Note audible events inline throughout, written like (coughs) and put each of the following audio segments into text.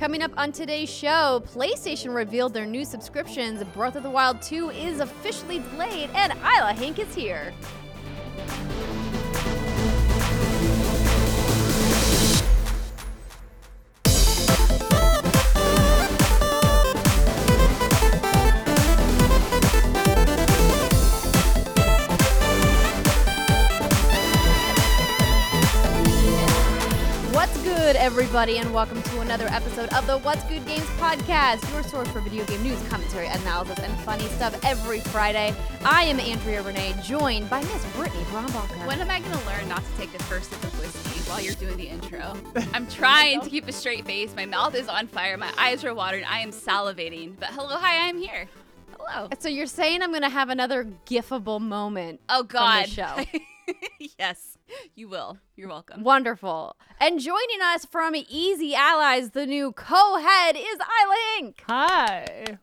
Coming up on today's show, PlayStation revealed their new subscriptions. Breath of the Wild 2 is officially delayed, and Isla Hinck is here. What's good, everybody, and welcome to another episode of the What's Good Games podcast, your source for video game news, commentary, analysis, and funny stuff every Friday. I am Andrea Renee, joined by Miss Brittany Brombacher. When am I going to learn not to take the first sip of whiskey while you're doing the intro? I'm trying to keep a straight face. My mouth is on fire. My eyes are watering. I am salivating. But hello, hi, I'm here. Hello. So you're saying I'm going to have another gifable moment Oh, God. the show. (laughs) yes, (laughs) you will. You're welcome. Wonderful. And joining us from Easy Allies, the new co-head is Isla Hinck. Hi.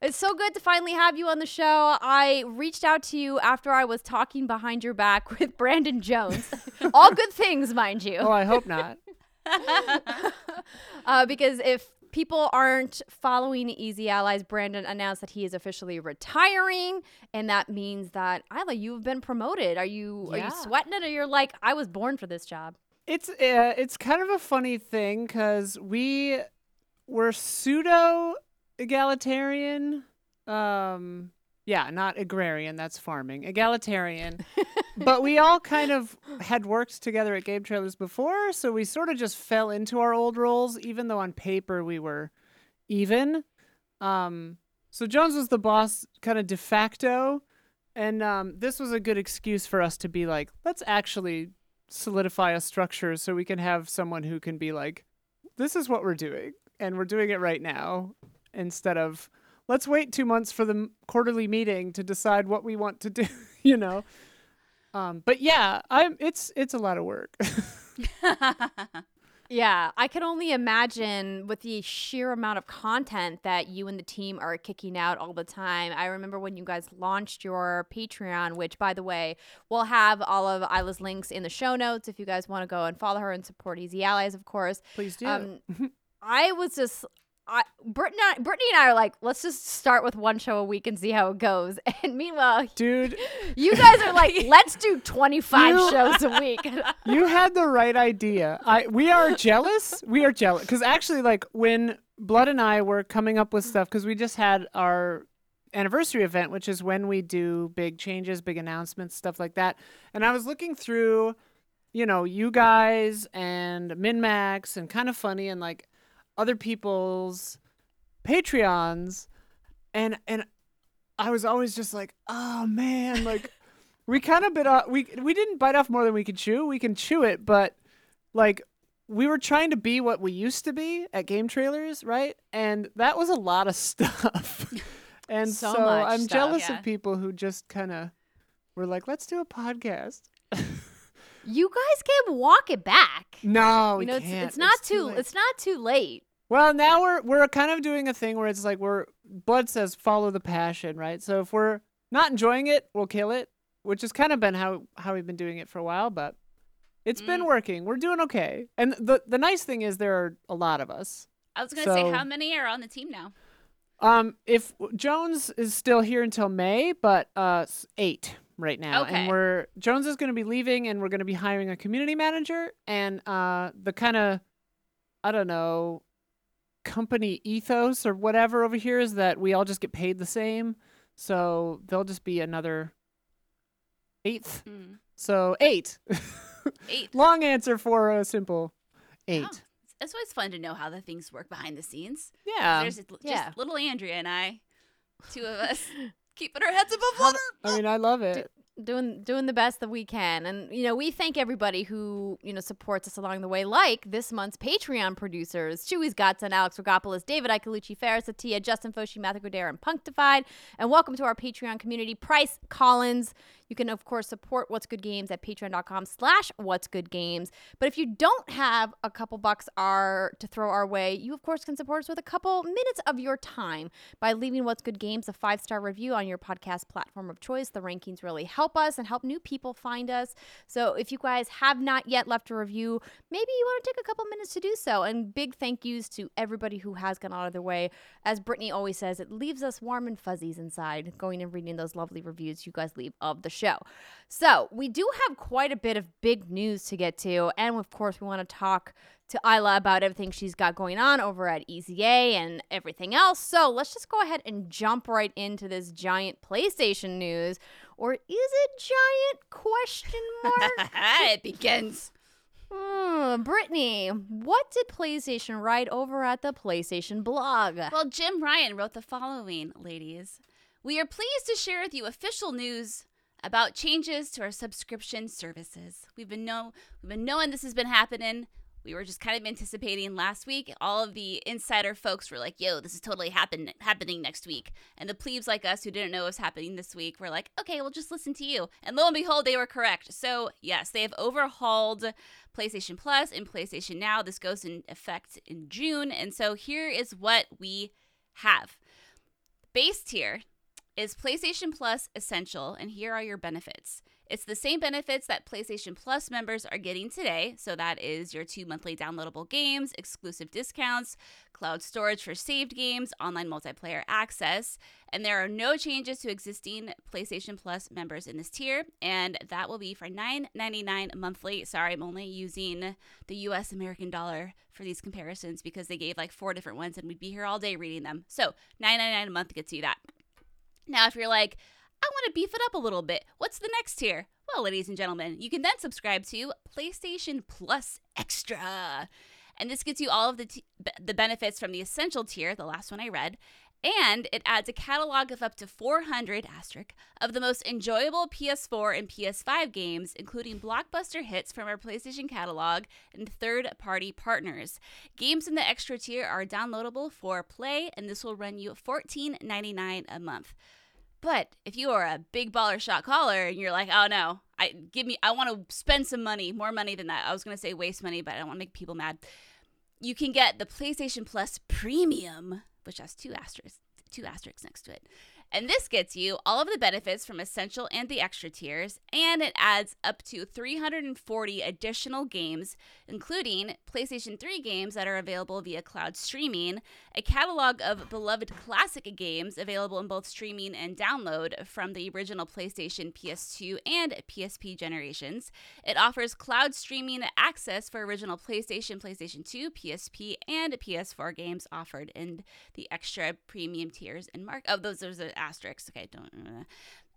It's so good to finally have you on the show. I reached out to you after I was talking behind your back (laughs) with Brandon Jones. (laughs) All good things, mind you. Oh, I hope not. Uh, because if people aren't following Easy Allies, Brandon announced that he is officially retiring, and that means that Isla, you've been promoted. Are you are you sweating it, or you're like, I was born for this job? It's uh, it's kind of a funny thing because we were pseudo egalitarian. Um, yeah, not agrarian. That's farming. Egalitarian. (laughs) but we all kind of had worked together at Game Trailers before, so we sort of just fell into our old roles, even though on paper we were even. Um, so Jones was the boss, kind of de facto, and um, this was a good excuse for us to be like, let's actually solidify a structure so we can have someone who can be like, this is what we're doing, and we're doing it right now, instead of let's wait two months for the quarterly meeting to decide what we want to do, (laughs) you know. Um, but yeah, I'm. It's it's a lot of work. (laughs) Yeah, I can only imagine with the sheer amount of content that you and the team are kicking out all the time. I remember when you guys launched your Patreon, which, by the way, we'll have all of Isla's links in the show notes if you guys want to go and follow her and support Easy Allies, of course. Please do. Um, (laughs) I was just. I, Brittany, Brittany and I are like, let's just start with one show a week and see how it goes. (laughs) And meanwhile, Dude, you guys are like, (laughs) let's do 25 You- shows a week. (laughs) you had the right idea. I we are jealous. We are jealous because actually, like when Blood and I were coming up with stuff, because we just had our anniversary event, which is when we do big changes, big announcements, stuff like that. And I was looking through, you know, you guys and MinnMax and kind of funny and like other people's Patreons, and and I was always just like, oh man, like (laughs) we kind of bit off. We we didn't bite off more than we could chew. We can chew it, but like we were trying to be what we used to be at game trailers, right? And that was a lot of (laughs) stuff. and So so, I'm stuff, jealous yeah. of people who just kind of were like, let's do a podcast. You guys can walk it back. No, you know, it's, can't. it's not too, late. it's not too late. Well, now we're we're kind of doing a thing where it's like we're blood says follow the passion, right? So if we're not enjoying it, we'll kill it, which has kind of been how how we've been doing it for a while, but it's been Mm. working. We're doing okay. And the the nice thing is there are a lot of us. I was going to say, how many are on the team now? Um if Jones is still here until May, but uh 8 right now. Okay. And we're Jones is going to be leaving and we're going to be hiring a community manager and uh the kind of I don't know company ethos or whatever over here is that we all just get paid the same. So they'll just be another eighth. Mm. So eight. Eight. (laughs) Long answer for a simple eight. Oh, it's always fun to know how the things work behind the scenes. Yeah. There's just, just yeah. little Andrea and I, two of us, (laughs) keeping our heads above water. I mean, I love it. doing doing the best that we can and you know we thank everybody who you know supports us along the way like this month's patreon producers chewy's godson alex rogopoulos david Icolucci, Ferris Atia, Justin Foshi, Matthew Godere, and Punctified. And welcome to our Patreon community, Price Collins. You can, of course, support What's Good Games at patreon.com slash What's Good Games. But if you don't have a couple bucks are to throw our way, you, of course, can support us with a couple minutes of your time by leaving What's Good Games a five-star review on your podcast platform of choice. The rankings really help us and help new people find us. So if you guys have not yet left a review, maybe you want to take a couple minutes to do so. And big thank yous to everybody who has gone out of their way. As Brittany always says, it leaves us warm and fuzzies inside going and reading those lovely reviews you guys leave of the show show. So, we do have quite a bit of big news to get to. And of course, we want to talk to Isla about everything she's got going on over at EZA and everything else. So, let's just go ahead and jump right into this giant PlayStation news. Or is it giant? Question (laughs) mark. it begins. Hmm, Brittany, what did PlayStation write over at the PlayStation blog? Well, Jim Ryan wrote the following, ladies. We are pleased to share with you official news about changes to our subscription services. We've been know we've been knowing this has been happening. We were just kind of anticipating last week. All of the insider folks were like, "Yo, this is totally happen- happening next week." And the plebes like us who didn't know it was happening this week were like, "Okay, we'll just listen to you." And lo and behold, they were correct. So yes, they have overhauled PlayStation Plus and PlayStation Now. This goes in effect in June, and so here is what we have. Base tier is PlayStation Plus Essential, and here are your benefits. It's the same benefits that PlayStation Plus members are getting today. So that is your two monthly downloadable games, exclusive discounts, cloud storage for saved games, online multiplayer access. And there are no changes to existing PlayStation Plus members in this tier. And that will be for $9.99 monthly. Sorry, I'm only using the US American dollar for these comparisons because they gave like four different ones and we'd be here all day reading them. So $9.99 a month gets you that. Now, if you're like, I want to beef it up a little bit, what's the next tier? Well, ladies and gentlemen, you can then subscribe to PlayStation Plus Extra. And this gets you all of the, t- the benefits from the essential tier, the last one I read, and it adds a catalog of up to 400 asterisk of the most enjoyable PS4 and PS5 games, including blockbuster hits from our PlayStation catalog and third-party partners. Games in the extra tier are downloadable for play, and this will run you $14.99 a month. But if you are a big baller shot caller and you're like, oh no, I give me, I want to spend some money, more money than that. I was gonna say waste money, but I don't want to make people mad. You can get the PlayStation Plus Premium which has two asterisks, two asterisks next to it. And this gets you all of the benefits from Essential and the Extra tiers, and it adds up to 340 additional games, including PlayStation 3 games that are available via cloud streaming, a catalog of beloved classic games available in both streaming and download from the original PlayStation, PS2, and PSP generations. It offers cloud streaming access for original PlayStation, PlayStation 2, PSP, and PS4 games offered in the extra premium tiers and mark. Oh, those are asterisks. Okay, don't.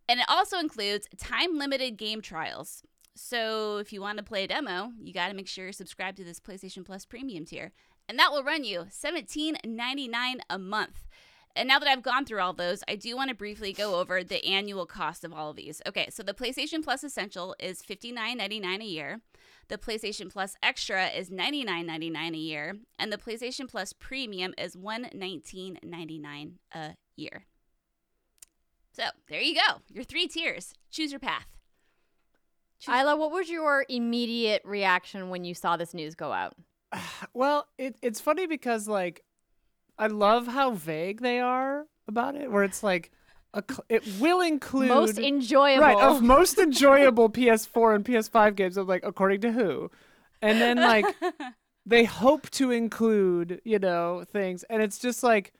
And it also includes time limited game trials. So if you want to play a demo, you got to make sure you're subscribed to this PlayStation Plus premium tier. And that will run you $17.99 a month. And now that I've gone through all those, I do want to briefly go over the annual cost of all of these. Okay, so the PlayStation Plus Essential is $59.99 a year. The PlayStation Plus Extra is $99.99 a year, and the PlayStation Plus Premium is $119.99 a year. So there you go. Your three tiers. Choose your path. Choose- Isla, what was your immediate reaction when you saw this news go out? (sighs) Well, it, it's funny because like I love how vague they are about it. Where it's like a, it will include most enjoyable, right? Of (laughs) most enjoyable PS4 and PS5 games. Of like according to who, and then like (laughs) they hope to include you know things, and it's just like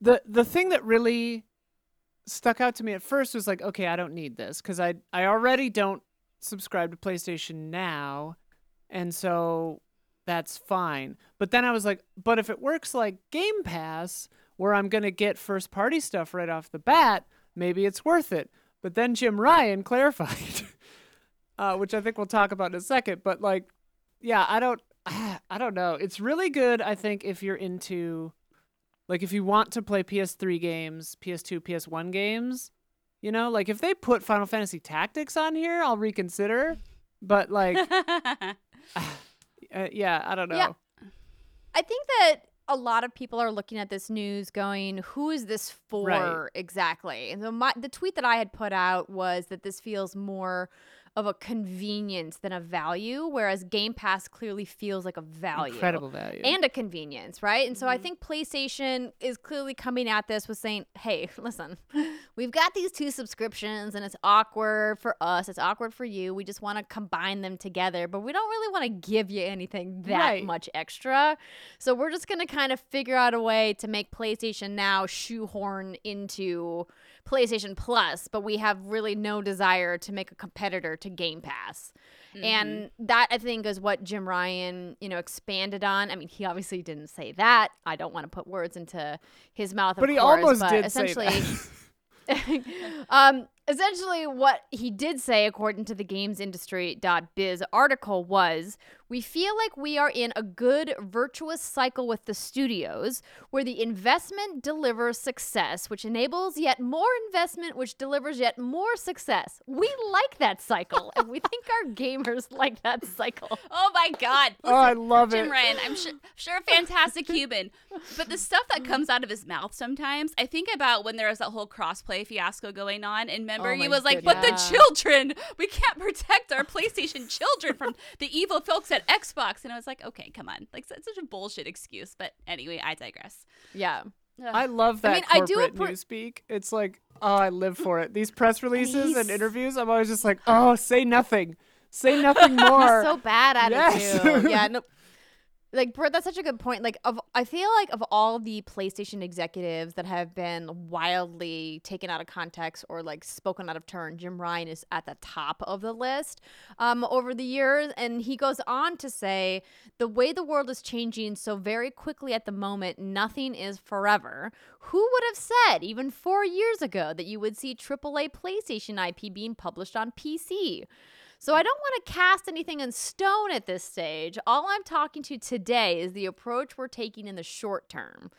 the the thing that really stuck out to me at first was like, okay, I don't need this because I I already don't subscribe to PlayStation Now, and so that's fine. But then I was like, but if it works like Game Pass, where I'm gonna get first party stuff right off the bat, maybe it's worth it. But then Jim Ryan (laughs) clarified, uh, which I think we'll talk about in a second. But like, yeah, I don't, (sighs) I don't know. It's really good. I think if you're into like if you want to play PS3 games, PS2, PS1 games, You know, like if they put Final Fantasy Tactics on here, I'll reconsider. But like, (laughs) (sighs) uh, yeah, I don't know. Yeah. I think that a lot of people are looking at this news going, who is this for Right. exactly? And so my, the tweet that I had put out was that this feels more of a convenience than a value, whereas Game Pass clearly feels like a value. Incredible value. And a convenience, right? And so I Mm-hmm. think PlayStation is clearly coming at this with saying, hey, (laughs) listen, we've got these two subscriptions and it's awkward for us. It's awkward for you. We just want to combine them together, but we don't really want to give you anything that Right. much extra. So we're just going to kind of figure out a way to make PlayStation now shoehorn into PlayStation Plus, but we have really no desire to make a competitor to Game Pass. Mm-hmm. And that I think is what Jim Ryan, you know, expanded on. I mean, he obviously didn't say that. I don't want to put words into his mouth, of but he course, almost but did say essentially (laughs) (laughs) um, essentially, what he did say, according to the GamesIndustry.biz article, was we feel like we are in a good virtuous cycle with the studios where the investment delivers success, which enables yet more investment, which delivers yet more success. We like that cycle, and we think our (laughs) gamers like that cycle. oh my god. oh, I love Jim it. Jim ryan, I'm sure, sure a fantastic cuban but the stuff that comes out of his mouth sometimes, I think about when there was that whole crossplay fiasco going on, and remember Oh he my was like, "But the (laughs) children, we can't protect our PlayStation children from (laughs) the evil folks at Xbox," and I was like, "Okay, come on, like it's such a bullshit excuse." But anyway, I digress. Yeah. Ugh. I love that I mean, I do corporate appre- newspeak. It's like, oh, I live for it. These press (laughs) releases and he's- interviews, I'm always just like, oh, say nothing, say nothing more. so bad at Yes. it too. yeah, no. Like Britt, that's such a good point. Like of I feel like of all the PlayStation executives that have been wildly taken out of context or like spoken out of turn, Jim Ryan is at the top of the list um, over the years. And he goes on to say the way the world is changing so very quickly at the moment, nothing is forever. Who would have said even four years ago that you would see AAA PlayStation IP being published on PC? So I don't want to cast anything in stone at this stage. All I'm talking to today is the approach we're taking in the short term.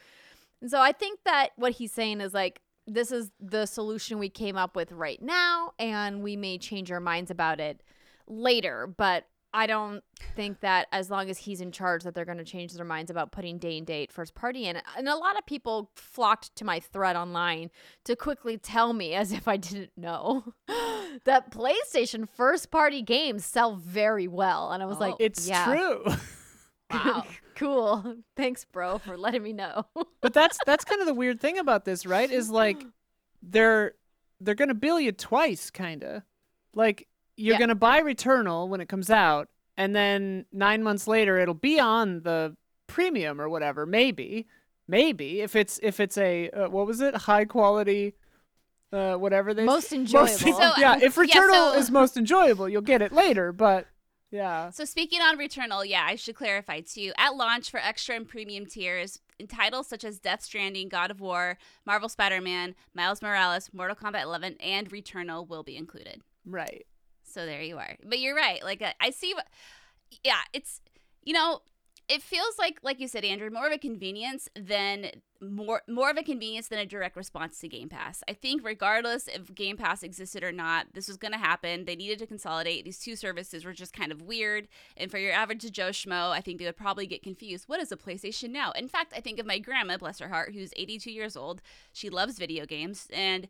And so I think that what he's saying is like this is the solution we came up with right now and we may change our minds about it later, but I don't think that as long as he's in charge that they're going to change their minds about putting day and date first party in. And a lot of people flocked to my thread online to quickly tell me as if I didn't know (laughs) that PlayStation first party games sell very well. And I was like, Oh. It's yeah, true. (laughs) Wow. (laughs) cool. Thanks, bro, for letting me know. but that's that's kind of the weird thing about this, right? Is like they're they're gonna bill you twice, kinda. Like you're Yeah. gonna buy Returnal when it comes out, and then nine months later it'll be on the premium or whatever. Maybe, maybe if it's if it's a uh, what was it high quality. Uh, whatever they (laughs) Most enjoyable. So, yeah, if yeah, Returnal so- is most enjoyable, you'll get it later. But yeah, So speaking on Returnal, yeah, I should clarify too. At launch for extra and premium tiers, titles such as Death Stranding, God of War, Marvel Spider-Man, Miles Morales, Mortal Kombat 11, and Returnal will be included. right. So there you are. But you're right. Like uh, I see Yeah, it's you know, it feels like like you said Andrew, more of a convenience than more more of a convenience than a direct response to Game Pass. I think regardless if Game Pass existed or not, this was going to happen. They needed to consolidate. These two services were just kind of weird, and for your average Joe schmo, I think they would probably get confused. What is a PlayStation Now? In fact, I think of my grandma, bless her heart, who's 82 years old. She loves video games and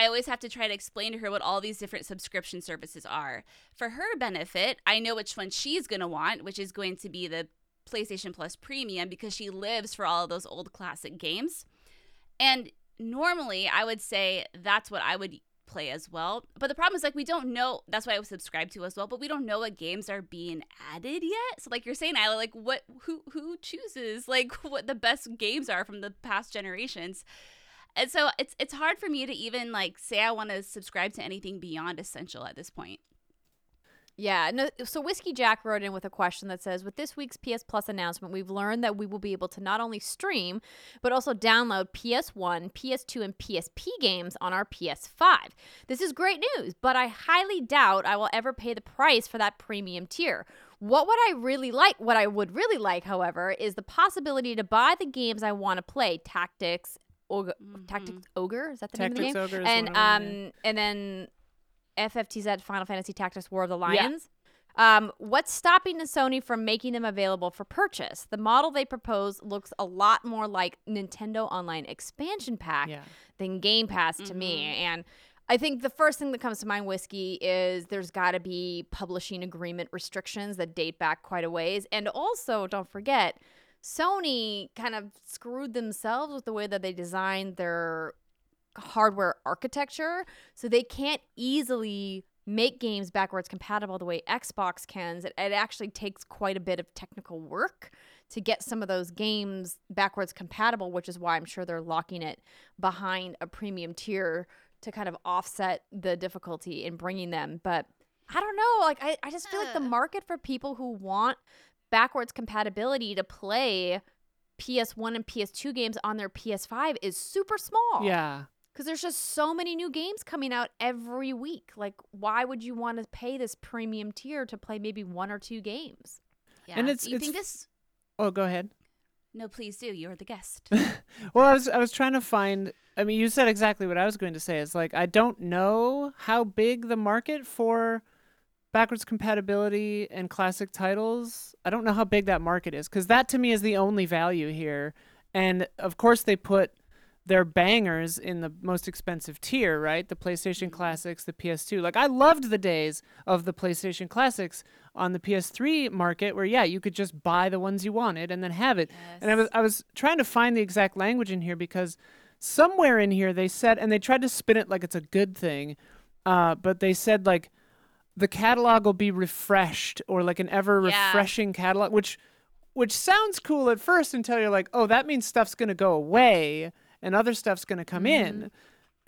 I always have to try to explain to her what all these different subscription services are. For her benefit, I know which one she's going to want, which is going to be the PlayStation Plus Premium because she lives for all of those old classic games. And normally, I would say that's what I would play as well. But the problem is like we don't know that's what I would subscribe to as well, but we don't know what games are being added yet. So like you're saying, Isla, like what who who chooses like (laughs) what the best games are from the past generations. And so it's it's hard for me to even like say I want to subscribe to anything beyond essential at this point. Yeah. No, so Whiskey Jack wrote in with a question that says, with this week's PS Plus announcement, we've learned that we will be able to not only stream, but also download PS1, PS2, and PSP games on our PS5. This is great news, but I highly doubt I will ever pay the price for that premium tier. What would I really like? What I would really like, however, is the possibility to buy the games I want to play, tactics, Ogre, Tactics Ogre. Is that the Tactics name of the Ogre game? is and one of um, yeah. and then FFTZ Final Fantasy Tactics War of the Lions. Um, what's stopping the Sony from making them available for purchase? The model they propose looks a lot more like Nintendo Online expansion pack Yeah. than Game Pass to me. And I think the first thing that comes to mind, Whiskey, is there's got to be publishing agreement restrictions that date back quite a ways. And also, don't forget, Sony kind of screwed themselves with the way that they designed their hardware architecture. So they can't easily make games backwards compatible the way Xbox can. It, it actually takes quite a bit of technical work to get some of those games backwards compatible, which is why I'm sure they're locking it behind a premium tier to kind of offset the difficulty in bringing them. But I don't know. Like, I, I just feel like the market for people who want backwards compatibility to play PS1 and PS2 games on their PS5 is super small. Yeah. Because there's just so many new games coming out every week. Like, why would you want to pay this premium tier to play maybe one or two games? Yeah. And it's- you it's think this? Oh, go ahead. No, please do. You're the guest. (laughs) Well, I was I was trying to find. I mean, you said exactly what I was going to say. It's like I don't know how big the market for backwards compatibility and classic titles. I don't know how big that market is because that to me is the only value here. And of course, they put their bangers in the most expensive tier, right? The PlayStation Classics, the PS2. Like I loved the days of the PlayStation Classics on the PS3 market where yeah, you could just buy the ones you wanted and then have it. And I was I was trying to find the exact language in here because somewhere in here they said and they tried to spin it like it's a good thing. Uh, but they said like the catalog will be refreshed or like an ever Yeah. refreshing catalog which which sounds cool at first until you're like, "Oh, that means stuff's going to go away and other stuff's going to come mm-hmm. in."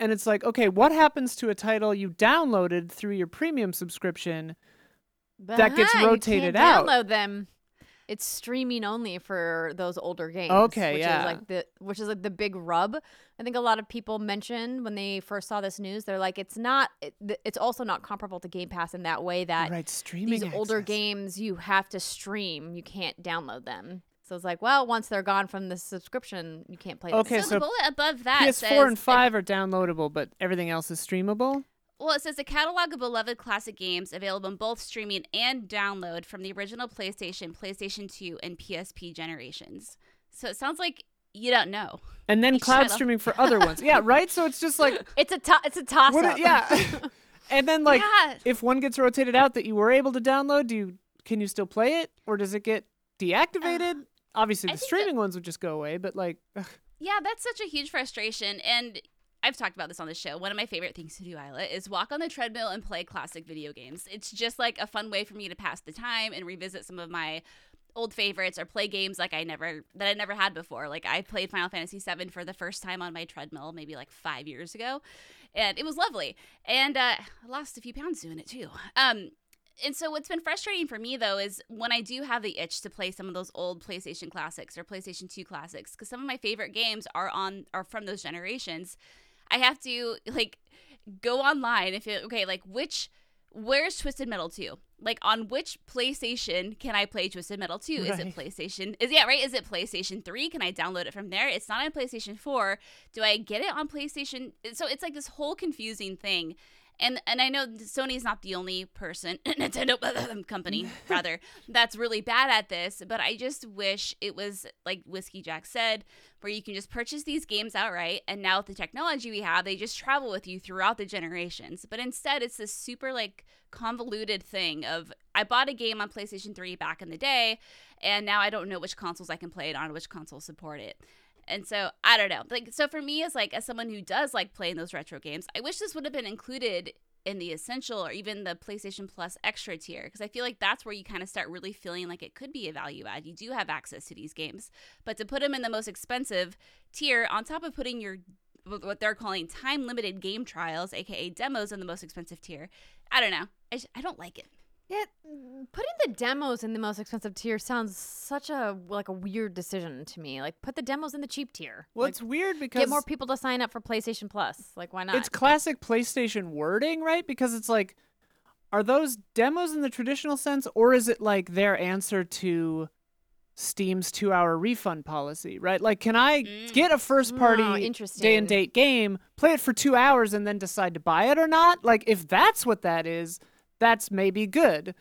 And it's like, "Okay, what happens to a title you downloaded through your premium subscription?" That gets uh-huh, you rotated can't out. Download them. It's streaming only for those older games. Okay, which yeah. Is like the which is like the big rub. I think a lot of people mentioned when they first saw this news. They're like, it's not. It, it's also not comparable to Game Pass in that way that right, streaming these older games you have to stream. You can't download them. So it's like, well, once they're gone from the subscription, you can't play. them. Okay, so, so the bullet above that PS4 says and 5 are downloadable, but everything else is streamable. Well, it says a catalog of beloved classic games available in both streaming and download from the original PlayStation, PlayStation 2, and PSP generations. So it sounds like you don't know. And then (laughs) cloud streaming for other ones. Yeah, right? So it's just like (laughs) it's a to- it's a toss up. it- yeah. (laughs) and then like Yeah. if one gets rotated out that you were able to download, do you can you still play it or does it get deactivated? Obviously the streaming ones would just go away, but like ugh, Yeah, that's such a huge frustration. And I've talked about this on the show. One of my favorite things to do, Isla, is walk on the treadmill and play classic video games. It's just like a fun way for me to pass the time and revisit some of my old favorites or play games like I never that I never had before. Like I played Final Fantasy VII for the first time on my treadmill maybe like five years ago, and it was lovely. And uh, I lost a few pounds doing it too. Um, and so what's been frustrating for me though is when I do have the itch to play some of those old PlayStation classics or PlayStation 2 classics because some of my favorite games are on are from those generations. I have to like go online if it okay, like which where's Twisted Metal 2? Like on which PlayStation can I play Twisted Metal 2? Is it PlayStation? Is yeah, right? Is it PlayStation 3? Can I download it from there? It's not on PlayStation 4. Do I get it on PlayStation? So it's like this whole confusing thing. And and I know Sony's not the only person, (laughs) Nintendo (laughs) company (laughs) rather, that's really bad at this, but I just wish it was like Whiskey Jack said, where you can just purchase these games outright and now with the technology we have, they just travel with you throughout the generations. But instead it's this super like convoluted thing of I bought a game on PlayStation 3 back in the day and now I don't know which consoles I can play it on, which consoles support it. And so I don't know. Like so for me as like as someone who does like playing those retro games, I wish this would have been included in the essential or even the PlayStation Plus extra tier because I feel like that's where you kind of start really feeling like it could be a value add. You do have access to these games, but to put them in the most expensive tier on top of putting your what they're calling time limited game trials, aka demos, in the most expensive tier, I don't know. I, just, I don't like it. Yeah, putting the demos in the most expensive tier sounds such a like a weird decision to me. Like, put the demos in the cheap tier. well Like, it's weird because get more people to sign up for PlayStation Plus. Like, why not? it's classic PlayStation wording, right? Because it's like are those demos in the traditional sense or is it like their answer to Steam's two hour refund policy, right? Like, can I Mm. get a first party Oh, day and date game, play it for two hours, and then decide to buy it or not? Like, if that's what that is, that's maybe good.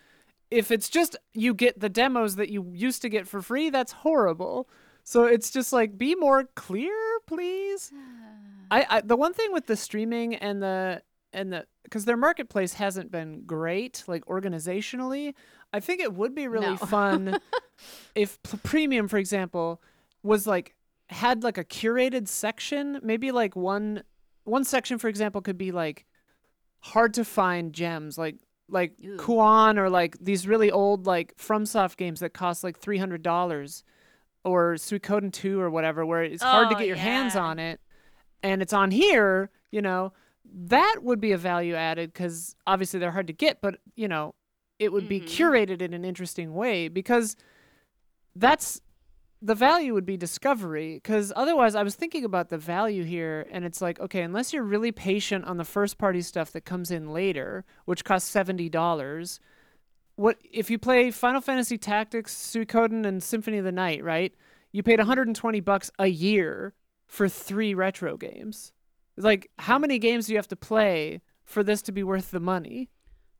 If it's just you get the demos that you used to get for free, that's horrible. So it's just like, be more clear, please. I, I the one thing with the streaming and the and the because their marketplace hasn't been great like organizationally i think it would be really No. (laughs) fun if p- premium for example was like had like a curated section maybe like one one section for example could be like hard to find gems like like Ooh. Kuon or like these really old like FromSoft games that cost like three hundred dollars, or Suikoden two or whatever, where it's hard to Oh, get your hands on it, and it's on here. You know, that would be a value added because obviously they're hard to get, but you know, it would be Mhm. curated in an interesting way because that's the value would be discovery because otherwise i was thinking about the value here and it's like okay unless you're really patient on the first party stuff that comes in later which costs $70 what if you play final fantasy tactics suikoden and symphony of the night right you paid 120 bucks a year for three retro games. Like how many games do you have to play for this to be worth the money?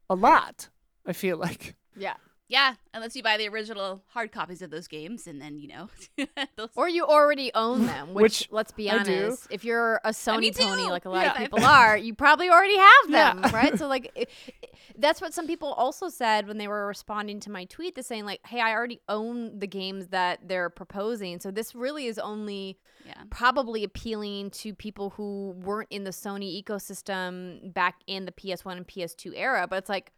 A lot i feel like. Yeah. Yeah, unless you buy the original hard copies of those games, and then you know, (laughs) those, Or you already own (laughs) them, which, Which let's be honest, if you're a Sony pony like a lot Yeah. of people are, you probably already have them, Yeah. right? So like (laughs) it, it- that's what some people also said when they were responding to my tweet, the saying like, "Hey, I already own the games that they're proposing." So this really is only yeah, probably appealing to people who weren't in the Sony ecosystem back in the PS1 and PS2 era, but it's like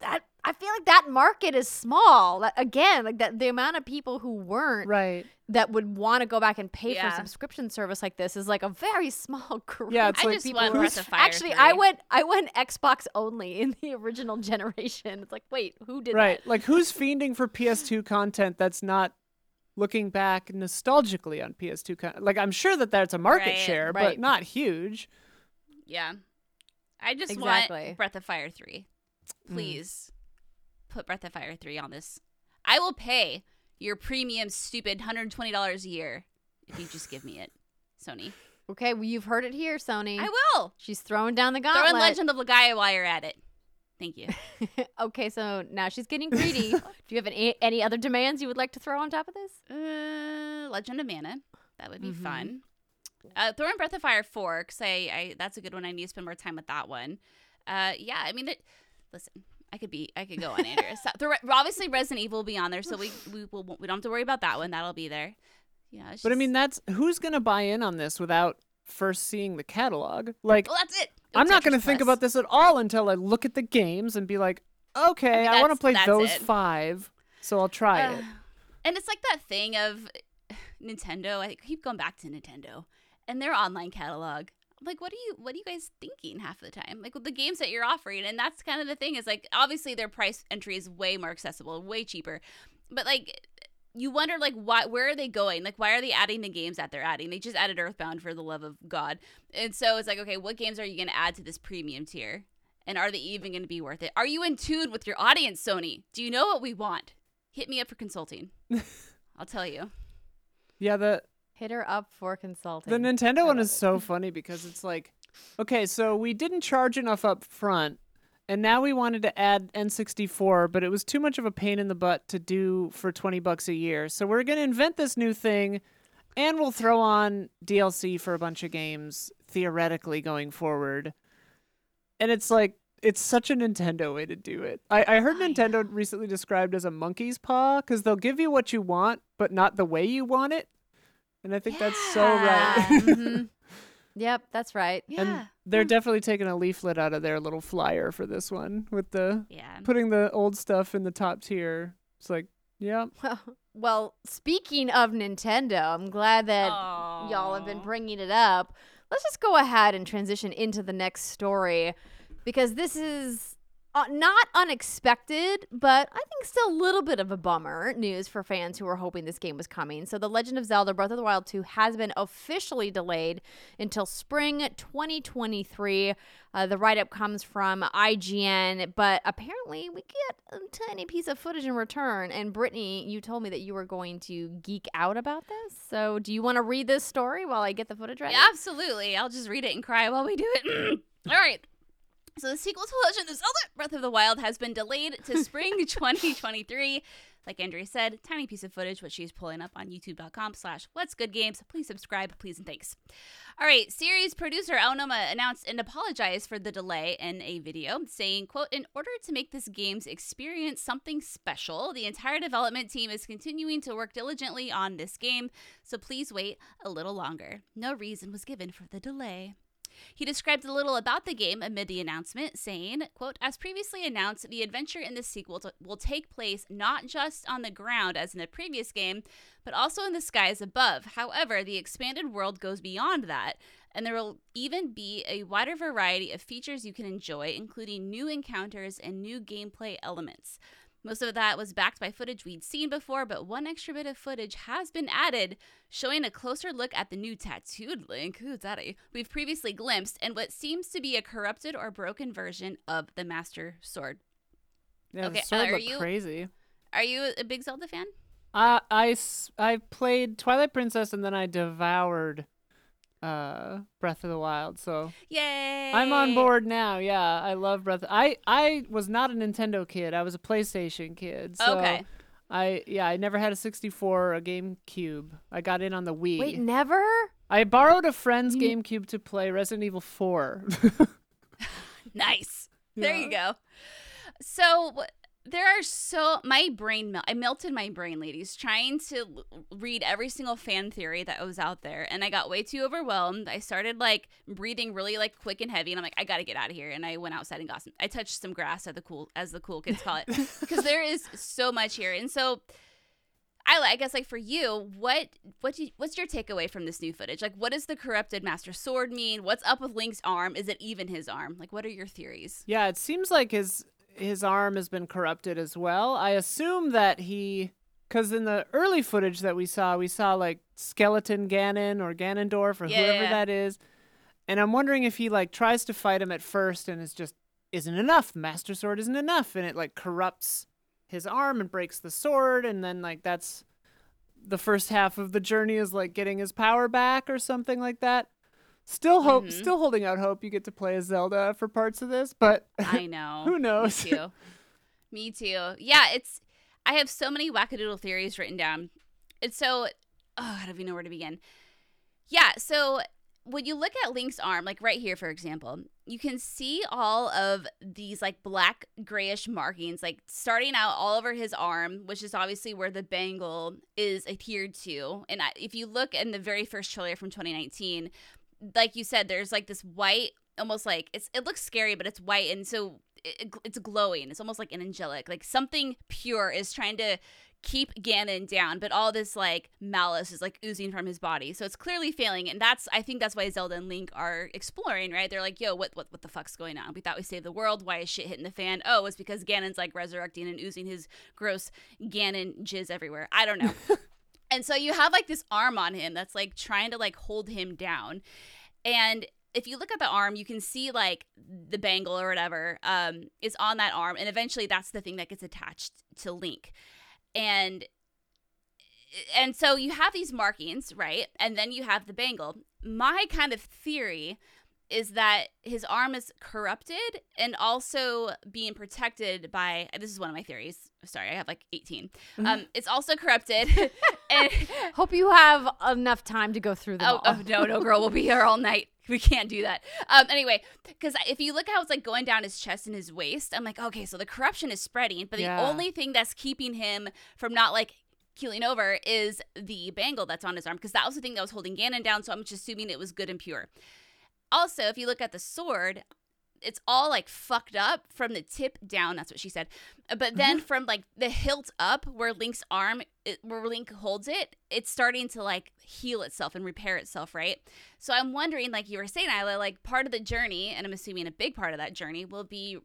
that I feel like that market is small. That, again, like that the amount of people who weren't right that would want to go back and pay for a subscription service like this is like a very (laughs) small group. Yeah, it's I like just people want who- Breath of Fire Actually, 3. I went I went Xbox only in the (laughs) original generation. It's like, wait, who did right that? like who's (laughs) fiending for ps2 content that's not looking back nostalgically on ps2 con- like i'm sure that that's a market Right, share but not huge yeah. I just Exactly. want Breath of Fire three. Mm. Put Breath of Fire three on this. I will pay your premium, stupid hundred twenty dollars a year if you just give me it, Sony. Okay, well you've heard it here, Sony. I will. She's throwing down the gauntlet. in Legend of Legaia while you're at it. Thank you. (laughs) okay, so now she's getting greedy. (laughs) Do you have any, any other demands you would like to throw on top of this? Uh, Legend of Mana. That would be Mhm. fun. Uh, throw in Breath of Fire 4 because I, I that's a good one. I need to spend more time with that one. Uh, yeah, I mean, it, listen, I could be, I could go on, so, the, obviously, Resident Evil will be on there, so we we will we don't have to worry about that one. That'll be there. Know, it's but i mean that's who's gonna buy in on this without first seeing the catalog like well, that's it. i'm not gonna think about this at all until i look at the games and be like okay I i, want to play those it. five so i'll try Uh, it and it's like that thing of (sighs) Nintendo. I keep going back to Nintendo and their online catalog. Like, what are you? What are you guys thinking half the time? Like with the games that you're offering, and that's kind of the thing. Is like obviously their price entry is way more accessible, way cheaper, but like. You wonder like why where are they going? Like why are they adding the games that they're adding? They just added Earthbound for the love of God. And so it's like, okay, what games are you going to add to this premium tier? And are they even going to be worth it? Are you in tune with your audience, Sony? Do you know what we want? Hit me up for consulting. (laughs) I'll tell you. yeah the Hit her up for consulting. The Nintendo one is it. so funny because it's like, okay, so we didn't charge enough up front, and now we wanted to add N64, but it was too much of a pain in the butt to do for 20 bucks a year. So we're going to invent this new thing, and we'll throw on DLC for a bunch of games, theoretically going forward. And it's like, it's such a Nintendo way to do it. I, I heard I Nintendo recently described as a monkey's paw because they'll give you what you want, but not the way you want it. And I think that's so right. Yeah. (laughs) Mhm. Yep, that's right. Yeah. And they're definitely taking a leaflet out of their little flyer for this one with the yeah. putting the old stuff in the top tier. It's like, yeah, (laughs) Well, well, speaking of Nintendo, I'm glad that y'all have been bringing it up. Let's just go ahead and transition into the next story because this is uh, not unexpected, but I think still a little bit of a bummer news for fans who were hoping this game was coming. So, The Legend of Zelda Breath of the Wild 2 has been officially delayed until spring 2023. Uh, the write up comes from IGN, but apparently we get a tiny piece of footage in return. And Brittany, you told me that you were going to geek out about this. So, do you want to read this story while I get the footage ready? Yeah, absolutely. I'll just read it and cry while we do it. (clears throat) All right. So the sequel to Legend of Zelda Breath of the Wild has been delayed to spring (laughs) 2023. Like Andrea said, tiny piece of footage, which she's pulling up on youtube.com slash what's good games. Please subscribe, please and thanks. All right, series producer Aonuma announced and apologized for the delay in a video, saying, quote, in order to make this game's experience something special, the entire development team is continuing to work diligently on this game, so please wait a little longer. No reason was given for the delay. He described a little about the game amid the announcement, saying, quote, As previously announced, the adventure in this sequel t- will take place not just on the ground as in the previous game, but also in the skies above. However, the expanded world goes beyond that, and there will even be a wider variety of features you can enjoy, including new encounters and new gameplay elements. Most of that was backed by footage we'd seen before, but one extra bit of footage has been added, showing a closer look at the new tattooed Link, who's daddy, we've previously glimpsed, and what seems to be a corrupted or broken version of the Master Sword. Yeah, Okay, the sword uh, are you- crazy. Are you a big Zelda fan? Uh, I played Twilight Princess and then I devoured uh, Breath of the Wild. So Yay! I'm on board now. Yeah, I love Breath. I I was not a Nintendo kid. I was a PlayStation kid. So Okay. I yeah, I never had a 64 or a GameCube. I got in on the Wii. Wait, never? I borrowed a friend's You- GameCube to play Resident Evil 4. (laughs) Nice. (laughs) There you go. So there are so my brain mel- I melted my brain, ladies, trying to l- read every single fan theory that was out there, and I got way too overwhelmed. I started like breathing really like quick and heavy, and I'm like, I gotta get out of here. And I went outside and got some. I touched some grass, at the cool as the cool kids call it, (laughs) because there is so much here, and so. I, I guess like for you, what what do you, what's your takeaway from this new footage? Like, what does the corrupted Master Sword mean? What's up with Link's arm? Is it even his arm? Like, what are your theories? Yeah, it seems like his his arm has been corrupted as well. I assume that he cuz in the early footage that we saw, we saw like skeleton Ganon or Ganondorf or Yeah, whoever yeah. that is. And I'm wondering if he like tries to fight him at first and is just isn't enough. Master Sword isn't enough and it like corrupts his arm and breaks the sword and then like that's the first half of the journey is like getting his power back or something like that. Still hope Mhm. still holding out hope you get to play as Zelda for parts of this, but I (laughs) know. Who knows? Me too. Me too. Yeah, it's. I have so many wackadoodle theories written down. It's so. Oh, I don't even know where to begin. Yeah, so when you look at Link's arm, like right here, for example, you can see all of these like black grayish markings, like starting out all over his arm, which is obviously where the bangle is adhered to. And if you look in the very first trailer from 2019, like you said, there's like this white, almost like it's it looks scary, but it's white, and so it, it's glowing. It's almost like an angelic, like something pure is trying to keep Ganon down, but all this like malice is like oozing from his body. So it's clearly failing, and that's I think that's why Zelda and Link are exploring, right? They're like, "Yo, what what what the fuck's going on? We thought we saved the world. Why is shit hitting the fan? Oh, it's because Ganon's like resurrecting and oozing his gross Ganon jizz everywhere. I don't know." (laughs) and so you have like this arm on him that's like trying to like hold him down, and if you look at the arm, you can see like the bangle or whatever um, is on that arm, and eventually that's the thing that gets attached to Link, and and so you have these markings, right? And then you have the bangle. My kind of theory is that his arm is corrupted and also being protected by this is one of my theories sorry i have like 18 um it's also corrupted (laughs) and (laughs) Hope you have enough time to go through them Oh, oh no, no, girl, we'll be here all night. We can't do that. Um, anyway, because if you look how it's like going down his chest and his waist, I'm like, okay, so the corruption is spreading, but the Yeah. only thing that's keeping him from not like keeling over is the bangle that's on his arm, because that was the thing that was holding Ganon down. So I'm just assuming it was good and pure. Also, if you look at the sword, it's all like fucked up from the tip down. That's what she said. Uh, but then mm-hmm. from like the hilt up, where Link's arm, it, where Link holds it, it's starting to like heal itself and repair itself, right? So I'm wondering, like you were saying, Isla, like part of the journey, and I'm assuming a big part of that journey will be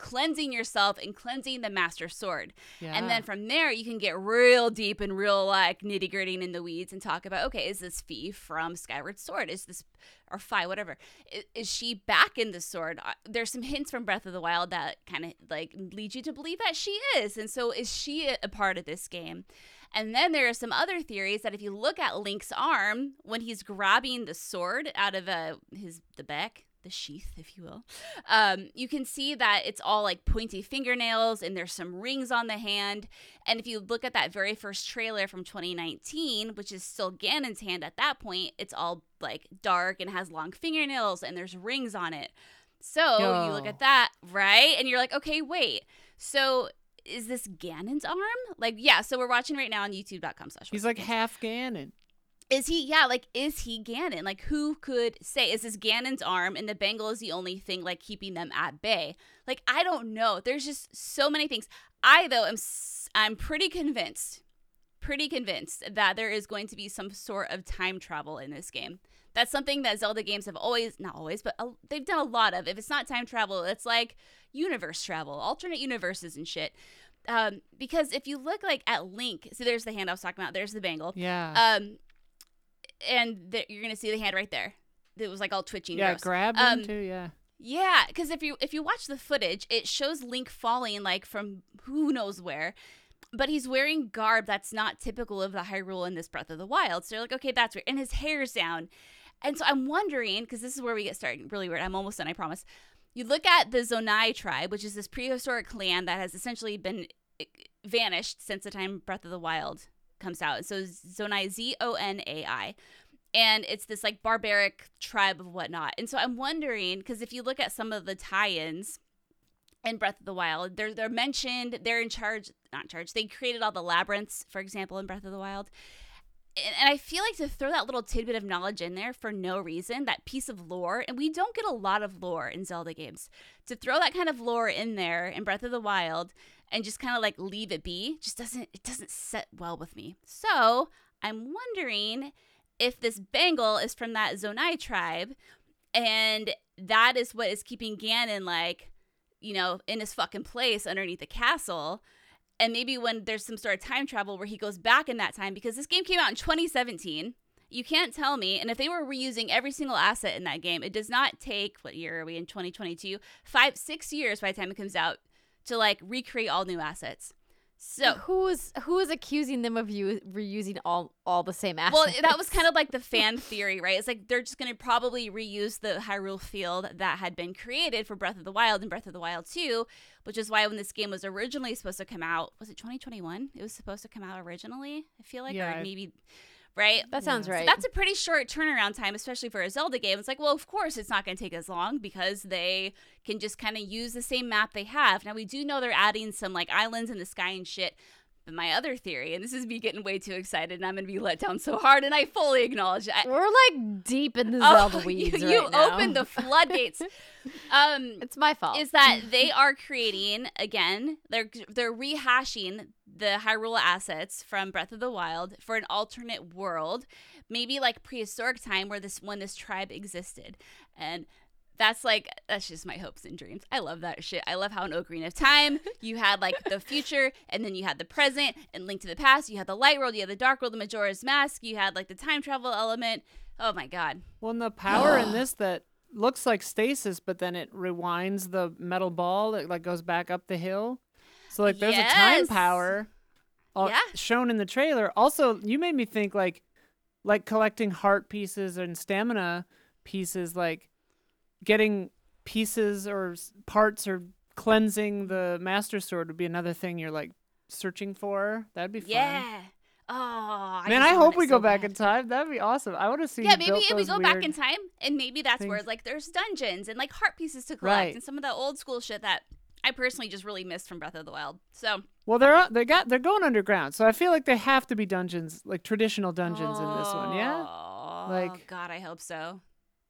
cleansing yourself and cleansing the master sword. Yeah. And then from there, you can get real deep and real like nitty gritty in the weeds and talk about okay, is this Fee from Skyward Sword? Is this or Fi, whatever? Is, is she back in the sword? There's some hints from Breath of the Wild that kind of like lead you to believe that she is. And so is she a, a part of this game? And then there are some other theories that if you look at Link's arm when he's grabbing the sword out of uh, his the back, the sheath, if you will, um, you can see that it's all like pointy fingernails and there's some rings on the hand. And if you look at that very first trailer from 2019, which is still Ganon's hand at that point, it's all like dark and has long fingernails and there's rings on it. So you look at that, right? And you're like, okay, wait. So is this Ganon's arm? Like, yeah. So we're watching right now on YouTube.com slash. He's like half Ganon. Is he? Yeah. Like, is he Ganon? Like, who could say? Is this Ganon's arm and the bangle is the only thing like keeping them at bay? Like, I don't know. There's just so many things. I though am I'm pretty convinced, pretty convinced that there is going to be some sort of time travel in this game. That's something that Zelda games have always, not always, but they've done a lot of. If it's not time travel, it's like universe travel, alternate universes and shit. Um, because if you look like at Link, so there's the hand I was talking about. There's the bangle. Yeah. Um, and th- you're gonna see the hand right there. It was like all twitching. yeah, gross. grab him Um, too. Yeah. Yeah, because if you if you watch the footage, it shows Link falling like from who knows where, but he's wearing garb that's not typical of the Hyrule in this Breath of the Wild. So you're like, okay, that's weird, and his hair's down, and so I'm wondering because this is where we get started really weird. I'm almost done, I promise. You look at the Zonai tribe, which is this prehistoric clan that has essentially been eh, vanished since the time Breath of the Wild comes out. So Zonai, Z O N A I and it's this like barbaric tribe of whatnot. And so I'm wondering because if you look at some of the tie-ins in Breath of the Wild, they're they're mentioned. They're in charge, not in charge. They created all the labyrinths, for example, in Breath of the Wild. And, and I feel like to throw that little tidbit of knowledge in there for no reason, that piece of lore, and we don't get a lot of lore in Zelda games. To throw that kind of lore in there in Breath of the Wild and just kind of like leave it be, just doesn't it doesn't set well with me. So I'm wondering if this bangle is from that Zonai tribe, and that is what is keeping Ganon like, you know, in his fucking place underneath the castle. And maybe when there's some sort of time travel where he goes back in that time, because this game came out in 2017. You can't tell me. And if they were reusing every single asset in that game, it does not take, what year are we in 2022? Five, six years by the time it comes out to like recreate all new assets. So who is who is accusing them of you reusing all all the same assets? Well, that was kind of like the (laughs) fan theory, right? It's like they're just going to probably reuse the Hyrule field that had been created for Breath of the Wild and Breath of the Wild 2, which is why when this game was originally supposed to come out, was it 2021? It was supposed to come out originally, I feel like, Yeah, or maybe. Right? that sounds mm. Yeah. right. So that's a pretty short turnaround time, especially for a Zelda game. It's like, well, of course it's not going to take as long because they can just kind of use the same map they have. Now, we do know they're adding some like islands in the sky and shit. But my other theory, and this is me getting way too excited, and I'm going to be let down so hard, and I fully acknowledge it. We're like deep in the Oh, Zelda (laughs) weeds you, right you opened the floodgates. (laughs) um, It's my fault. is that (laughs) they are creating again they're they're rehashing the Hyrule assets from Breath of the Wild for an alternate world maybe like prehistoric time where this when this tribe existed and that's like that's just my hopes and dreams. I love that shit. I love how in Ocarina of Time (laughs) you had like the future and then you had the present and Link to the Past. You had the light world, you had the dark world, the Majora's Mask. You had like the time travel element. Oh my god. Well, and the power in (gasps) this that looks like stasis, but then it rewinds the metal ball that like goes back up the hill. So like there's a time power uh, Yeah. shown in the trailer. Also, you made me think like like collecting heart pieces and stamina pieces, like getting pieces or parts or cleansing the master sword would be another thing you're like searching for. That'd be fun. Yeah. Oh, Man, I hope we so go back bad. in time. That'd be awesome. I want to see. Yeah, maybe if we go back in time, and maybe that's where things. like there's dungeons and like heart pieces to collect, Right. and some of that old school shit that I personally just really missed from Breath of the Wild. So Well, they're uh, they got they're going underground, so I feel like they have to be dungeons, like traditional dungeons in this one. Yeah. Oh, Like- God, I hope so.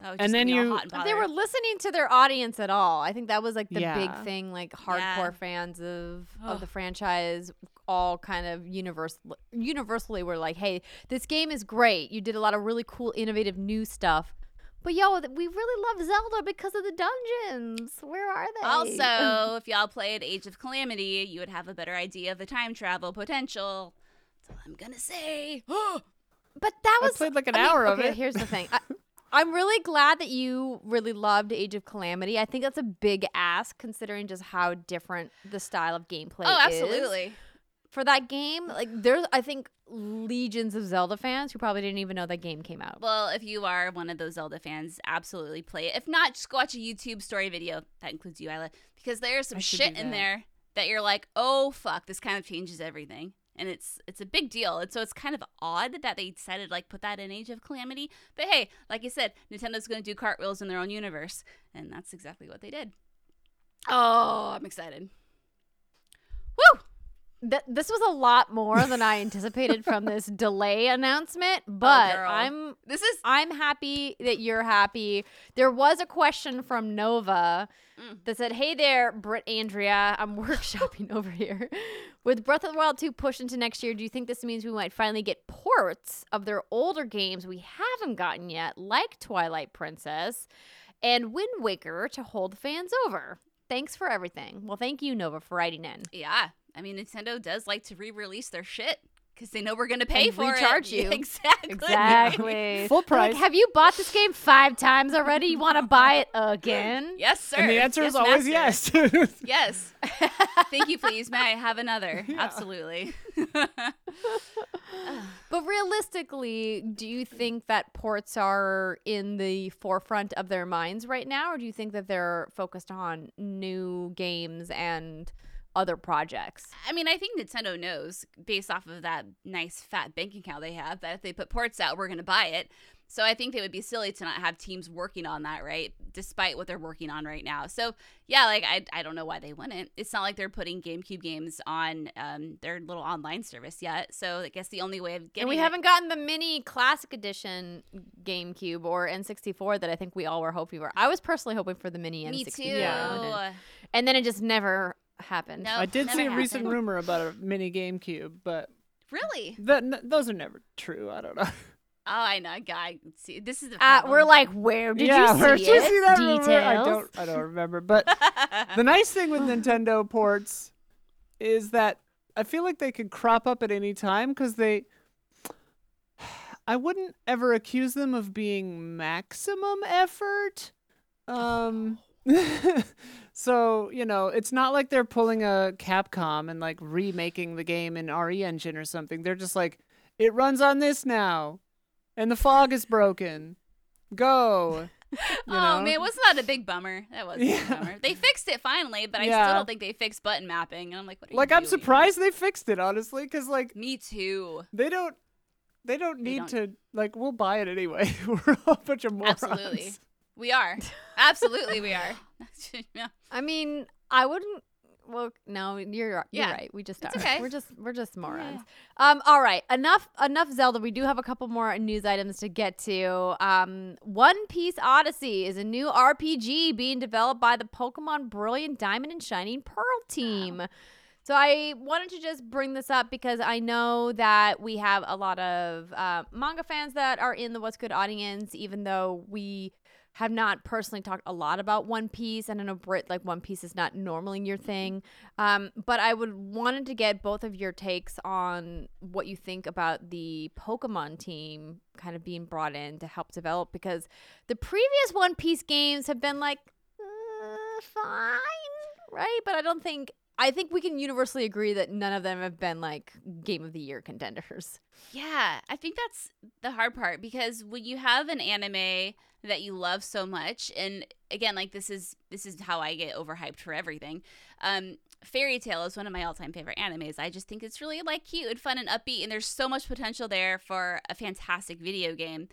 That would And then get me all you- hot and If they were listening to their audience at all. I think that was like the Yeah. big thing. Like hardcore Yeah. fans of Ugh. of the franchise, all kind of universal universally were like, "Hey, this game is great. You did a lot of really cool, innovative, new stuff, But yo, th- we really love Zelda because of the dungeons. Where are they? Also, (laughs) if y'all played Age of Calamity, you would have a better idea of the time travel potential. That's all I'm gonna say. (gasps) but that I was played like an I mean, hour of okay, it. Here's the thing. (laughs) I, I'm really glad that you really loved Age of Calamity. I think that's a big ask considering just how different the style of gameplay oh, is. absolutely. For that game, like there's I think legions of Zelda fans who probably didn't even know that game came out. Well, if you are one of those Zelda fans, absolutely play it. If not, just go watch a YouTube story video. That includes you, Isla, because there's some shit in there that you're like, oh fuck, this kind of changes everything. And it's it's a big deal. And so it's kind of odd that they decided to like put that in Age of Calamity. But hey, like you said, Nintendo's gonna do cartwheels in their own universe. And that's exactly what they did. Oh, I'm excited. Woo! Th- this was a lot more than I anticipated from this (laughs) delay announcement, oh, but girl. I'm This is I'm happy that you're happy. There was a question from Nova Mm. that said, "Hey there, Britt Andrea, I'm (laughs) workshopping over here. With Breath of the Wild 2 pushed into next year, do you think this means we might finally get ports of their older games we haven't gotten yet, like Twilight Princess and Wind Waker, to hold fans over? Thanks for everything." Well, thank you, Nova, for writing in. Yeah, I mean Nintendo does like to re-release their shit because they know we're gonna pay And for recharge (laughs) it. you. exactly. Exactly. (laughs) Full Like, price. have you bought this game five times already? You want to buy it again? (laughs) yes, sir. and the answer Yes, is always master. yes. Yes. Thank you, please. May I have another? Absolutely. But realistically, do you think that ports are in the forefront of their minds right now, or do you think that they're focused on new games and other projects? I mean, I think Nintendo knows, based off of that nice fat bank account they have, that if they put ports out, we're going to buy it. So I think they would be silly to not have teams working on that, right? Despite what they're working on right now. So yeah, like I, I don't know why they wouldn't. It's not like they're putting GameCube games on um, their little online service yet. So I guess the only way of getting And we it- haven't gotten the mini classic edition GameCube or N64 that I think we all were hoping for. I was personally hoping for the mini Me N64. too. And, and then it just never happened. No. I did see a recent rumor about a mini GameCube, but Really? that, n- those are never true. I don't know. Oh, I know, guy. See, this is the Uh, we're like, where did yeah, you see where'd it? see that rumor? I don't. I don't remember. But (laughs) the nice thing with Nintendo ports is that I feel like they could crop up at any time because they. I wouldn't ever accuse them of being maximum effort. Um. (laughs) so you know, it's not like they're pulling a Capcom and like remaking the game in RE Engine or something. They're just like, it runs on this now, and the fog is broken. Go. (laughs) You oh know? man, wasn't that a big bummer? That was a Yeah. big bummer. They fixed it finally, but I Yeah. still don't think they fixed button mapping. And I'm like, what are like I'm surprised they fixed it honestly because like Me too. they don't they don't They need don't. to like we'll buy it anyway (laughs) we're a bunch of morons Absolutely. We are. (laughs) Absolutely, we are. (laughs) yeah. (laughs) I mean, I wouldn't. Well, no, you're you're Yeah. right. We just It's are. okay. We're just we're just morons. Um. All right. Enough. Enough Zelda. We do have a couple more news items to get to. Um. One Piece Odyssey is a new RPG being developed by the Pokemon Brilliant Diamond and Shining Pearl team. So I wanted to just bring this up because I know that we have a lot of uh, manga fans that are in the What's Good audience, even though we have not personally talked a lot about One Piece, and I know Brit like One Piece is not normally your thing. Um, but I would wanted to get both of your takes on what you think about the Pokemon team kind of being brought in to help develop because the previous One Piece games have been like uh, fine, right? But I don't think I think we can universally agree that none of them have been like game of the year contenders. Yeah, I think that's the hard part because when you have an anime that you love so much, and again, like this is this is how I get overhyped for everything. Um, Fairy Tail is one of my all-time favorite animes. I just think it's really like cute and fun and upbeat, and there's so much potential there for a fantastic video game.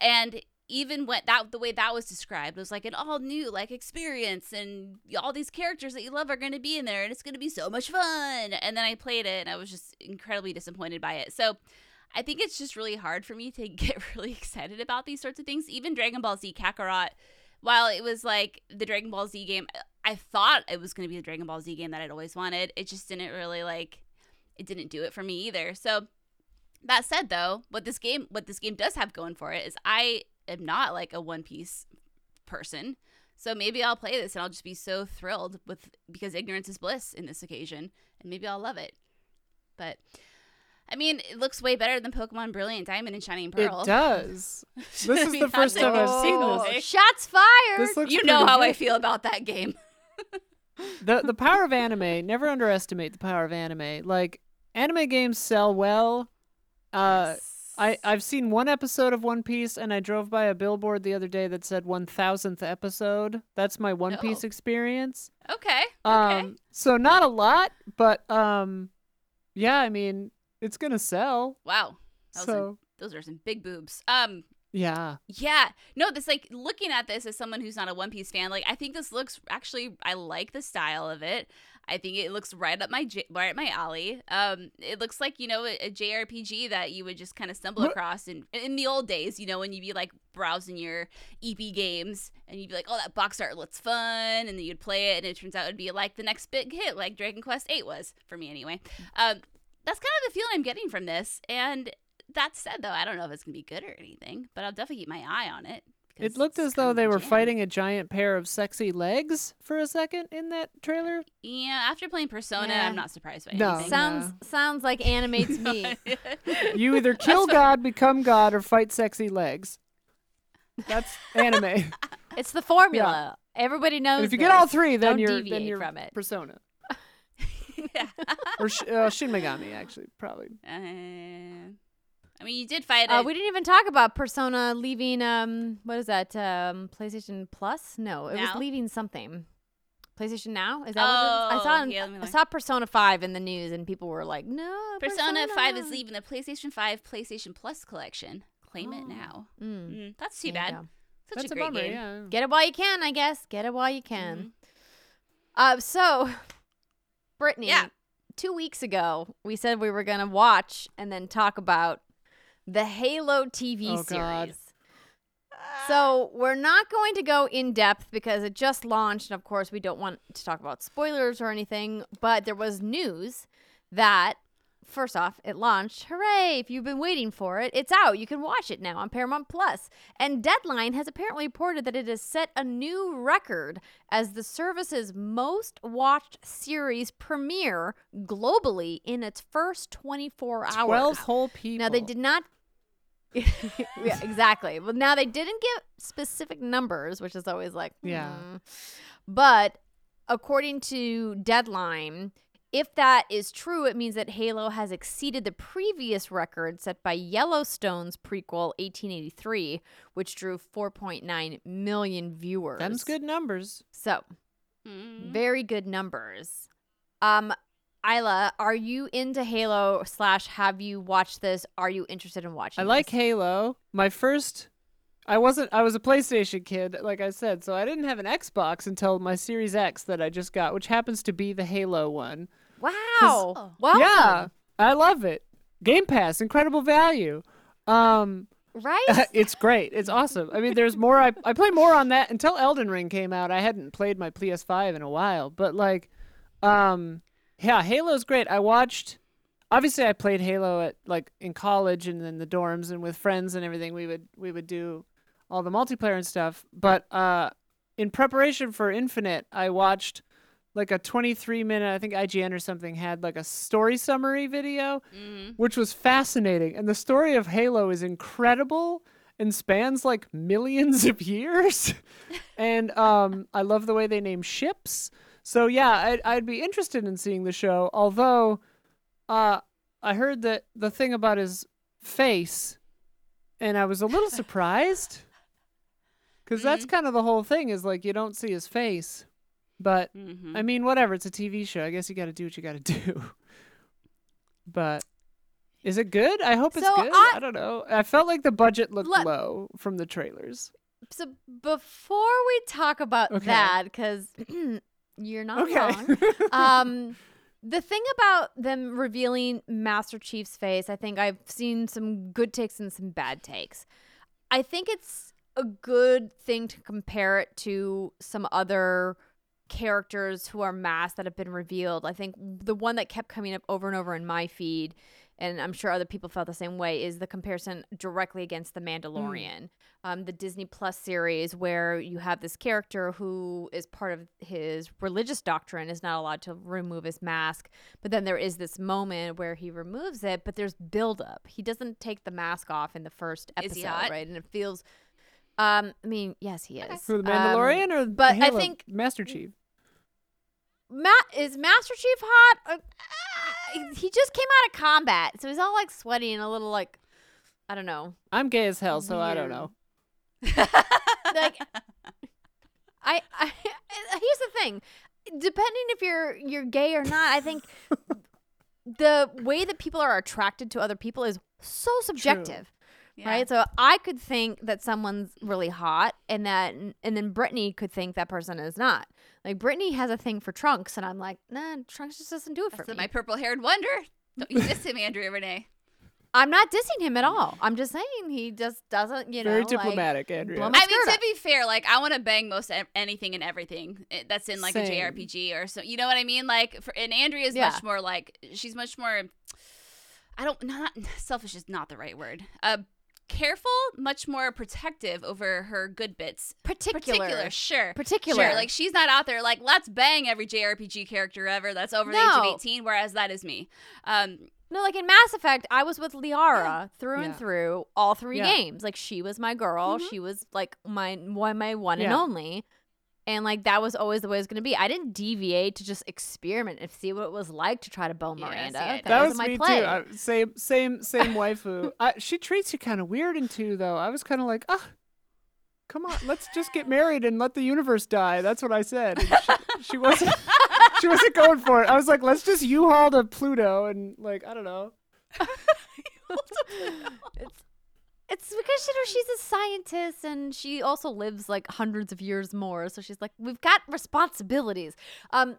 And even when that the way that was described was like an all new like experience and all these characters that you love are going to be in there and it's going to be so much fun. And then i played it and i was just incredibly disappointed by it. So i think it's just really hard for me to (laughs) get really excited about these sorts of things. Even dragon ball z kakarot while it was like the dragon ball z game i thought it was going to be the dragon ball z game that i'd always wanted. It just didn't really like it didn't do it for me either. So that said though what this game what this game does have going for it is i am not like a One Piece person. So maybe I'll play this and I'll just be so thrilled with because ignorance is bliss in this occasion, and maybe I'll love it. But I mean, it looks way better than Pokemon Brilliant Diamond and Shining Pearl. It does. (laughs) This I is the first time I've seen this. Shots fired. You know how I feel about that game. (laughs) the the power of anime. Never underestimate the power of anime. Like anime games sell well. Uh, I I've seen one episode of One Piece, and I drove by a billboard the other day that said one thousandth episode. That's my One Piece Oh. experience. okay. Okay. Um, so not a lot, but um, yeah. I mean, it's gonna sell. wow. That was a- So those are some big boobs. Um. yeah, Yeah. No, this like looking at this as someone who's not a One Piece fan, like I think this looks actually I like the style of it. I think it looks right up my j- right up my alley. Um, it looks like you know a, a JRPG that you would just kind of stumble What- across in in the old days. You know when you'd be like browsing your EP games and you'd be like, oh that box art looks fun, and then you'd play it, and it turns out it'd be like the next big hit, like Dragon Quest Eight was for me anyway. Um, that's kind of the feeling I'm getting from this, and. That said, though, I don't know if it's gonna be good or anything, but I'll definitely keep my eye on it. Because it looked as though they were jam. fighting a giant pair of sexy legs for a second in that trailer. Yeah, after playing Persona, Yeah. I'm not surprised by No. anything. sounds sounds like anime to (laughs) me. You either kill God, become God, or fight sexy legs. That's anime. (laughs) it's the formula. Everybody knows. and if you get all three, then Don't you're then deviate you're from it. Persona (laughs) yeah. or Sh- uh, Shin Megami. Actually, probably. Uh, I mean, you did fight Uh, it. we didn't even talk about Persona leaving. Um, what is that? Um, PlayStation Plus? No, it Now? was leaving something. PlayStation Now is that what it is? I saw. Oh, yeah, I saw Persona Five in the news, and people were like, "No, Persona 5 is leaving the PlayStation 5 PlayStation Plus collection. Claim it Oh. now. Mm, Mm, that's too there bad. Such That's a great bummer. game. Yeah. Get it while you can, I guess. Get it while you can. Mhm. Uh, so, (laughs) Brittany, Yeah. two weeks ago, we said we were going to watch and then talk about the Halo TV Oh, God. series. Ah. So, we're not going to go in depth because it just launched. And of course, we don't want to talk about spoilers or anything. But there was news that, first off, it launched. Hooray! If you've been waiting for it, it's out. You can watch it now on Paramount Plus. And Deadline has apparently reported that it has set a new record as the service's most watched series premiere globally in its first 24 hours. Twelve whole people. Now they did not. (laughs) yeah, exactly. Well, now they didn't give specific numbers, which is always like, Yeah. hmm. But according to Deadline, if that is true, it means that Halo has exceeded the previous record set by Yellowstone's prequel 1883, which drew 4.9 million viewers. Them's good numbers. So Mhm. very good numbers. Um, Isla, are you into Halo? Slash, have you watched this? Are you interested in watching? I like this? Halo. My first I wasn't I was a PlayStation kid, like I said, so I didn't have an Xbox until my Series X that I just got, which happens to be the Halo one. Wow. Oh. Welcome. Yeah. I love it. Game Pass, incredible value. Um Right? (laughs) it's great. It's awesome. I mean, there's more. I, I play more on that until Elden Ring came out. I hadn't played my PS5 in a while, but like, um, yeah, Halo's great. I watched. Obviously, I played Halo at like in college and in the dorms and with friends and everything. We would we would do all the multiplayer and stuff. But uh, in preparation for Infinite, I watched like a 23 minute. I think IGN or something had like a story summary video Mhm. which was fascinating. And the story of Halo is incredible and spans like millions of years. (laughs) and um, I love the way they name ships. So yeah, I'd, I'd be interested in seeing the show. Although, uh, I heard that the thing about his face, and I was a little (laughs) surprised. Because that's kind of the whole thing is like you don't see his face. But Mhm. I mean, whatever. It's a TV show. I guess you got to do what you got to (laughs) do. But is it good? I hope it's So good. I- I, don't know. I felt like the budget looked Let- low from the trailers. so before we talk about Okay. that, because (clears throat) you're not Okay. wrong. (laughs) um, the thing about them revealing Master Chief's face, I think I've seen some good takes and some bad takes. I think it's a good thing to compare it to some other characters who are masked that have been revealed. I think the one that kept coming up over and over in my feed and I'm sure other people felt the same way, is the comparison directly against The Mandalorian, um, the Disney Plus series, where you have this character who is part of his religious doctrine, is not allowed to remove his mask. But then there is this moment where he removes it, but there's buildup. He doesn't take the mask off in the first episode, right? And it feels. Um, I mean, yes, he is. Who, the Um, Mandalorian or but I think- Master Chief? Ma- is Master Chief hot? Uh, he just came out of combat, so he's all like sweaty and a little like, I don't know. I'm gay as hell, so I don't know. (laughs) Like, I, I (laughs) here's the thing. Depending if you're you're gay or not, I think (laughs) the way that people are attracted to other people is so subjective. Yeah. Right, so I could think that someone's really hot, and that, and then Brittany could think that person is not. Like Brittany has a thing for trunks, and I'm like, nah, trunks just doesn't do it for me. my purple haired wonder. Don't you diss him, Andrea Renee. (laughs) I'm not dissing him at all. I'm just saying he just doesn't, you know, Very like, diplomatic, Andrea. I mean, to up. be fair, like I want to bang most e- anything and everything eh, that's in like a JRPG or so. You know what I mean? Like, for, and Andrea's Yeah. much more like she's much more. I don't not selfish is not the right word. Uh, careful, much more protective over her good bits. particular, Particular, sure. particular. Sure, like she's not out there like let's bang every JRPG character ever that's over the age of 18, whereas that is me. Um, no, like in Mass Effect, I was with Liara through Yeah. and through all three Yeah. games. Like she was my girl. Mhm. She was like my one, my one and only. And like that was always the way it was going to be. I didn't deviate to just experiment and see what it was like to try to bone Yeah, see, Miranda. I- that, that was wasn't my me play. too. I, same, same, same waifu. I, she treats you kind of weird in two, though. I was kind of like, ah, come on, let's just get married and let the universe die. That's what I said. She, she wasn't. She wasn't going for it. I was like, let's just U-Haul to Pluto and like, I don't know. (laughs) (laughs) it's it's because you know she's a scientist and she also lives like hundreds of years more so she's like we've got responsibilities um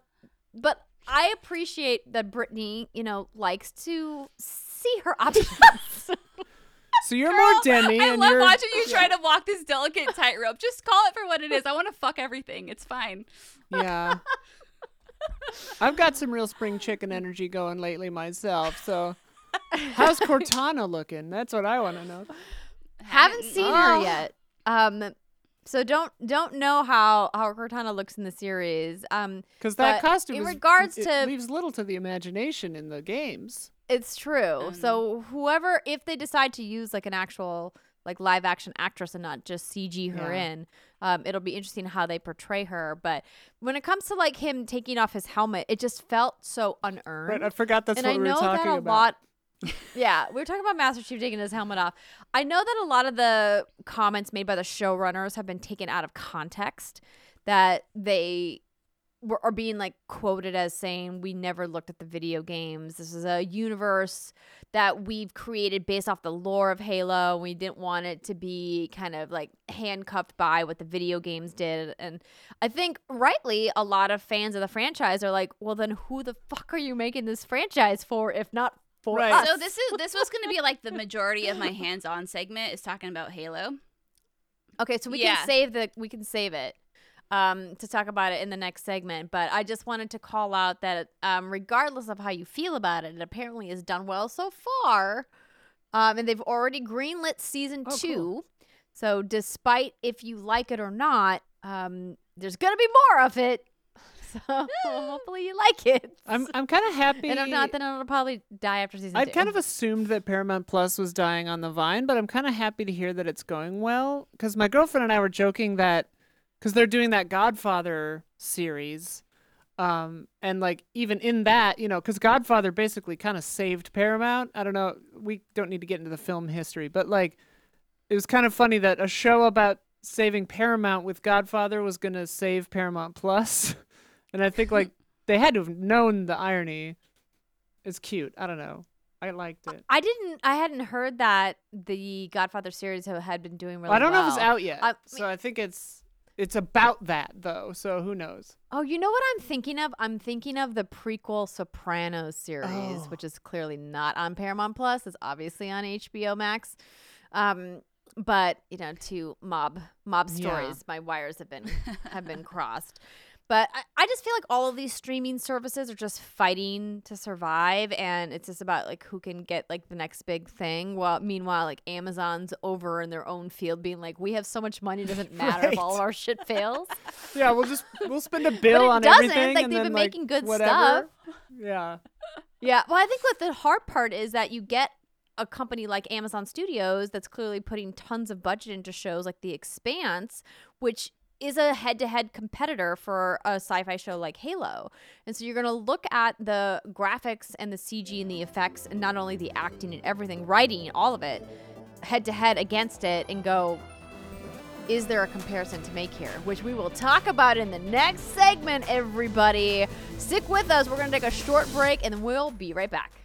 but i appreciate that brittany you know likes to see her options (laughs) So you're Girl, more Demi, I love watching you try to walk this delicate (laughs) tightrope. Just call it for what it is. I want to fuck everything. It's fine. yeah. (laughs) I've got some real spring chicken energy going lately myself. So, how's Cortana looking? That's what I want to know. Haven't seen Oh. her yet um so don't don't know how how cortana looks in the series um Because that costume, in is- regards it to- leaves little to the imagination in the games. It's true. Um, so whoever, if they decide to use like an actual like live action actress and not just CG her Yeah. in, um, it'll be interesting how they portray her. But when it comes to like him taking off his helmet, it just felt so unearned. Right, I forgot that's and what I we know were talking that a about. lot. Yeah, we were talking about Master Chief taking his helmet off. I know that a lot of the comments made by the showrunners have been taken out of context. That they were are being like quoted as saying, "We never looked at the video games. This is a universe that we've created based off the lore of Halo. We didn't want it to be kind of like handcuffed by what the video games did." And I think rightly, a lot of fans of the franchise are like, "Well, then who the fuck are you making this franchise for, if not for Right. us?" So this is this was going to be like the majority of my (laughs) hands-on segment is talking about Halo. Okay, so we Yeah. can save the we can save it um, to talk about it in the next segment. But I just wanted to call out that um, regardless of how you feel about it, it apparently has done well so far, um, and they've already greenlit season Oh, two. cool. So despite if you like it or not, um, there's gonna be more of it. (laughs) So hopefully you like it. I'm I'm kind of happy. and if not, then it'll probably die after season I'd two. kind of assumed that Paramount Plus was dying on the vine, but I'm kind of happy to hear that it's going well. Because my girlfriend and I were joking that because they're doing that Godfather series, um, and like even in that, you know, because Godfather basically kind of saved Paramount. I don't know. We don't need to get into the film history, but like it was kind of funny that a show about saving Paramount with Godfather was gonna save Paramount Plus, (laughs) and I think like they had to have known the irony. It's cute. I don't know. I liked it. I didn't. I hadn't heard that the Godfather series had been doing really I don't know if it's out yet, I so I think it's it's about that though. So who knows? Oh, you know what I'm thinking of? I'm thinking of the prequel Sopranos series, Oh. which is clearly not on Paramount Plus. It's obviously on HBO Max. Um, but you know, to mob mob Yeah. stories, my wires have been have been (laughs) crossed. But I, I just feel like all of these streaming services are just fighting to survive, and it's just about like who can get like the next big thing. While meanwhile, like Amazon's over in their own field, being like, "We have so much money, it doesn't (laughs) matter if all of our shit fails." (laughs) Yeah, we'll just we'll spend a (laughs) bill on doesn't. everything. Like, and they've then, been like, making good whatever. Yeah. Yeah, well, I think what the hard part is that you get a company like Amazon Studios that's clearly putting tons of budget into shows like The Expanse, which is a head-to-head competitor for a sci-fi show like Halo. And so you're going to look at the graphics and the CG and the effects and not only the acting and everything, writing, all of it head to head against it and go is there a comparison to make here? Which we will talk about in the next segment, everybody. Stick with us. We're going to take a short break and then we'll be right back.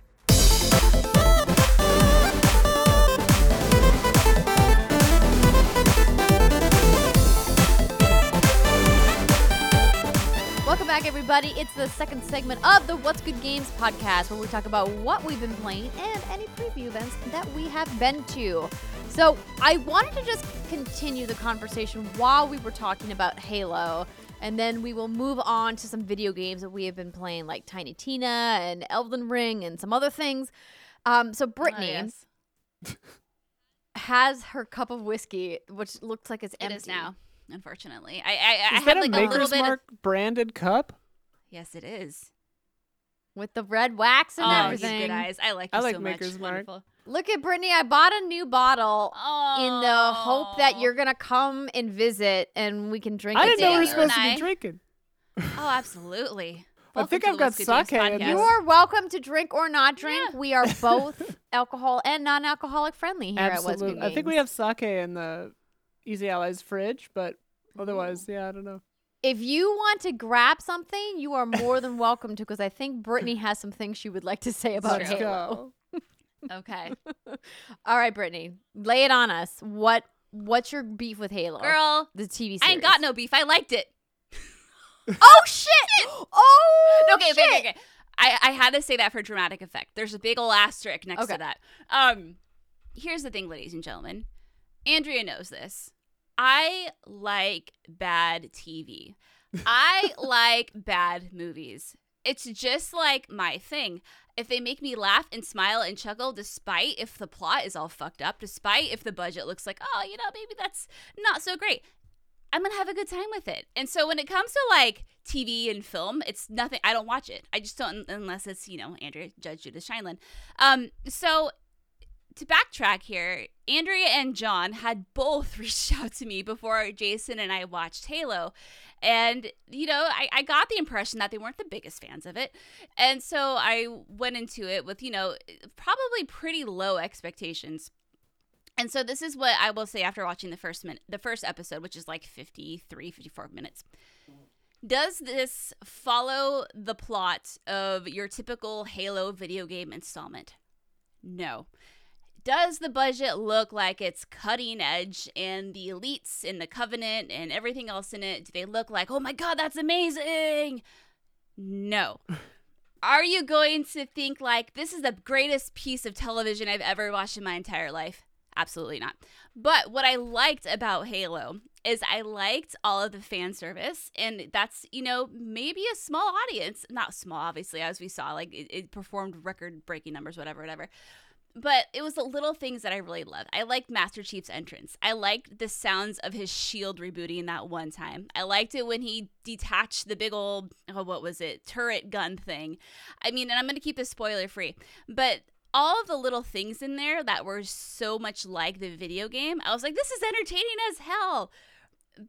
Welcome back, everybody. It's the second segment of the What's Good Games podcast, where we talk about what we've been playing and any preview events that we have been to. So, I wanted to just continue the conversation while we were talking about Halo, and then we will move on to some video games that we have been playing, like Tiny Tina and Elden Ring and some other things. Um, so, Brittany Oh, yes. has her cup of whiskey, which looks like it's empty. is now, unfortunately. I I, I Is had that like a a little Maker's bit. Of, Mark branded cup? yes, it is. with the red wax and oh, everything. good eyes. I like I like so Maker's much. Mark. Wonderful. Look at Brittany. I bought a new bottle Oh. in the hope that you're gonna come and visit and we can drink I it didn't know we were supposed to be drinking. Oh, (laughs) absolutely. I Welcome think I've got What's Good Games sake in podcast. You are welcome to drink or not drink. Yeah. We are (laughs) both alcohol and non-alcoholic friendly here at What's Absolutely. Good I think we have sake in the Easy Allies fridge, but otherwise, yeah, I don't know. If you want to grab something, you are more than welcome to, because I think Brittany has some things she would like to say about Let's Halo. go. (laughs) Okay, (laughs) All right, Brittany, lay it on us. What What's your beef with Halo? girl. the TV series. I ain't got no beef. I liked it. (laughs) Oh shit! Oh okay, shit! okay, okay, okay. I, I had to say that for dramatic effect. There's a big ol' asterisk next Okay. to that. Um, here's the thing, ladies and gentlemen. Andrea knows this. I like bad TV. I (laughs) like bad movies. It's just like my thing. If they make me laugh and smile and chuckle, despite if the plot is all fucked up, despite if the budget looks like, oh, you know, maybe that's not so great, I'm gonna have a good time with it. And so when it comes to like TV and film, it's nothing. I don't watch it. I just don't unless it's you know Andrea Judge Judith Sheindlin. Um, so to backtrack here, Andrea and John had both (laughs) reached out to me before Jason and I watched Halo. And, you know, I, I got the impression that they weren't the biggest fans of it. And so I went into it with, you know, probably pretty low expectations. And so this is what I will say after watching the first minute, the first episode, which is like 53, 54 minutes. Does this follow the plot of your typical Halo video game installment? No. Does the budget look like it's cutting edge and the elites in the Covenant and everything else in it, do they look like, oh my God, that's amazing? No. (laughs) Are you going to think like this is the greatest piece of television I've ever watched in my entire life? Absolutely not. But what I liked about Halo is I liked all of the fan service, and that's you know maybe a small audience, not small obviously as we saw, like it, it performed record breaking numbers, whatever, whatever. But it was the little things that I really loved. I liked Master Chief's entrance. I liked the sounds of his shield rebooting that one time. I liked it when he detached the big old oh what was it turret gun thing. I mean, and I'm gonna keep this spoiler free, but all of the little things in there that were so much like the video game, I was like, this is entertaining as hell.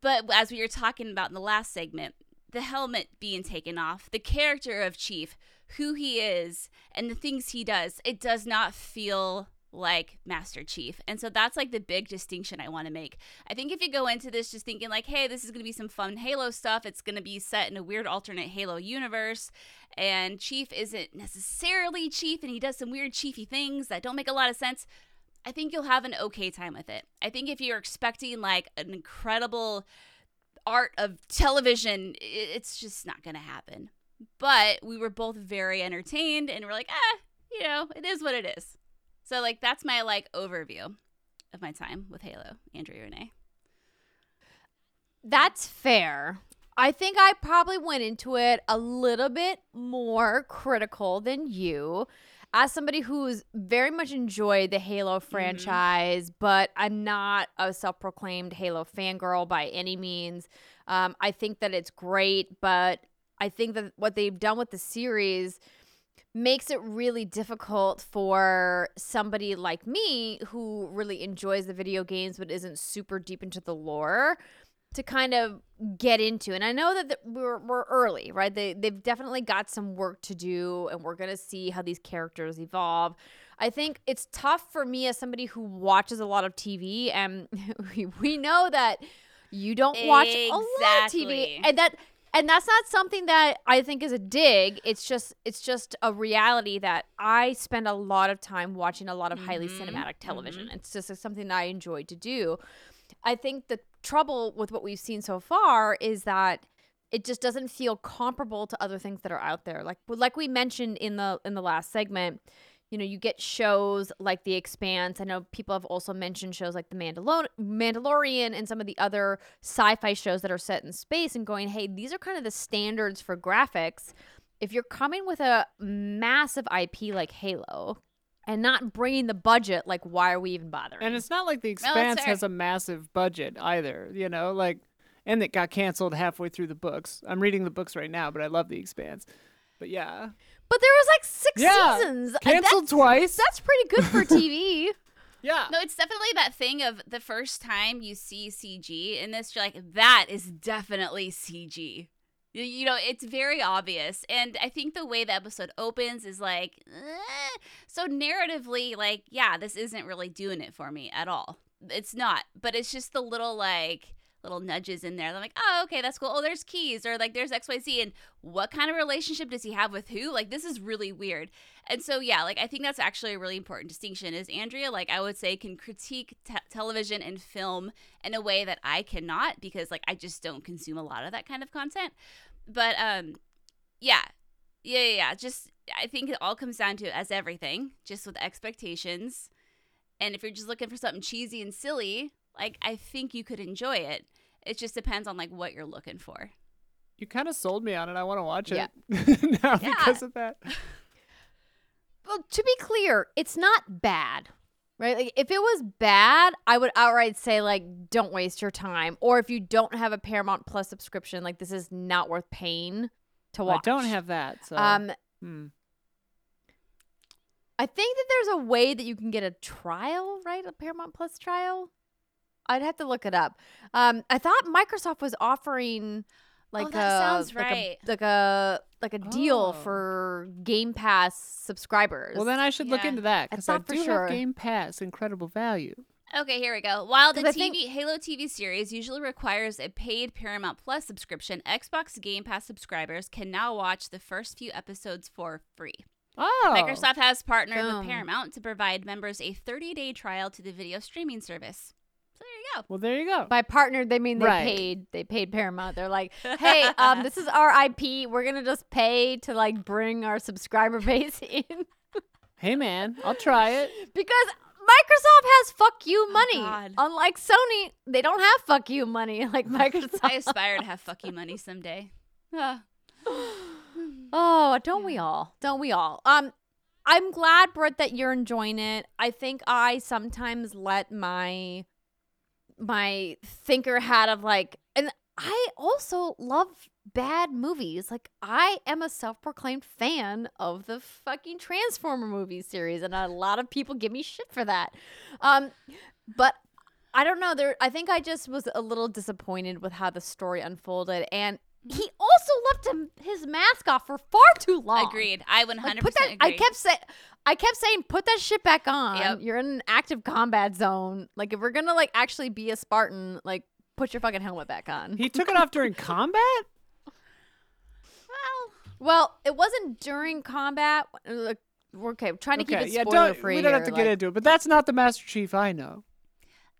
But as we were talking about in the last segment, the helmet being taken off, the character of Chief, who he is, and the things he does, it does not feel like Master Chief. And so that's like the big distinction I want to make. I think if you go into this just thinking like, hey, this is going to be some fun Halo stuff, it's going to be set in a weird alternate Halo universe, and Chief isn't necessarily Chief and he does some weird chiefy things that don't make a lot of sense. I think you'll have an okay time with it. I think if you're expecting like an incredible art of television, it's just not going to happen. But we were both very entertained and we're like, ah, you know, it is what it is. So like that's my like overview of my time with Halo, Andrea Renee. That's fair. I think I probably went into it a little bit more critical than you. As somebody who's very much enjoyed the Halo franchise, but I'm not a self proclaimed Halo fangirl by any means. Um, I think that it's great, but I think that what they've done with the series makes it really difficult for somebody like me who really enjoys the video games but isn't super deep into the lore to kind of get into. And I know that the, we're we're early, right? They they've definitely got some work to do and we're going to see how these characters evolve. I think it's tough for me as somebody who watches a lot of TV and (laughs) we, we know that you don't watch a lot of TV and that and that's not something that I think is a dig. It's just it's just a reality that I spend a lot of time watching a lot of highly Mhm, cinematic television. It's just something that I enjoy to do. I think the trouble with what we've seen so far is that it just doesn't feel comparable to other things that are out there. Like like we mentioned in the in the last segment, you know, you get shows like The Expanse. I know people have also mentioned shows like The Mandalor- Mandalorian and some of the other sci-fi shows that are set in space and going, "Hey, these are kind of the standards for graphics." If you're coming with a massive IP like Halo and not bringing the budget, like why are we even bothering? And it's not like The Expanse fair. has a massive budget either, you know, like and it got canceled halfway through the books. I'm reading the books right now, but I love The Expanse. But yeah. But there was like six Yeah, seasons. Canceled that's, twice. That's pretty good for (laughs) TV. Yeah. No, it's definitely that thing of the first time you see CG in this, you're like, that is definitely CG. You- You know, it's very obvious. And I think the way the episode opens is like, eh. so narratively, like, yeah, this isn't really doing it for me at all. It's not, but it's just the little, like, little nudges in there. I'm like, oh, okay, that's cool. Oh, there's keys, or like there's XYZ. And what kind of relationship does he have with who? Like, this is really weird. And so, yeah, like I think that's actually a really important distinction. Is Andrea, like I would say, can critique te- television and film in a way that I cannot because, like, I just don't consume a lot of that kind of content. But, um, yeah, yeah, yeah, yeah. Just I think it all comes down to as everything, just with expectations. And if you're just looking for something cheesy and silly, like I think you could enjoy it. It just depends on like what you're looking for. You kind of sold me on it. I want to watch Yeah. it (laughs) now Yeah. because of that. (laughs) well, to be clear, it's not bad. Right? Like if it was bad, I would outright say like don't waste your time. Or if you don't have a Paramount Plus subscription, like this is not worth paying to Well, watch. I don't have that. So um hmm. I think that there's a way that you can get a trial, right? A Paramount Plus trial. I'd have to look it up. Um, I thought Microsoft was offering like Oh, that a sounds like right. a like a like a deal Oh. for Game Pass subscribers. Well, then I should look Yeah. into that because I, thought for do sure. have Game Pass, incredible value. Okay, here we go. While the TV think- Halo TV series usually requires a paid Paramount Plus subscription, Xbox Game Pass subscribers can now watch the first few episodes for free. Oh, Microsoft has partnered Boom. with Paramount to provide members a 30-day trial to the video streaming service. So there you go. Well, there you go. by partner they mean they Right. paid they paid Paramount. They're like, (laughs) hey, um, this is our IP. We're gonna just pay to like bring our subscriber (laughs) base in Hey, man, I'll try it. (laughs) because Microsoft has fuck you money. God. Unlike Sony, they don't have fuck you money like Microsoft. I aspire to have fuck you money someday. Oh, don't we all? Don't we all? Um, I'm glad, Britt, that you're enjoying it. I think I sometimes let my my thinker hat of like, and I also love bad movies. Like, I am a self-proclaimed fan of the fucking Transformer movie series, and a lot of people give me shit for that. Um, but I don't know. There, I think I just was a little disappointed with how the story unfolded, and he also left him his mask off for far too long. Agreed. I 100% Like, put that. agree. I kept saying. I kept saying, put that shit back on. Yep. You're in an active combat zone. Like, if we're gonna like actually be a Spartan, like, put your fucking helmet back on. He took it off during (laughs) combat. well, well, it wasn't during combat. Look, okay. I'm trying to okay, keep it yeah, spoiler don't, free. we don't have here, to get into it, but that's not the Master Chief I know.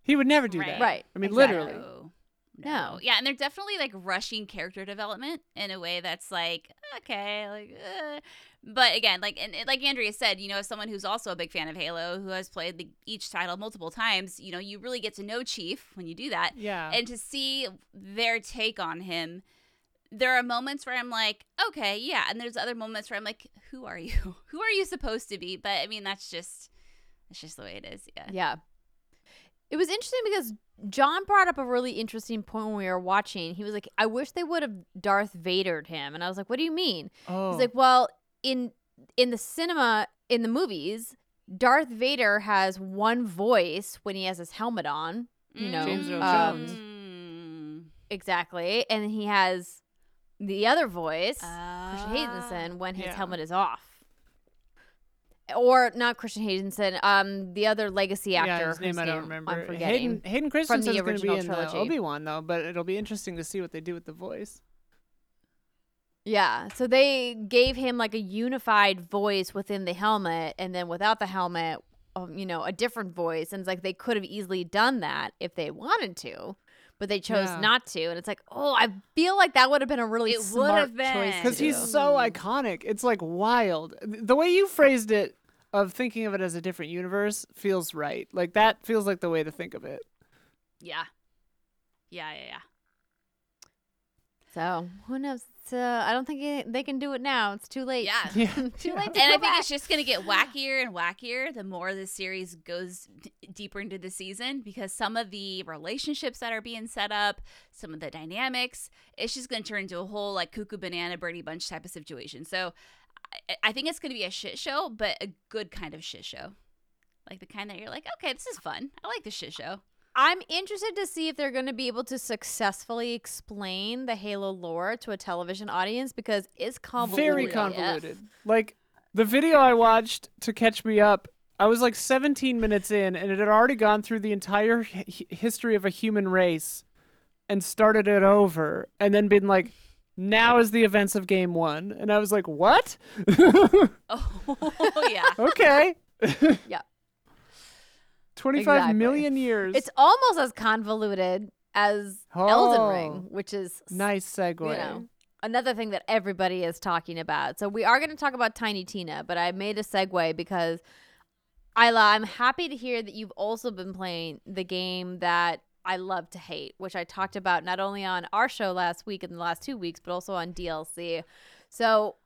He would never do Right. that. Right, I mean, exactly. literally. No. No. Yeah, and they're definitely like rushing character development in a way that's like okay, like. Uh. But again, like and like Andrea said, you know, as someone who's also a big fan of Halo, who has played the, each title multiple times, you know, you really get to know Chief when you do that, Yeah. and to see their take on him there are moments where I'm like, okay, yeah, and there's other moments where I'm like, who are you? (laughs) who are you supposed to be? But I mean, that's just that's just the way it is. Yeah. Yeah. It was interesting because John brought up a really interesting point when we were watching. He was like, I wish they would have Darth Vadered him. And I was like, What do you mean? Oh, He's like, Well, in in the cinema, in the movies, Darth Vader has one voice when he has his helmet on. You know, James Earl um, Jones. Mm. exactly. And he has the other voice, Christian Ah. Haydenson, when his Yeah. helmet is off. Or not Christian Haydenson, um, the other legacy actor. yeah, his name I don't I'm remember. forgetting. Hayden Hayden Christensen's going to be in the. Obi Wan though, but it'll be interesting to see what they do with the voice. Yeah, so they gave him like a unified voice within the helmet, and then without the helmet, um, you know, a different voice. And it's like they could have easily done that if they wanted to, but they chose Yeah. not to. And it's like, oh, I feel like that would have been a really It would smart have been. choice because he's do. so Mm. iconic. It's like wild. The way you phrased it, of thinking of it as a different universe, feels right. Like that feels like the way to think of it. Yeah. Yeah, yeah, yeah. So who knows? It's, uh, I don't think it, they can do it now. It's too late. Yeah. (laughs) Yeah. too late. To and I think back. it's just going to get (laughs) wackier and wackier the more the series goes d- deeper into the season because some of the relationships that are being set up, some of the dynamics, it's just going to turn into a whole like cuckoo banana birdie bunch type of situation. So I, I think it's going to be a shit show, but a good kind of shit show. Like the kind that you're like, okay, this is fun. I like this shit show. I'm interested to see if they're going to be able to successfully explain the Halo lore to a television audience because it's convoluted. Very convoluted. Like the video I watched to catch me up, I was like 17 minutes in, and it had already gone through the entire hi- history of a human race, and started it over, and then been like, "Now is the events of Game One," and I was like, "What? (laughs) (laughs) Oh, (laughs) yeah. okay." Yeah. Twenty-five Exactly. million years. It's almost as convoluted as Elden oh. Ring, Oh. which is nice segue. you know another thing that everybody is talking about. So we are going to talk about Tiny Tina, but I made a segue because Isla, I'm happy to hear that you've also been playing the game that I love to hate, which I talked about not only on our show last week and the last two weeks, but also on DLC. So,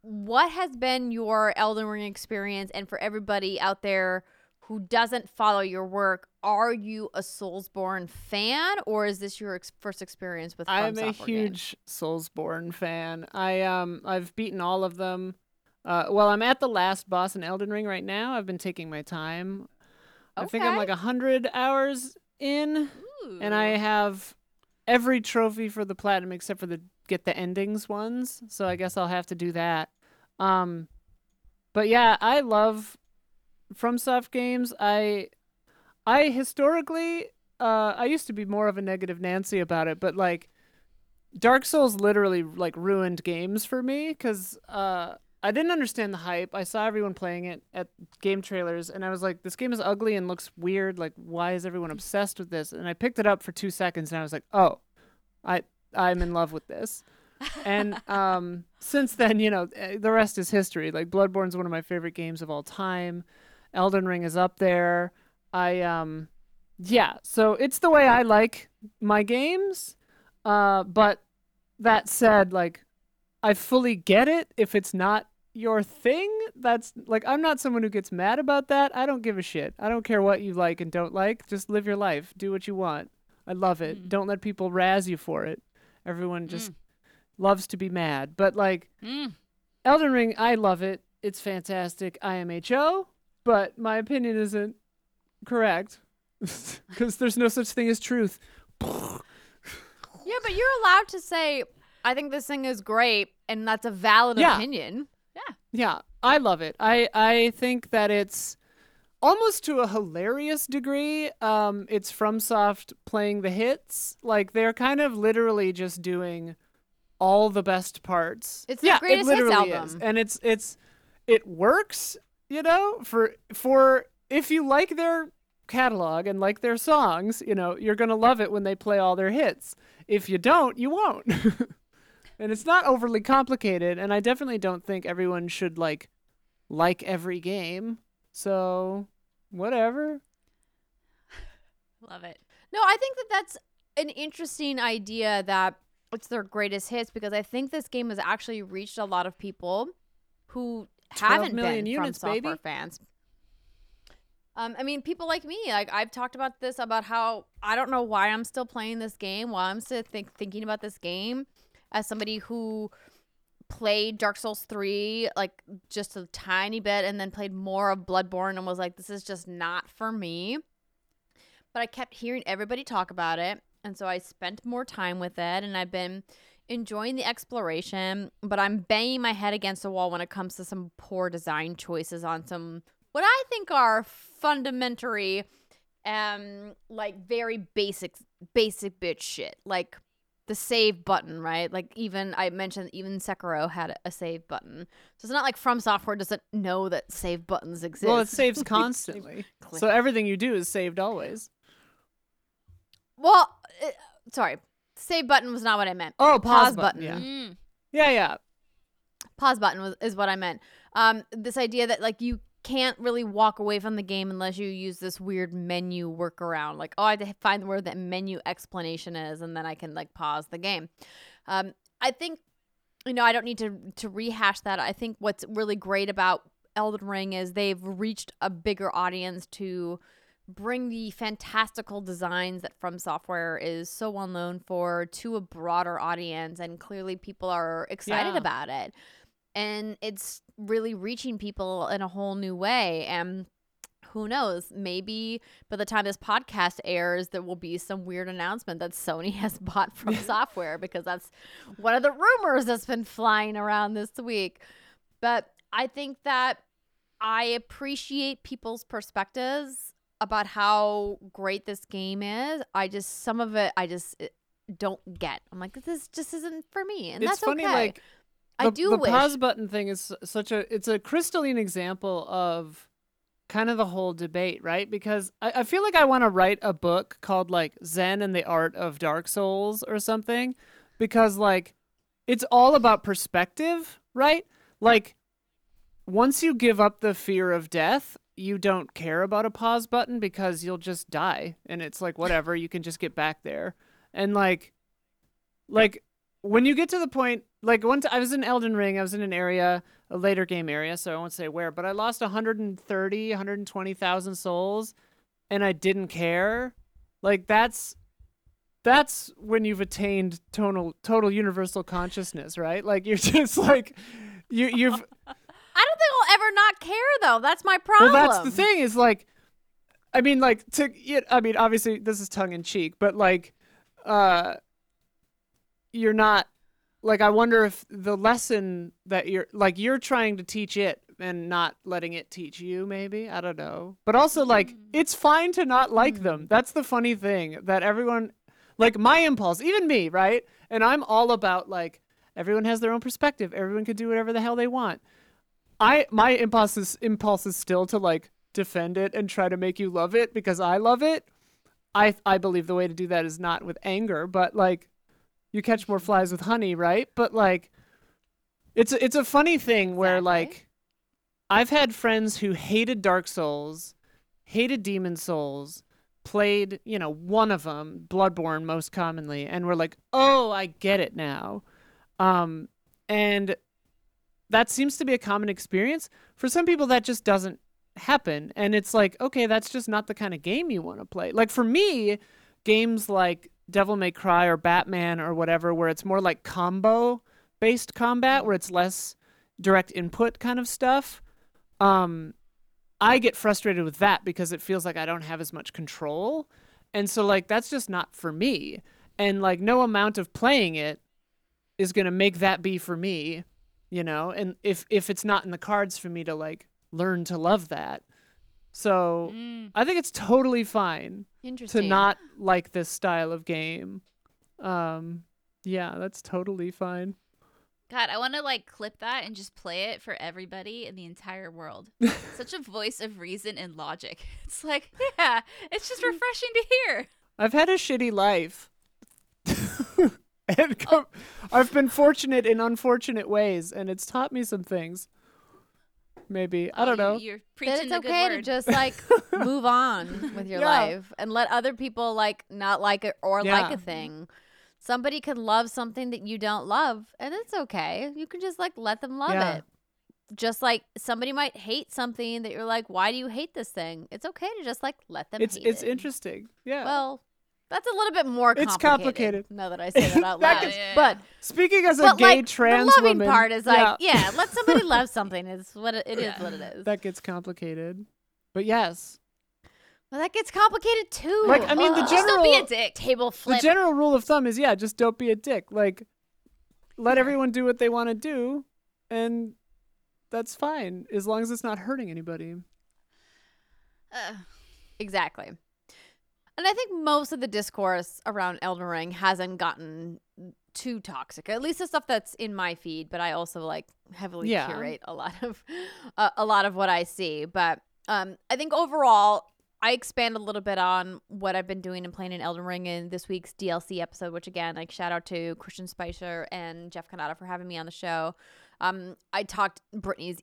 what has been your Elden Ring experience? And for everybody out there who doesn't follow your work, are you a Soulsborne fan, or is this your ex- first experience with? I'm a Software games? huge Soulsborne fan. I um I've beaten all of them. Uh, well, I'm at the last boss in Elden Ring right now. I've been taking my time. Okay. I think I'm like a hundred hours in, and I have every trophy for the platinum except for the get the endings ones. So I guess I'll have to do that. Um, but yeah, I love FromSoft games. I I historically uh I used to be more of a negative Nancy about it, but like Dark Souls literally like ruined games for me cuz uh I didn't understand the hype. I saw everyone playing it at game trailers and I was like this game is ugly and looks weird. Like why is everyone obsessed with this? And I picked it up for 2 seconds and I was like, "Oh, I I'm in love with this." and (laughs) um since then, you know, eh, the rest is history. Like Bloodborne's one of my favorite games of all time. Elden Ring is up there. I um yeah, so it's the way I like my games. Uh but that said, like I fully get it if it's not your thing. That's like I'm not someone who gets mad about that. I don't give a shit. I don't care what you like and don't like. Just live your life. Do what you want. I love it. Mm. Don't let people razz you for it. Everyone just loves to be mad. But like Mm. Elden Ring, I love it. It's fantastic. IMHO, but my opinion isn't correct (laughs) because there's no such thing as truth. Yeah, but you're allowed to say, I think this thing is great, and that's a valid Yeah. opinion. Yeah, Yeah, I love it. I I think that it's almost to a hilarious degree. Um, it's FromSoft playing the hits. Like they're kind of literally just doing all the best parts. It's yeah, greatest it hits literally is, album. and it's it's it works. You know, for for if you like their catalog and like their songs, you know, you're gonna love it when they play all their hits. If you don't, you won't. (laughs) and it's not overly complicated, and I definitely don't think everyone should like like every game. So, whatever. Love it. No, I think that that's an interesting idea that it's their greatest hits because I think this game has actually reached a lot of people who 12 haven't million been units, from software baby. fans. Um, I mean, people like me, like I've talked about this about how I don't know why I'm still playing this game, why I'm still think, thinking about this game as somebody who played Dark Souls 3 like just a tiny bit and then played more of Bloodborne and was like, this is just not for me. But I kept hearing everybody talk about it. And so I spent more time with it and I've been enjoying the exploration, but I'm banging my head against the wall when it comes to some poor design choices on some what I think are fundamentally um like very basic basic bitch shit. Like the save button, right? Like even I mentioned even Sekiro had a save button. So it's not like From Software doesn't know that save buttons exist. Well, it saves (laughs) constantly. So everything you do is saved always. Well, uh, sorry. Save button was not what I meant. Oh, pause, Pause button. Yeah. Mm. yeah, yeah. pause button was, is what I meant. Um, this idea that like you can't really walk away from the game unless you use this weird menu workaround. Like, oh, I have to find where that menu explanation is, and then I can like pause the game. Um, I think, you know, I don't need to to rehash that. I think what's really great about Elden Ring is they've reached a bigger audience to bring the fantastical designs that From Software is so well known for to a broader audience, and clearly people are excited Yeah. about it. And it's really reaching people in a whole new way. And who knows? Maybe by the time this podcast airs, there will be some weird announcement that Sony (laughs) has bought From Software because that's one of the rumors that's been flying around this week. But I think that I appreciate people's perspectives about how great this game is. I just some of it I just eh, don't get. I'm like this just isn't for me, and it's that's funny, okay. like I do the wish. pause button thing is such a it's a crystalline example of kind of the whole debate, right? Because I, I feel like I want to write a book called like Zen and the Art of Dark Souls or something, because like it's all about perspective, right? Like once you give up the fear of death, you don't care about a pause button because you'll just die and it's like whatever, you can just get back there. And like like when you get to the point like once I was in Elden Ring, I was in an area, a later game area, so I won't say where, but I lost 130, 120,000 souls and I didn't care. Like that's that's when you've attained total total universal consciousness, right? Like you're (laughs) just like you you've don't think I'll ever not care though. That's my problem. well, that's the thing is like, I mean, like to, I mean, obviously this is tongue in cheek, but like, uh, you're not like. I wonder if the lesson that you're like you're trying to teach it and not letting it teach you. Maybe I don't know, but also like it's fine to not like them. That's the funny thing that everyone, like my impulse, even me, right? And I'm all about like everyone has their own perspective. Everyone can do whatever the hell they want. I my impulse is impulse is still to like defend it and try to make you love it because I love it. I I believe the way to do that is not with anger, but like you catch more flies with honey, right? But like it's a, it's a funny thing where Exactly. like I've had friends who hated Dark Souls, hated Demon Souls, played, you know, one of them, Bloodborne most commonly, and were like, "Oh, I get it now." Um and that seems to be a common experience. For some people, that just doesn't happen. And it's like, okay, that's just not the kind of game you want to play. Like for me, games like Devil May Cry or Batman or whatever, where it's more like combo based combat, where it's less direct input kind of stuff. Um, I get frustrated with that because it feels like I don't have as much control. And so, like, that's just not for me. And, like, no amount of playing it is going to make that be for me you know and if if it's not in the cards for me to like learn to love that so Mm. i think it's totally fine to not like this style of game um yeah that's totally fine God, I want to like clip that and just play it for everybody in the entire world. (laughs) Such a voice of reason and logic. (laughs) It's like, yeah, it's just (laughs) refreshing to hear. i've had a shitty life (laughs) and com- i've been fortunate in unfortunate ways and it's taught me some things maybe i don't know You're that it's the good okay word. to just like (laughs) move on with your Yeah. life and let other people like not like it or like Yeah. a thing. Somebody could love something that you don't love, and it's okay. You can just like let them love Yeah. it. Just like somebody might hate something that you're like, why do you hate this thing? It's okay to just like let them. It's hate it's it. interesting. Yeah. Well, that's a little bit more Complicated, It's complicated. complicated. Now that I say that (laughs) out That loud, gets- but Speaking as a but gay like trans the loving woman, part is like, yeah, yeah, let somebody (laughs) love something. Is what it, it is. Yeah. What it is. that gets complicated. But yes, well, that gets complicated too. Like, I mean, the Ugh. Just don't be a general- dick. table flip. the general rule of thumb is yeah, just don't be a dick. Like, let everyone do what they want to do, and that's fine as long as it's not hurting anybody. Uh, Exactly. And I think most of the discourse around Elden Ring hasn't gotten too toxic. At least the stuff that's in my feed, but I also like heavily Yeah. curate a lot of (laughs) uh, a lot of what I see. But um, I think overall, I expand a little bit on what I've been doing and playing in Elden Ring in this week's DLC episode. Which again, like shout out to Christian Spicer and Jeff Cannata for having me on the show. Um, I talked Brittany's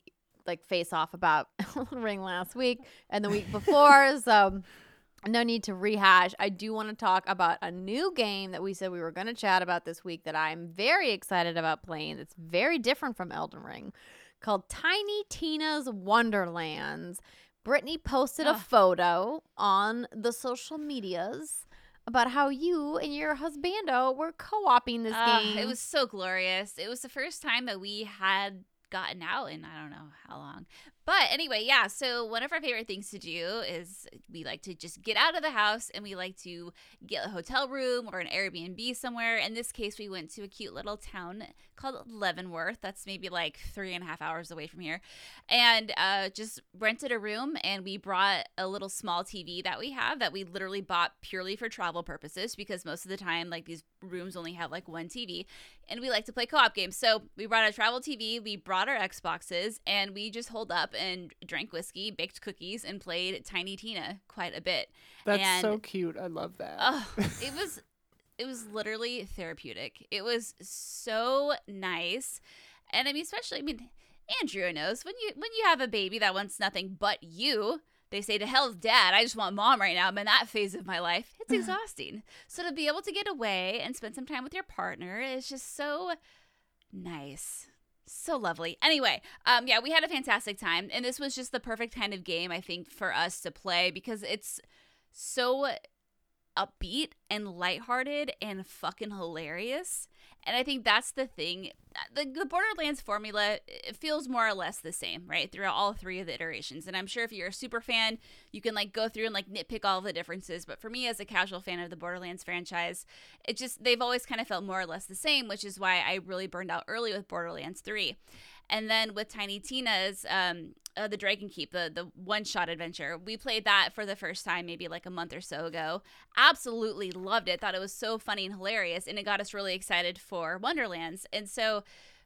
like face off about (laughs) Elden Ring last week and the week before, so no need to rehash. I do want to talk about a new game that we said we were going to chat about this week that I'm very excited about playing. It's very different from Elden Ring, called Tiny Tina's Wonderlands. Brittany posted a photo on the social medias about how you and your husbando were co-oping this ah, game. it was so glorious. It was the first time that we had gotten out in I don't know how long. But anyway, yeah, so one of our favorite things to do is we like to just get out of the house and we like to get a hotel room or an Airbnb somewhere. In this case, we went to a cute little town called Leavenworth. That's maybe like three and a half hours away from here. And uh, just rented a room and we brought a little small TV that we have that we literally bought purely for travel purposes because most of the time, like these rooms only have like one TV and we like to play co-op games. So we brought our travel TV, we brought our Xboxes, and we just holed up and drank whiskey, baked cookies, and played Tiny Tina quite a bit. That's And- so cute. I love that. Oh, (laughs) it was it was literally therapeutic. It was so nice. And I mean especially I mean Andrea knows when you when you have a baby that wants nothing but you, they say to hell's dad, I just want mom right now. I'm in that phase of my life. It's (sighs) exhausting. so to be able to get away and spend some time with your partner is just so nice. So lovely. Anyway, um, yeah, we had a fantastic time, and this was just the perfect kind of game I think for us to play because it's so upbeat and lighthearted and fucking hilarious. And I think that's the thing. The, the Borderlands formula it feels more or less the same, right? Throughout all three of the iterations. And I'm sure if you're a super fan, you can like go through and like nitpick all the differences. But for me, as a casual fan of the Borderlands franchise, it just, they've always kind of felt more or less the same, which is why I really burned out early with Borderlands 3. And then with Tiny Tina's, um, uh, the Dragon Keep, the the one shot adventure, we played that for the first time maybe like a month or so ago. Absolutely loved it. Thought it was so funny and hilarious, and it got us really excited for Wonderlands. And so,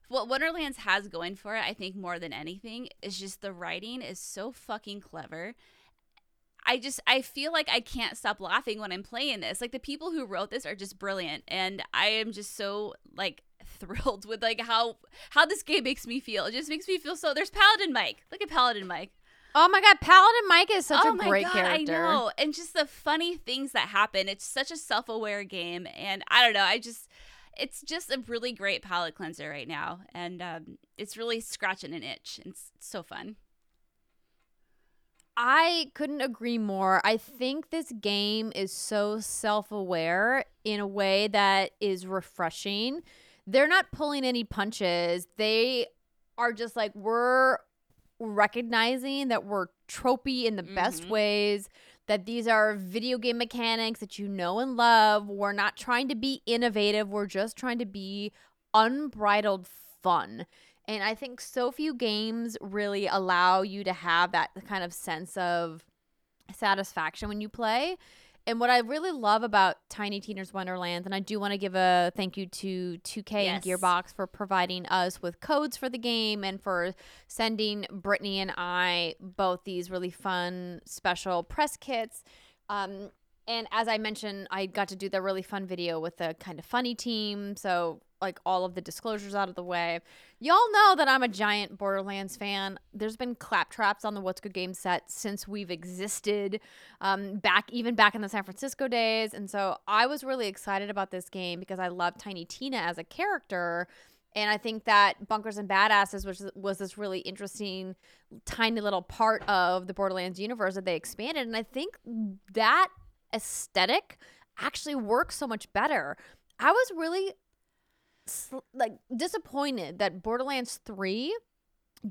what Wonderlands has going for it, I think more than anything, is just the writing is so fucking clever. I just I feel like I can't stop laughing when I'm playing this. Like the people who wrote this are just brilliant and I am just so like thrilled with like how how this game makes me feel. It just makes me feel so there's Paladin Mike. Look at Paladin Mike. oh my god, Paladin Mike is such oh a my great god, character. I know. And just the funny things that happen. It's such a self-aware game and I don't know, I just it's just a really great palate cleanser right now and um, it's really scratching an itch. It's, it's so fun. I couldn't agree more. I think this game is so self aware in a way that is refreshing. They're not pulling any punches. They are just like, we're recognizing that we're tropey in the best Mhm. ways, that these are video game mechanics that you know and love. We're not trying to be innovative, we're just trying to be unbridled fun. And I think so few games really allow you to have that kind of sense of satisfaction when you play. And what I really love about Tiny Tina's Wonderland, and I do want to give a thank you to 2K and Gearbox for providing us with codes for the game and for sending Brittany and I both these really fun special press kits. Um, and as I mentioned, I got to do the really fun video with the kind of funny team. So like all of the disclosures out of the way. Y'all know that I'm a giant Borderlands fan. There's been claptraps on the What's Good game set since we've existed, um, back even back in the San Francisco days. And so I was really excited about this game because I love Tiny Tina as a character. And I think that Bunkers and Badasses was was this really interesting, tiny little part of the Borderlands universe that they expanded. And I think that aesthetic actually works so much better. I was really like disappointed that Borderlands 3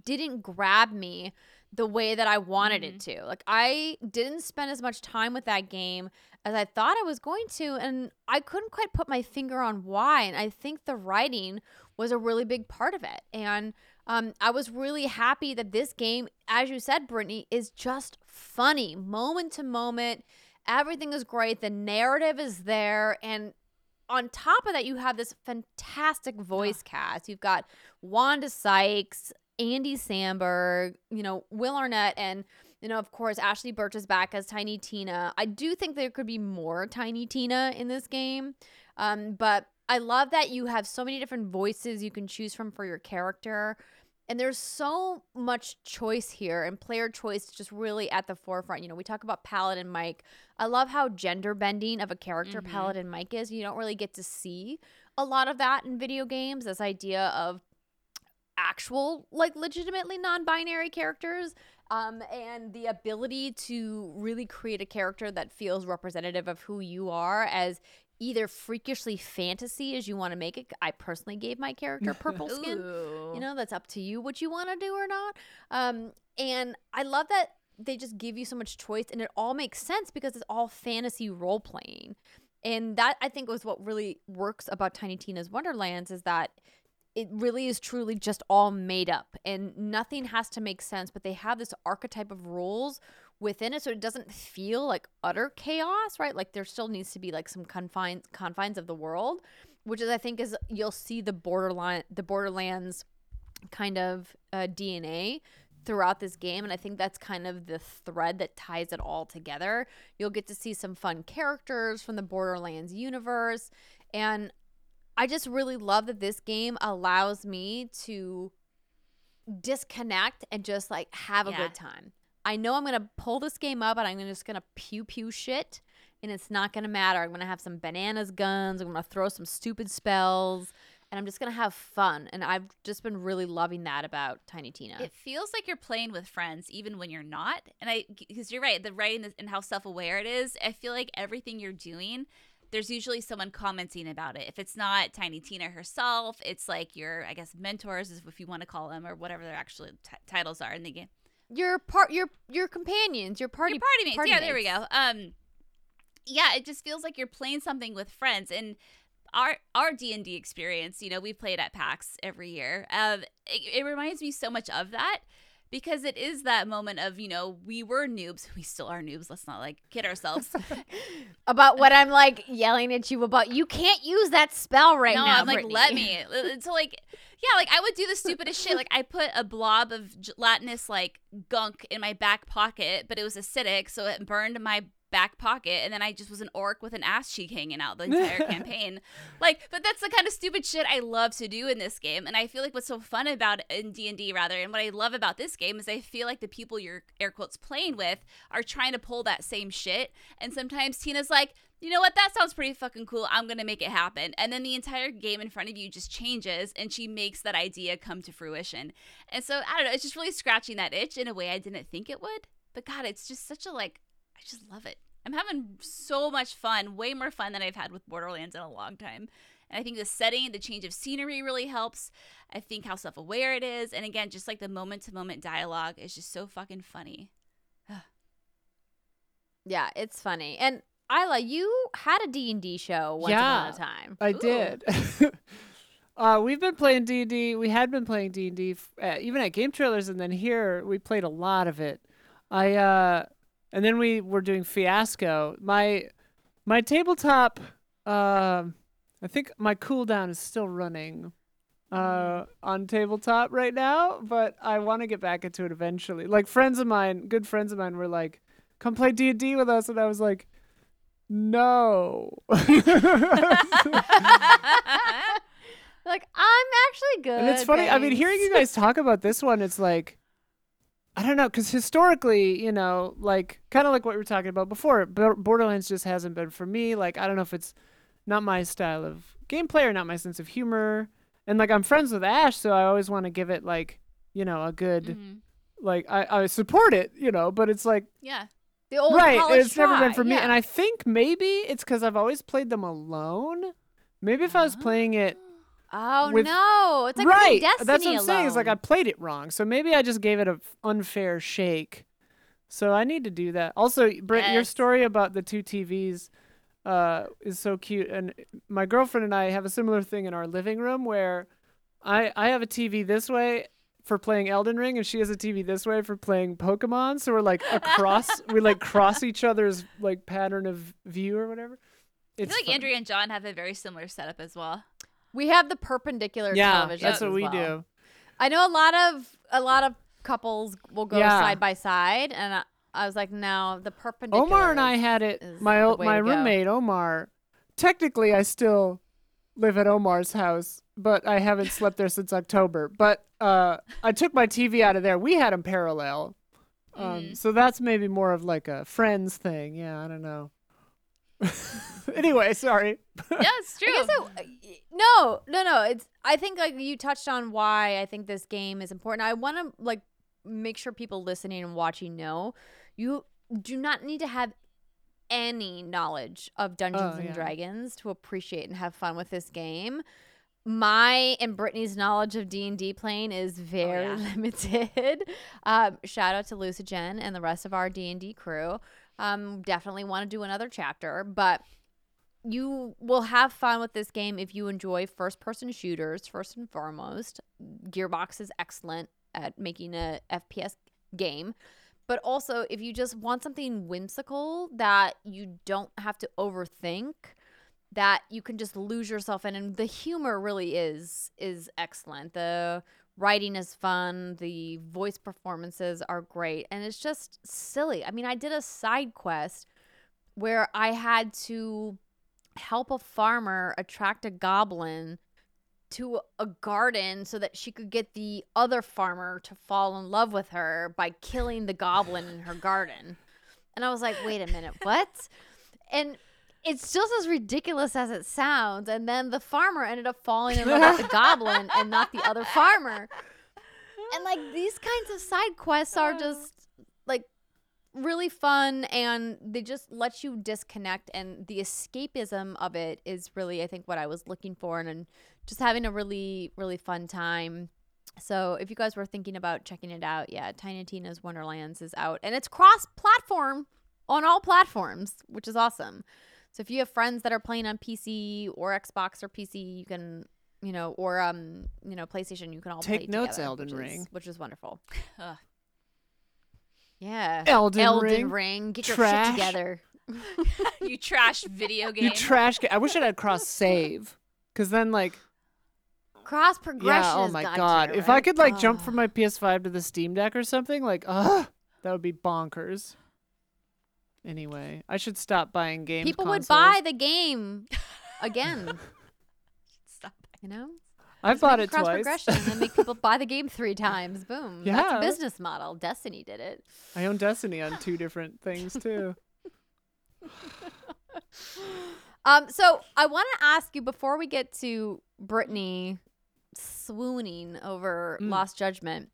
didn't grab me the way that I wanted mm-hmm. it to. Like I didn't spend as much time with that game as I thought I was going to and I couldn't quite put my finger on why and I think the writing was a really big part of it. And um, I was really happy that this game, as you said, Brittany, is just funny, moment to moment. Everything is great. The narrative is there. And on top of that, you have this fantastic voice cast. You've got Wanda Sykes, Andy Samberg, you know, Will Arnett, and you know, of course, Ashley Burch is back as Tiny Tina. I do think there could be more Tiny Tina in this game, um, but I love that you have so many different voices you can choose from for your character. And there's so much choice here, and player choice just really at the forefront. You know, we talk about Paladin Mike. I love how gender bending of a character mm-hmm. Paladin Mike is. You don't really get to see a lot of that in video games. This idea of actual, like, legitimately non binary characters um, and the ability to really create a character that feels representative of who you are as either freakishly fantasy as you want to make it. I personally gave my character (laughs) purple skin. You know, that's up to you what you want to do or not. Um, and I love that they just give you so much choice and it all makes sense because it's all fantasy role playing. And that I think was what really works about Tiny Tina's Wonderlands is that it really is truly just all made up and nothing has to make sense, but they have this archetype of rules within it so it doesn't feel like utter chaos right? Like there still needs to be like some confines confines of the world which is i think is you'll see the borderline the borderlands kind of uh, dna throughout this game and i think that's kind of the thread that ties it all together. You'll get to see some fun characters from the borderlands universe and i just really love that this game allows me to disconnect and just like have a yeah. good time I know I'm gonna pull this game up and I'm just gonna pew pew shit, and it's not gonna matter. I'm gonna have some bananas guns. I'm gonna throw some stupid spells, and I'm just gonna have fun. And I've just been really loving that about Tiny Tina. It feels like you're playing with friends, even when you're not. And I, because you're right, the writing and how self aware it is. I feel like everything you're doing there's usually someone commenting about it. If it's not Tiny Tina herself, it's like your, I guess, mentors, if you want to call them, or whatever their actual t- titles are in the game your part your your companions, your party your party mates. Party yeah, mates. there we go. Um yeah, it just feels like you're playing something with friends and our our D&D experience, you know, we played at PAX every year. Um it, it reminds me so much of that because it is that moment of you know we were noobs (laughs) we still are noobs let's not like kid ourselves (laughs) about what i'm like yelling at you about you can't use that spell right no, now i'm like let me (laughs) so like yeah like i would do the stupidest shit like i put a blob of gelatinous like gunk in my back pocket but it was acidic so it burned my back pocket and then I just was an orc with an ass cheek hanging out the entire (laughs) campaign. Like, but that's the kind of stupid shit I love to do in this game. And I feel like what's so fun about in D&D rather and what I love about this game is I feel like the people you're air quotes playing with are trying to pull that same shit and sometimes Tina's like, you know what? That sounds pretty fucking cool. I'm going to make it happen. And then the entire game in front of you just changes and she makes that idea come to fruition. And so, I don't know, it's just really scratching that itch in a way I didn't think it would. But God, it's just such a like I just love it. I'm having so much fun, way more fun than I've had with Borderlands in a long time. And I think the setting, the change of scenery really helps. I think how self aware it is. And again, just like the moment to moment dialogue is just so fucking funny. (sighs) yeah, it's funny. And Isla, you had a D&D show once yeah, upon a time. I Ooh. did. (laughs) uh, we've been playing D&D. We had been playing D&D uh, even at Game Trailers and then here we played a lot of it. I uh and then we were doing Fiasco. My my tabletop, uh, I think my cooldown is still running uh, on tabletop right now, but I want to get back into it eventually. Like friends of mine, good friends of mine, were like, "Come play D and D with us," and I was like, "No." (laughs) Like I'm actually good. and it's funny. I mean, hearing you guys talk about this one, it's like, I don't know, because historically, you know, like kind of like what we were talking about before, Bo- Borderlands just hasn't been for me. Like, I don't know if it's not my style of gameplay or not my sense of humor. And like, I'm friends with Ash, so I always want to give it like, you know, a good, Mhm. like, I, I support it, you know, but it's like, Yeah. The old right, it's never been try, for me. yeah. And I think maybe it's because I've always played them alone. Maybe if I was playing it oh with- no, it's like right. That's what I'm saying. Is like I played it wrong. So maybe I just gave it a f- unfair shake. So I need to do that. Also, Britt, your story about the two TVs uh, is so cute. And my girlfriend and I have a similar thing in our living room where I I have a TV this way for playing Elden Ring, and she has a TV this way for playing Pokemon. So we're like across, (laughs) we like cross each other's like pattern of view or whatever. I feel like fun. Andrea and John have a very similar setup as well. we have the perpendicular Yeah, television. that's what as we well. do. I know a lot of a lot of couples will go Yeah. side by side, and I, I was like, no, the perpendicular. Omar and I had it. My old, my to go. roommate Omar. Technically, I still live at Omar's house, but I haven't slept there since October. But uh, I took my TV out of there. We had them parallel, um. Mhm. so that's maybe more of like a friends thing. Yeah, I don't know. (laughs) anyway, sorry. (laughs) Yeah, it's true. I guess it, no, no, no. It's. I think like you touched on why I think this game is important. I want to like make sure people listening and watching know you do not need to have any knowledge of Dungeons Oh, and yeah. Dragons to appreciate and have fun with this game. My and Brittany's knowledge of D and D playing is very yeah. (laughs) limited. Um, shout out to Lucigen and the rest of our D and D crew. Um, definitely want to do another chapter, but you will have fun with this game if you enjoy first person shooters first and foremost gearbox is excellent at making a fps game but also if you just want something whimsical that you don't have to overthink that you can just lose yourself in and the humor really is is excellent the writing is fun the voice performances are great and it's just silly i mean i did a side quest where i had to help a farmer attract a goblin to a garden so that she could get the other farmer to fall in love with her by killing the goblin in her garden. And I was like, wait a minute, what? And it's just as ridiculous as it sounds. And then the farmer ended up falling in love with the (laughs) goblin and not the other farmer. And like (laughs) these kinds of side quests are just like really fun and they just let you disconnect and the escapism of it is really I think what I was looking for and, and just having a really really fun time. So if you guys were thinking about checking it out, yeah, Tiny Tina's Wonderlands is out and it's cross platform on all platforms, which is awesome. So if you have friends that are playing on PC or Xbox or PC, you can you know, or um, you know, PlayStation, you can all Take play notes, together, Elden which is- Ring. which is wonderful. Ugh. Yeah, Elden, Elden Ring. Ring, get your trash. shit together. (laughs) you trash video game. You trash. Ga- I wish it had cross save, because then like Cross progression. yeah. Oh my god! you, If I could like jump from my PS5 to the Steam Deck or something, like ugh, that would be bonkers. Anyway, I should stop buying games. people would buy the game (laughs) again. Stop. you know, I Just bought it cross twice. progression and then make people buy the game three times. (laughs) Boom. That's Yeah. a business model. Destiny did it. I own Destiny on two different things too. (laughs) Um, so I want to ask you before we get to Brittany swooning over Mm. Lost Judgment.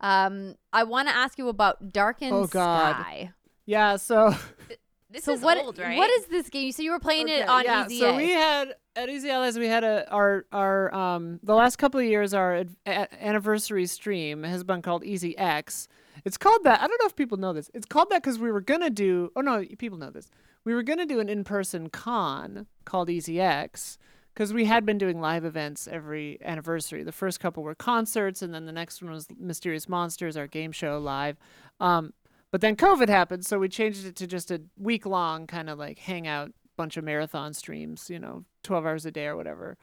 Um, I want to ask you about Darkened Oh, God. Sky. Yeah. So (laughs) This so is what? old, right? What is this game? You said you were playing it on yeah, EZA. So we had at Easy Allies, we had a our our um the last couple of years our ad- a- anniversary stream has been called Easy X. It's called that. I don't know if people know this. It's called that because we were gonna do. Oh no, people know this. We were gonna do an in-person con called Easy X because we had been doing live events every anniversary. The first couple were concerts, and then the next one was Mysterious Monsters, our game show live. Um, but then COVID happened, so we changed it to just a week long kind of like hangout, bunch of marathon streams, you know, 12 hours a day or whatever.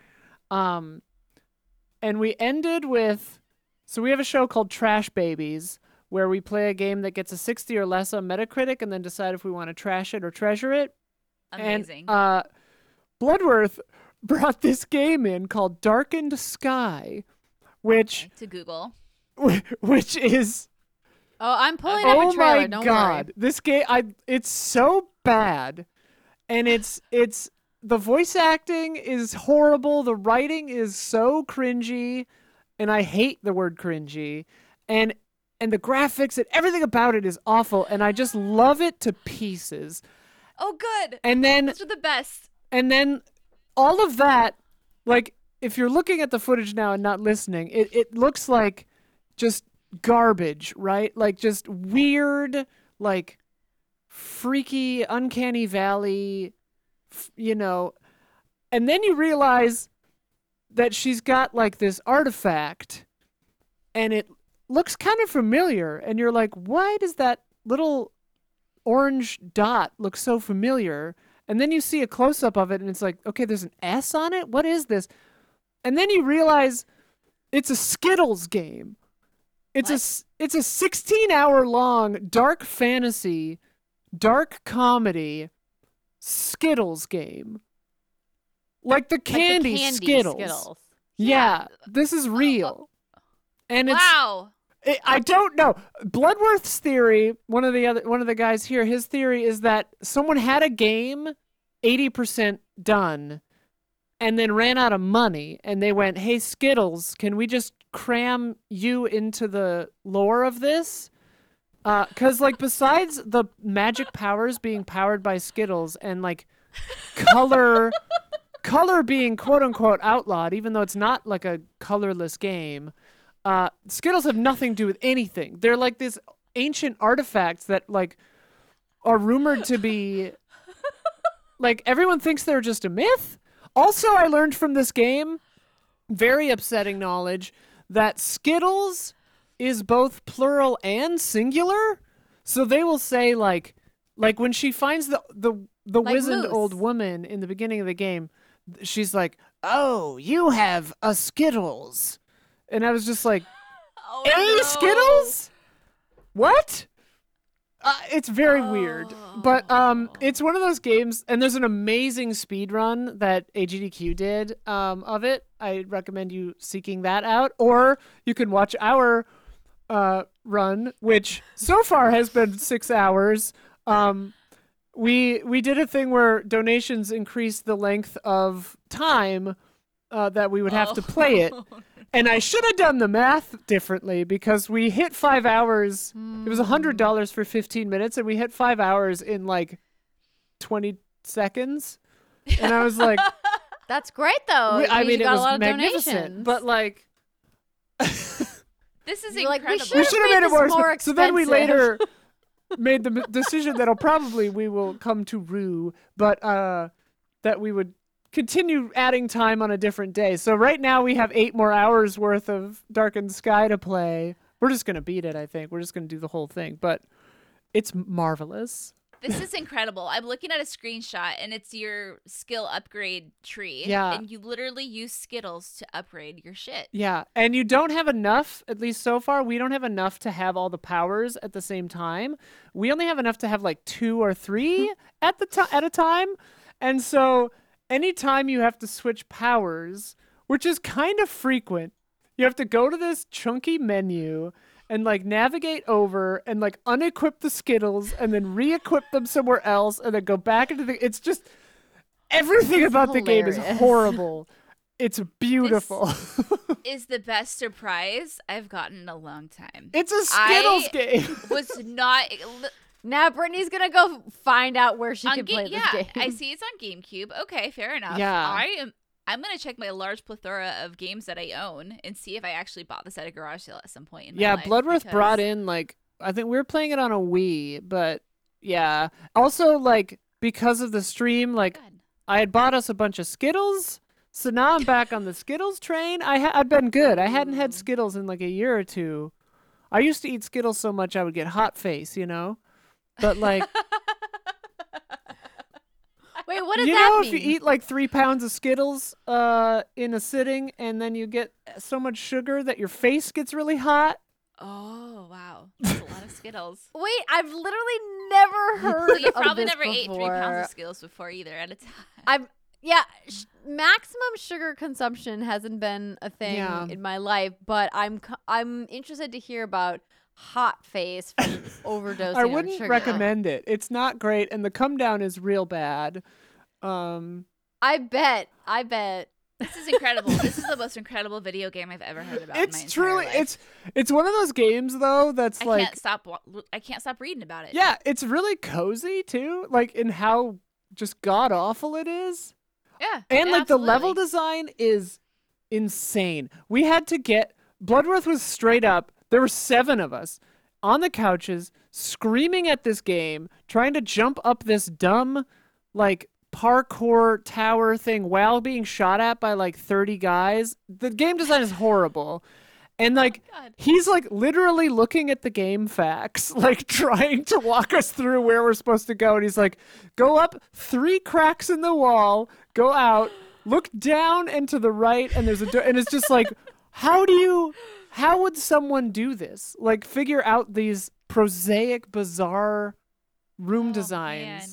Um, and we ended with so we have a show called Trash Babies where we play a game that gets a 60 or less on Metacritic and then decide if we want to trash it or treasure it. Amazing. And uh, Bloodworth (laughs) brought this game in called Darkened Skye, which To Google. (laughs) which is Oh, I'm pulling up oh a trailer. my Don't god, worry. this game I it's so bad, and it's it's the voice acting is horrible. The writing is so cringy, and I hate the word cringy, and and the graphics and everything about it is awful, and I just love it to pieces. Oh, good. And then Those are the best. and then all of that, like if you're looking at the footage now and not listening, it, it looks like just garbage, right? Like just weird, like freaky, uncanny valley, you know. And then you realize that she's got like this artifact and it looks kind of familiar. And you're like, why does that little orange dot look so familiar? And then you see a close up of it and it's like, okay, there's an S on it? What is this? And then you realize it's a Skittles game. It's a What? s- it's a 16 hour long dark fantasy, dark comedy Skittles game. Like the Like the candy, candy Skittles. Skittles. Yeah, this is oh. real. And it's wow. I- I don't know. Bloodworth's theory, one of the other one of the guys here, his theory is that someone had a game 80% done and then ran out of money and they went, "Hey Skittles, can we just cram you into the lore of this?" Uh, cuz like besides the magic powers being powered by Skittles and like color color being quote unquote outlawed even though it's not like a colorless game uh, Skittles have nothing to do with anything. They're like these ancient artifacts that like are rumored to be like everyone thinks they're just a myth. Also, I learned from this game very upsetting knowledge that Skittles is both plural and singular. So they will say like like when she finds the the the Like wizened moose. old woman in the beginning of the game, she's like, "Oh, you have a Skittles." And I was just like, (laughs) Oh, "A no. Skittles? What?" Uh, it's very weird, but um, it's one of those games, and there's an amazing speed run that AGDQ did um, of it. I recommend you seeking that out, or you can watch our uh, run, which so far has been six hours. Um, we we did a thing where donations increased the length of time uh, that we would have to play it, (laughs) and I should have done the math differently because we hit five hours. It was a hundred dollars for fifteen minutes, and we hit five hours in like twenty seconds. And I was like, (laughs) That's great though. we- I mean, you it got was a lot of magnificent, donations. but like. (laughs) This is You're like, we incredible. should we have should have made made it this more, more expensive. So then we later (laughs) made the decision that'll probably we will come to rue, but uh, that we would continue adding time on a different day. So right now we have eight more hours worth of Darkened Skye to play. We're just gonna beat it. I think we're just gonna do the whole thing, but it's marvelous. This is incredible. I'm looking at a screenshot and it's your skill upgrade tree. Yeah. And you literally use Skittles to upgrade your shit. Yeah, and you don't have enough. At least so far, we don't have enough to have all the powers at the same time. We only have enough to have like two or three (laughs) at the time at a time. And so, anytime you have to switch powers, which is kind of frequent, you have to go to this chunky menu and like navigate over and like unequip the Skittles and then re-equip them somewhere else and then go back into the. It's just everything about the game is horrible. It's beautiful. (laughs) Is the best surprise I've gotten in a long time. It's a Skittles I- game. Was not (laughs) now Brittany's gonna go find out where she on can Ga- play this yeah, game. I see it's on GameCube. Okay, fair enough. Yeah. I am I'm gonna check my large plethora of games that I own and see if I actually bought this at a garage sale at some point in my yeah, life, Bloodworth because- brought in like I think we were playing it on a Wii, but yeah. Also like because of the stream, oh like God. I had bought us a bunch of Skittles. So now I'm back on the Skittles train. I ha- I've been good. I hadn't had Skittles in like a year or two. I used to eat Skittles so much I would get hot face, you know. But like (laughs) Wait, what does you that know, mean? if you eat like three pounds of Skittles uh, in a sitting, and then you get so much sugar that your face gets really hot. Oh wow, that's a lot of Skittles. (laughs) Wait, I've literally never (laughs) heard. Well, you of probably this never ate three pounds of Skittles before either at a time. I've yeah, sh- maximum sugar consumption hasn't been a thing Yeah. in my life, but I'm co- I'm interested to hear about hot face from (laughs) overdosing. I wouldn't sugar. recommend it. It's not great, and the come down is real bad. Um, I bet. I bet. This is incredible. this is the most incredible video game I've ever heard about. in my it's entire truly life. it's it's one of those games though that's I like can't stop. I can't stop reading about it. yeah, it's really cozy too, like in how just god awful it is. yeah. And yeah, like the level design is insane. We had to get Bloodworth was straight up. There were seven of us on the couches screaming at this game, trying to jump up this dumb like parkour tower thing while being shot at by like 30 guys. The game design is horrible. And like oh God. he's like literally looking at the GameFAQs, (laughs) like trying to walk us through where we're supposed to go. And he's like, go up three cracks in the wall, go out, look down and to the right, and there's a door. And it's just like, how do you, how would someone do this? Like figure out these prosaic, bizarre room Oh, designs. man.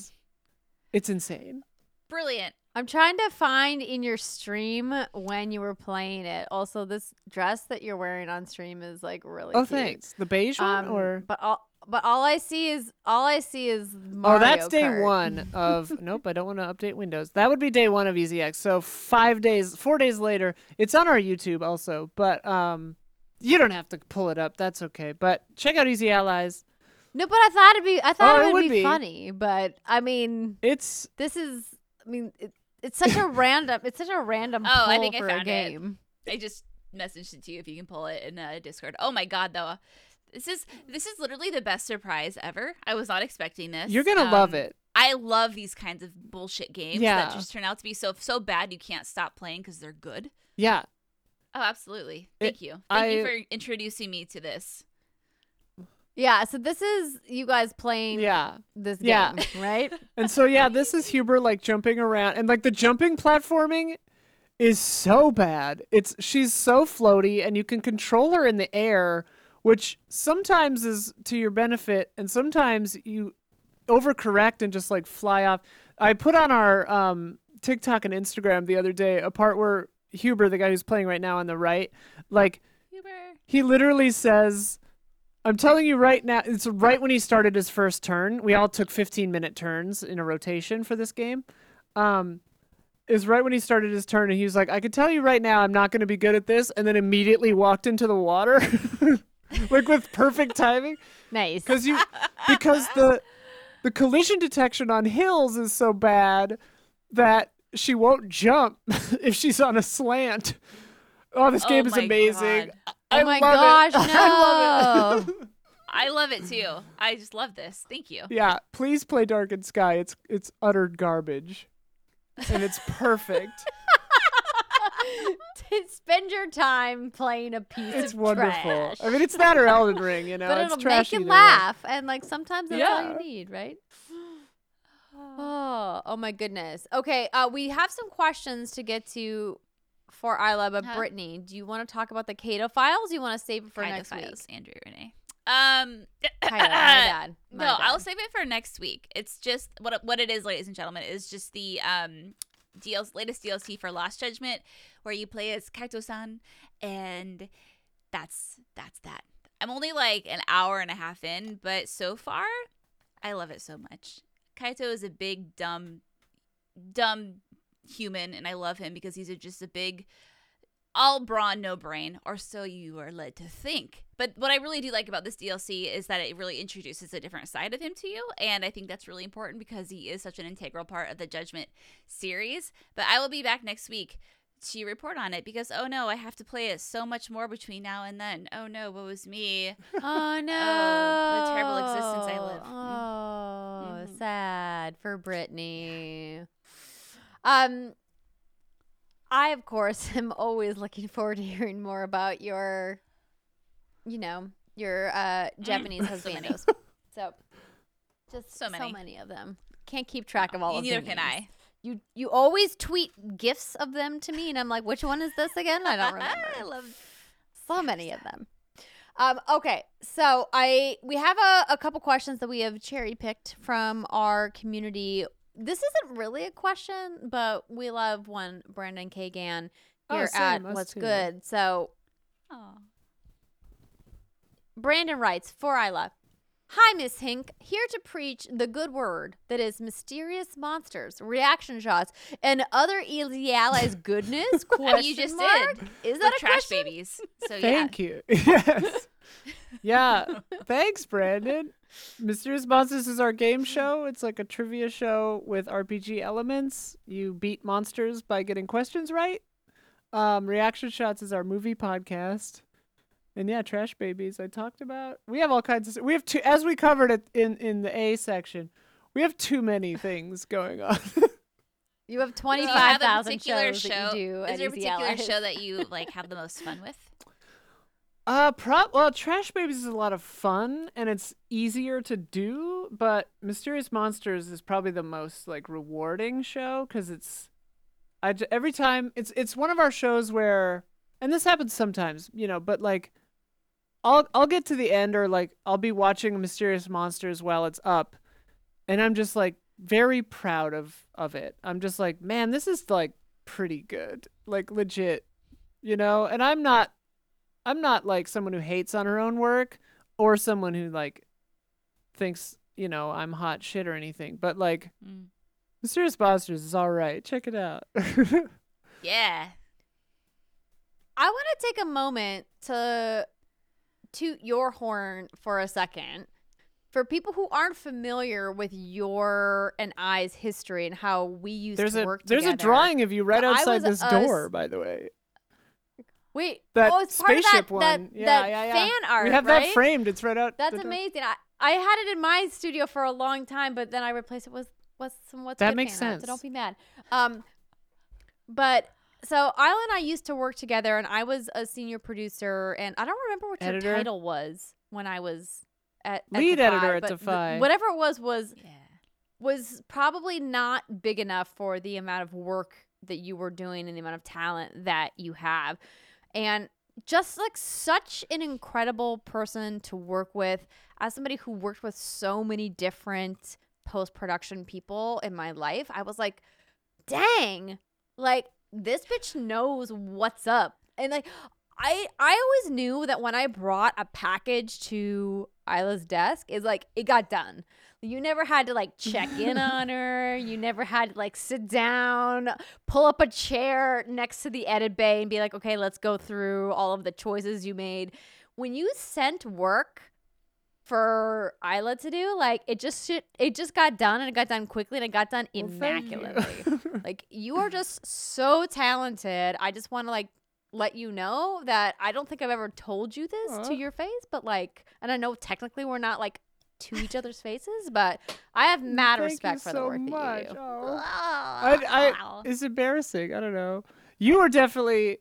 It's insane. Brilliant. I'm trying to find in your stream when you were playing it. Also, this dress that you're wearing on stream is like really. Oh, cute. thanks. The beige one, Um, or but all but all I see is all I see is oh, Mario that's day Kart. one of. (laughs) nope, I don't want to update Windows. That would be day one of EZX. So five days, four days later, it's on our YouTube also. But um, you don't have to pull it up. That's okay. But check out Easy Allies. No, but I thought it'd be I thought Oh, it it would, would be, be. funny. But I mean, It's this is I mean, it, it's such a (laughs) random. It's such a random. Oh, I pull think I for a found it. game. I just messaged it to you if you can pull it in uh, Discord. Oh my god, though. This is this is literally the best surprise ever. I was not expecting this. you're gonna love Um, it. I love these kinds of bullshit games Yeah. that just turn out to be so so bad you can't stop playing because they're good. Yeah. Oh, absolutely. It- Thank you. Thank you for introducing me to this. Yeah. So this is you guys playing Yeah. this Yeah. game, right? (laughs) And so yeah, this is Huber like jumping around and like the jumping platforming is so bad. It's she's so floaty and you can control her in the air, which sometimes is to your benefit and sometimes you overcorrect and just like fly off. I put on our um TikTok and Instagram the other day a part where Huber, the guy who's playing right now on the right, like Huber. he literally says, I'm telling you right now, it's right when he started his first turn. We all took 15 minute turns in a rotation for this game. Um, is right when he started his turn, and he was like, I can tell you right now, I'm not going to be good at this. And then immediately walked into the water, (laughs) like with perfect timing. (laughs) Nice. Because you, because the, the collision detection on hills is so bad that she won't jump (laughs) if she's on a slant. Oh, this Oh game is amazing. God. I oh my love gosh, it. (laughs) I love it. (laughs) I love it too. I just love this. Thank you. yeah, please play Darkened Skye. It's it's utter garbage, and it's perfect. Spend your time playing a piece it's of wonderful. trash. I mean, it's that or Elden Ring, you know. but it's it'll make trashy you either way. laugh, and like sometimes that's all you need, right? Oh, oh my goodness. Okay, uh, we have some questions to get to for Isla, but Huh? Brittany, do you want to talk about the Kaito files? You want to save it for Kind of next week? files, Andrew Rene. Um, (coughs) Kaito, my (coughs) bad. My no, I'll save it for next week. It's just what what it is, ladies and gentlemen, is just the um DLC, latest DLC for Lost Judgment, where you play as Kaito-san, and that's that's that. I'm only like an hour and a half in, but so far, I love it so much. Kaito is a big dumb, dumb human, and I love him because he's a, just a big all brawn, no brain, or so you are led to think. But what I really do like about this DLC is that it really introduces a different side of him to you, and I think that's really important because he is such an integral part of the Judgment series. But I will be back next week to report on it because oh no, I have to play it so much more between now and then. Oh no, what was me? (laughs) Oh no! (laughs) the terrible existence I live. Oh, Mhm. sad for Brittany. Um, I of course (laughs) am always looking forward to hearing more about your, you know, your uh Japanese So many. husbandos. so, just So many. so many. of them. Can't keep track of all of them. Neither can names. I. You you always tweet gifs of them to me, and I'm like, which one is this again? I don't remember (laughs) I love. so many of them. Um, okay, so I we have a, a couple questions that we have cherry picked from our community. this isn't really a question, but we love when Brandon Kagan Oh, here same, at What's. Good. So Oh. Brandon writes for Isla. Hi, Miss Hinck. Here to preach the good word that is mysterious monsters, reaction shots, and other Easy Allies (laughs) goodness. I mean, you just mark? did. Is With that a trash question? babies? So Thank you. (laughs) Yes. yeah. Thanks, Brandon. Mysterious Monsters is our game show. It's like a trivia show with RPG elements. You beat monsters by getting questions right. Um, Reaction Shots is our movie podcast. And yeah, Trash Babies I talked about. We have all kinds of we have two as we covered it in in the A section. We have too many things going on. (laughs) You have Do you have twenty-five a thousand particular shows show? that you do. Is at there a particular Allies. show that you like have the most fun with? (laughs) Uh, pro- well, Trash Babies is a lot of fun and it's easier to do, but Mysterious Monsters is probably the most like rewarding show because it's, I j- every time it's it's one of our shows where, and this happens sometimes, you know, but like, I'll I'll get to the end or like I'll be watching Mysterious Monsters while it's up, and I'm just like very proud of of it. I'm just like, man, this is like pretty good, like legit, you know, and I'm not I'm not like someone who hates on her own work or someone who like thinks, you know, I'm hot shit or anything. But like Mm. Mysterious Monsters is all right. Check it out. (laughs) Yeah. I want to take a moment to toot your horn for a second. For people who aren't familiar with your and I's history and how we used there's to a work there's together. There's a drawing of you right outside this a door, by the way. Wait, That oh, it's part of spaceship that, one. that, yeah, that yeah, yeah. fan art, we have right? that framed. It's right out. That's amazing. I, I had it in my studio for a long time, but then I replaced it with with some what's That makes fan art, sense. so don't be mad. Um, but so Isla and I used to work together, and I was a senior producer, and I don't remember what Editor? your title was when I was at, at Lead Defy, editor at but th- Defy. whatever it was was Yeah. was probably not big enough for the amount of work that you were doing and the amount of talent that you have. And just like such an incredible person to work with as somebody who worked with so many different post production people in my life, I was like, dang, like this bitch knows what's up. And like I I always knew that when I brought a package to Isla's desk, is like it got done. You never had to like check in (laughs) on her. You never had to like sit down, pull up a chair next to the edit bay and be like, okay, let's go through all of the choices you made. When you sent work for Isla to do, like it just shit, it just got done and it got done quickly and it got done Well, you. immaculately. (laughs) like you are just so talented. I just want to like let you know that I don't think I've ever told you this to your face, but like, and I know technically we're not like to each other's faces, but I have mm, mad Thank respect for so the work much. that you do. Oh. I, I, it's embarrassing. I don't know. You are definitely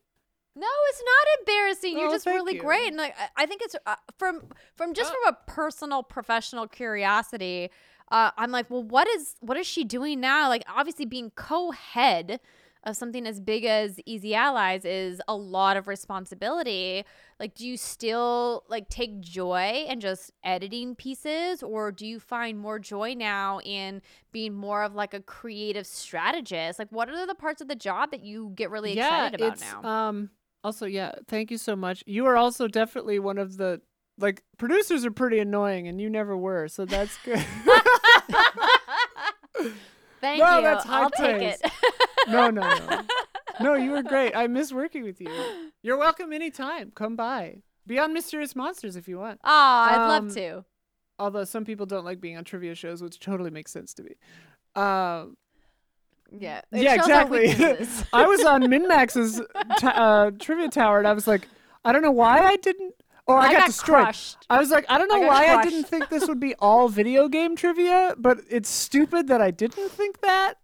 No, it's not embarrassing. You're Oh, just really you. great, and like I- think it's uh, from from just Oh. from a personal, professional curiosity. Uh, I'm like, well, what is what is she doing now? Like, obviously, being co-head of something as big as Easy Allies is a lot of responsibility. Like, do you still like take joy in just editing pieces, or do you find more joy now in being more of like a creative strategist? Like, what are the parts of the job that you get really excited about it's, now? Um. Also, yeah. Thank you so much. You are also definitely one of the like producers are pretty annoying, and you never were, so that's good. (laughs) Thank No, you. that's high I'll take it. (laughs) no, no, no, (laughs) no. You were great. I miss working with you. You're welcome anytime. Come by. Be on Mysterious Monsters if you want. Oh, I'd Um, love to. Although some people don't like being on trivia shows, which totally makes sense to me. Um, Yeah. yeah, exactly. (laughs) I was on MinnMax's t- uh, trivia tower, and I was like, I don't know why I didn't. Or I, I got, got destroyed. crushed. I was like, I don't know got why I didn't think this would be all video game trivia, but it's stupid that I didn't think that.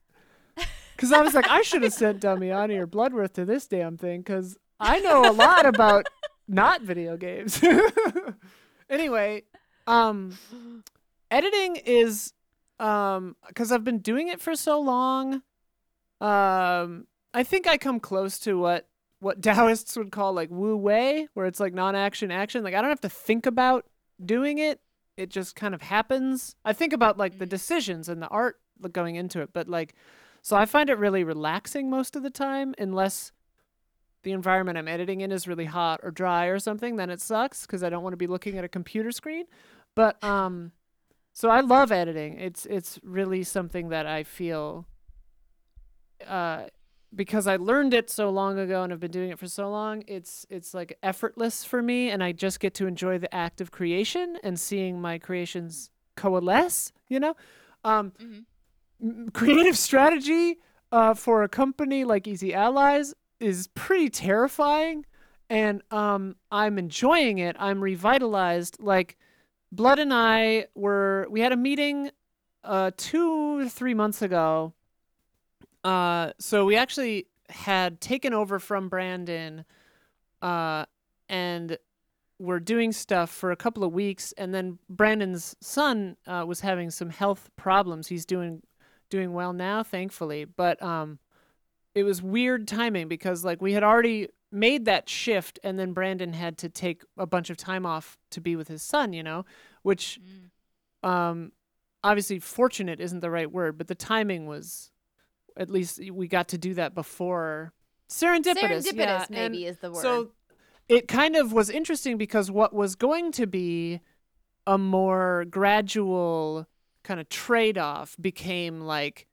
Because I was like, I should have (laughs) sent Damiani or Bloodworth to this damn thing, because I know a lot about not video games. (laughs) anyway, um, editing is um because I've been doing it for so long. Um, I think I come close to what what (laughs) Taoists would call like wu wei, where it's like non-action action. Like I don't have to think about doing it; it just kind of happens. I think about like the decisions and the art going into it, but like, so I find it really relaxing most of the time, unless the environment I'm editing in is really hot or dry or something. Then it sucks because I don't want to be looking at a computer screen. But um, so I love editing. It's it's really something that I feel. Uh, because I learned it so long ago and have been doing it for so long, it's it's like effortless for me, and I just get to enjoy the act of creation and seeing my creations coalesce. You know, um, mm-hmm. creative strategy uh, for a company like Easy Allies is pretty terrifying, and um, I'm enjoying it. I'm revitalized. Like Blood and I were we had a meeting uh, two three months ago uh, so we actually had taken over from Brandon, uh, and were doing stuff for a couple of weeks, and then Brandon's son uh, was having some health problems. He's doing doing well now, thankfully, but um, it was weird timing because like we had already made that shift, and then Brandon had to take a bunch of time off to be with his son, you know, which Mm. um obviously fortunate isn't the right word but the timing was at least we got to do that before. Serendipitous Serendipitous, yeah, and maybe is the word. so it kind of was interesting because what was going to be a more gradual kind of trade-off became like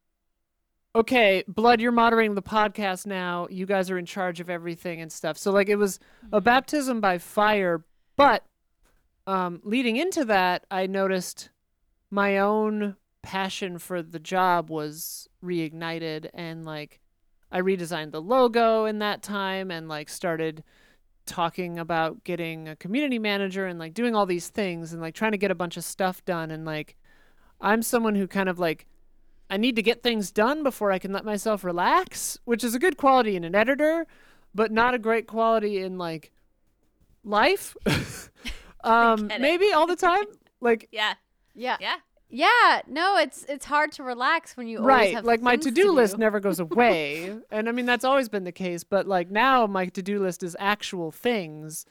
okay blood you're moderating the podcast now. You guys are in charge of everything and stuff. So like it was a baptism by fire but um, leading into that i noticed my own passion for the job was reignited and like i redesigned the logo in that time and like started talking about getting a community manager and like doing all these things and like trying to get a bunch of stuff done and like i'm someone who kind of like i need to get things done before i can let myself relax which is a good quality in an editor but not a great quality in like life (laughs) um maybe all the time like (laughs) Yeah. yeah, Yeah. Yeah. No, it's it's hard to relax when you always right like my to-do to list do. never goes (laughs) away and i mean that's always been the case but like now my to-do list is actual things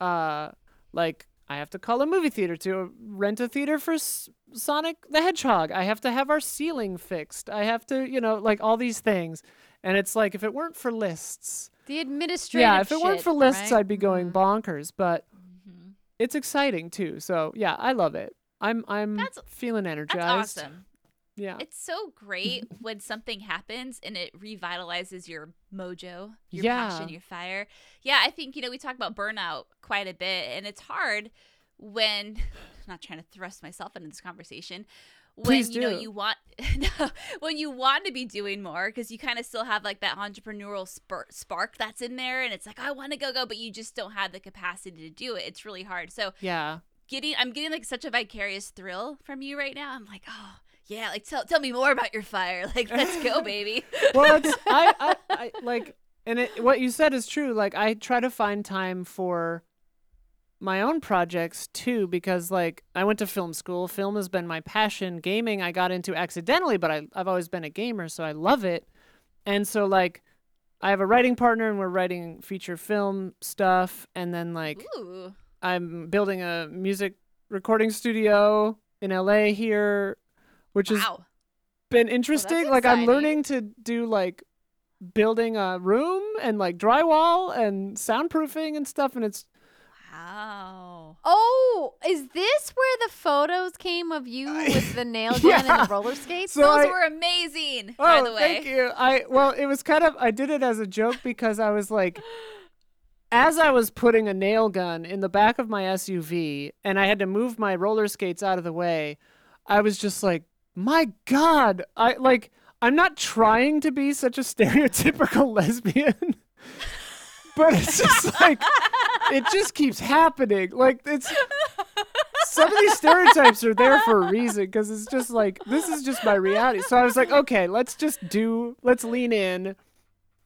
uh like i have to call a movie theater to rent a theater for S- sonic the hedgehog i have to have our ceiling fixed i have to you know like all these things and it's like if it weren't for lists the administrative. yeah if it weren't for lists right? i'd be going Mhm. bonkers but Mhm. it's exciting too so yeah i love it i'm i'm That's- feeling That's energized awesome. yeah It's so great when something happens and it revitalizes your mojo, your Yeah. passion, your fire. Yeah, I think, you know, we talk about burnout quite a bit, and it's hard when, I'm (laughs) not trying to thrust myself into this conversation, when Please you know you want (laughs) no, when you want to be doing more because you kind of still have like that entrepreneurial spur- spark that's in there and it's like I want to go go but you just don't have the capacity to do it. It's really hard. So yeah getting I'm getting like such a vicarious thrill from you right now. I'm like, oh yeah, like tell tell me more about your fire. (laughs) Like let's go, (laughs) baby. well, it's (laughs) I, I, I like, and it, what you said is true. Like, I try to find time for my own projects too, because like I went to film school. Film has been my passion. Gaming I got into accidentally, but I, I've always been a gamer, so I love it. And so like, I have a writing partner, and we're writing feature film stuff, and then like. Ooh. I'm building a music recording studio in LA here, which has Wow. been interesting. like I'm learning to do like building a room and like drywall and soundproofing and stuff and it's Wow. Oh, is this where the photos came of you with the (laughs) nail gun Yeah. and the roller skates? So Those I- were amazing, Oh, by the way. thank you. I well, it was kind of I did it as a joke because I was like (laughs) as I was putting a nail gun in the back of my SUV and I had to move my roller skates out of the way, I was just like, "My god, I like I'm not trying to be such a (laughs) stereotypical lesbian." (laughs) but it's just like it just keeps happening. Like it's some of these stereotypes are there for a reason because it's just like this is just my reality. So I was like, okay, let's just do, let's lean in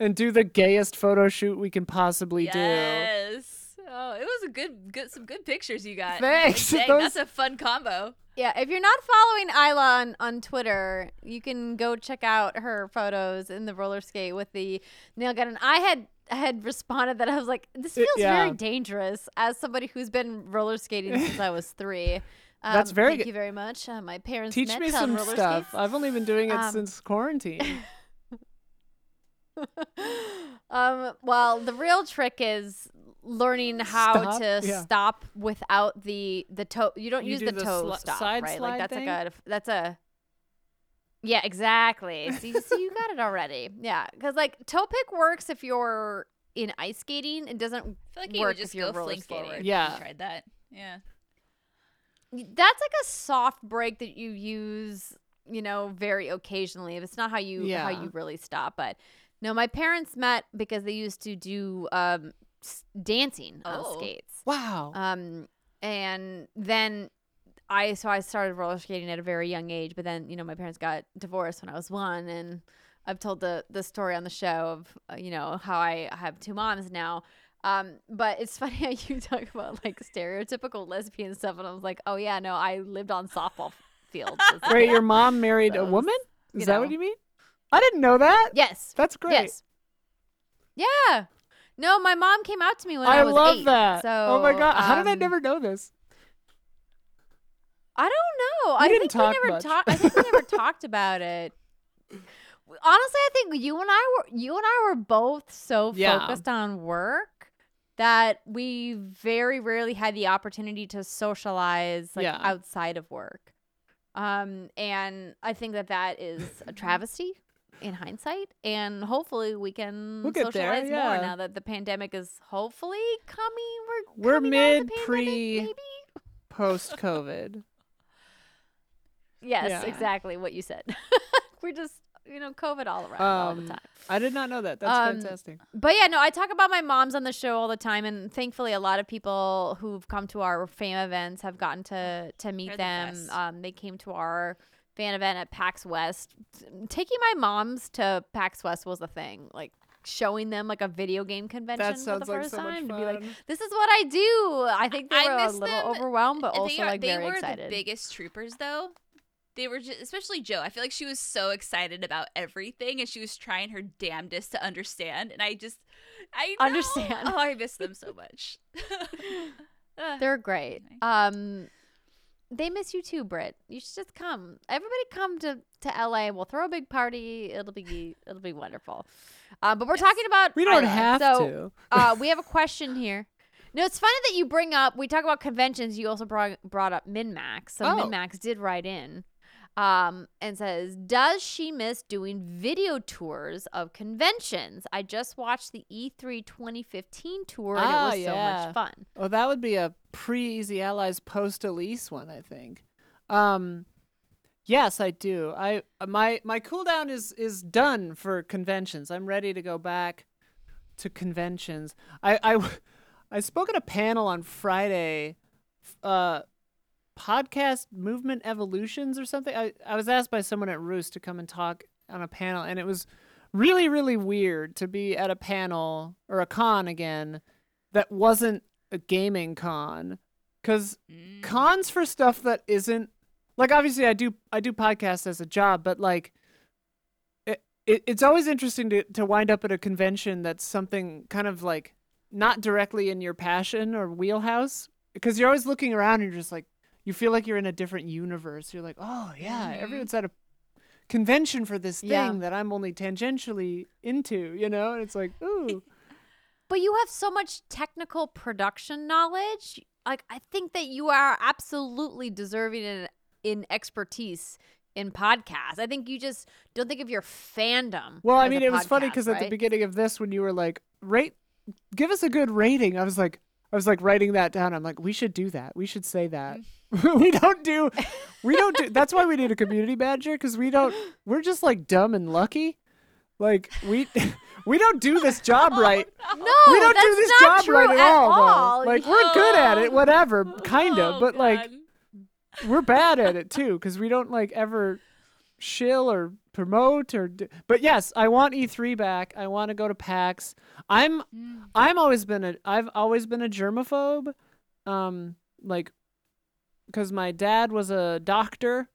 and do the gayest photo shoot we can possibly do. Yes. Oh, it was a good, good, some good pictures you got. Thanks. Dang, Those- that's a fun combo. Yeah, if you're not following Isla on, on Twitter, you can go check out her photos in the roller skate with the nail gun. And I had I had responded that I was like, this It- feels very dangerous as somebody who's been roller skating (laughs) since I was three. That's Um, very thank good. you very much. Uh, my parents Teach met me some roller stuff. skates. I've only been doing it Um, since quarantine. (laughs) (laughs) um, well, the real trick is learning how Stop? to Yeah. stop without the the toe. You don't You use do the the toe sli- stop, side right? slide Like that's thing? like a that's a yeah, exactly. See, so you got it already. Yeah, because like toe pick works if you're in ice skating. It doesn't I feel like you work would just if you're go roller fling skating. forward. if Yeah. you tried that. Yeah. That's like a soft break that you use, you know, very occasionally. If it's not how you how you really stop. But no, my parents met because they used to do um s- dancing Oh. on skates. wow. Um and then I so I started roller skating at a very young age, but then, you know, my parents got divorced when I was 1 and I've told the the story on the show of uh, you know how I have two moms now. Um, but it's (laughs) funny how you talk about like stereotypical lesbian stuff, and I was like, oh yeah, no, I lived on softball fields. as (laughs) a Wait, kid. your mom married a Those, woman? you Is that what you mean? I didn't know that. yes, That's great. yes, yeah. No, my mom came out to me when I, I was love eight, that. So, oh my god, how did I um, never know this? I don't know. We I didn't think talk we never talked. I think we never (laughs) talked about it. Honestly, I think you and I were you and I were both so Yeah. focused on work that we very rarely had the opportunity to socialize like Yeah. outside of work. Um, and I think that that is a travesty in hindsight. And hopefully, we can We'll get there, socialize yeah. more now that the pandemic is hopefully coming. We're We're coming out of the mid, pre- maybe? Post COVID. (laughs) Yes, Yeah. exactly what you said. (laughs) We're just, you know, COVID all around all the Um, time. I did not know that. That's Um, fantastic. But yeah, no, I talk about my moms on the show all the time, and thankfully, a lot of people who've come to our fame events have gotten to to meet They're them. best. Um, they came to our fan event at PAX West. Taking my moms to PAX West was a thing, like showing them like a video game convention That for the sounds like first so much time to be like, fun. "This is what I do." I think they I were a little them, overwhelmed, but And also they, are, like they very were excited. the biggest troopers, though. They were just, especially Joe. I feel like she was so excited about everything, and she was trying her damnedest to understand. And I just, I know. Understand. Oh, I miss them so much. (laughs) They're great. Anyway. Um, they miss you too, Britt. You should just come. Everybody come to to LA. We'll throw a big party. It'll be it'll be wonderful. Uh, but we're talking about We don't have so, to. uh, we have a question here. No, it's funny that you bring up. We talk about conventions. You also brought brought up MinnMax. So Oh. MinnMax did write in, um, and says, "Does she miss doing video tours of conventions? I just watched the E E3 2015 tour, and Ah, it was so yeah. much fun." Oh, that would be a pre Easy Allies post Elise one, I think. Um, yes, I do. I my my cooldown is is done for conventions. I'm ready to go back to conventions. I I (laughs) I spoke at a panel on Friday. Uh, podcast movement evolutions or something. I I was asked by someone at Roost to come and talk on a panel, and it was really really weird to be at a panel or a con again that wasn't a gaming con because Mm. cons for stuff that isn't like obviously I do I do podcasts as a job, but like it, it it's always interesting to to wind up at a convention that's something kind of like not directly in your passion or wheelhouse because you're always looking around and you're just like you feel like you're in a different universe. You're like, oh yeah, Mhm. everyone's at a convention for this thing Yeah. that I'm only tangentially into, you know? And it's like, ooh. But you have so much technical production knowledge. Like I think that you are absolutely deserving in, in expertise in podcasts. I think you just don't think of your fandom. Well, I mean, it was funny podcast, because at the beginning of this, when you were like, rate, give us a good rating, I was like, I was like writing that down. I'm like, we should do that. We should say that. (laughs) we don't do, we don't do. That's why we need a community manager because we don't. We're just like dumb and lucky. Like we, (laughs) we don't do this job right. No, we don't do this job right at, all. all. Though. Like we're good at it, Oh. whatever, kind of. Oh, but like we're bad at it too because we don't like ever shill or promote or do- but yes i want e3 back i want to go to pax i'm Mm. i'm always been a i've always been a germaphobe um like because my dad was a doctor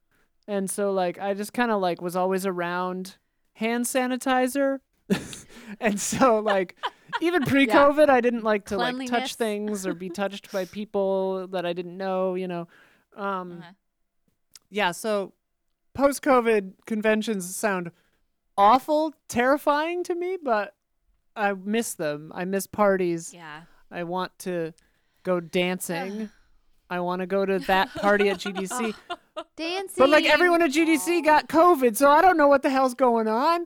and so like i just kind of like was always around hand sanitizer (laughs) and so like even (laughs) pre-covid i didn't like to like touch things or be touched by people that i didn't know you know Um, Uh-huh. yeah. So post-COVID conventions sound awful, terrifying to me, but I miss them. I miss parties. Yeah. I want to go dancing. (sighs) I want to go to that party at (laughs) GDC. (laughs) Dancing. But like everyone at GDC got COVID, so I don't know what the hell's going on.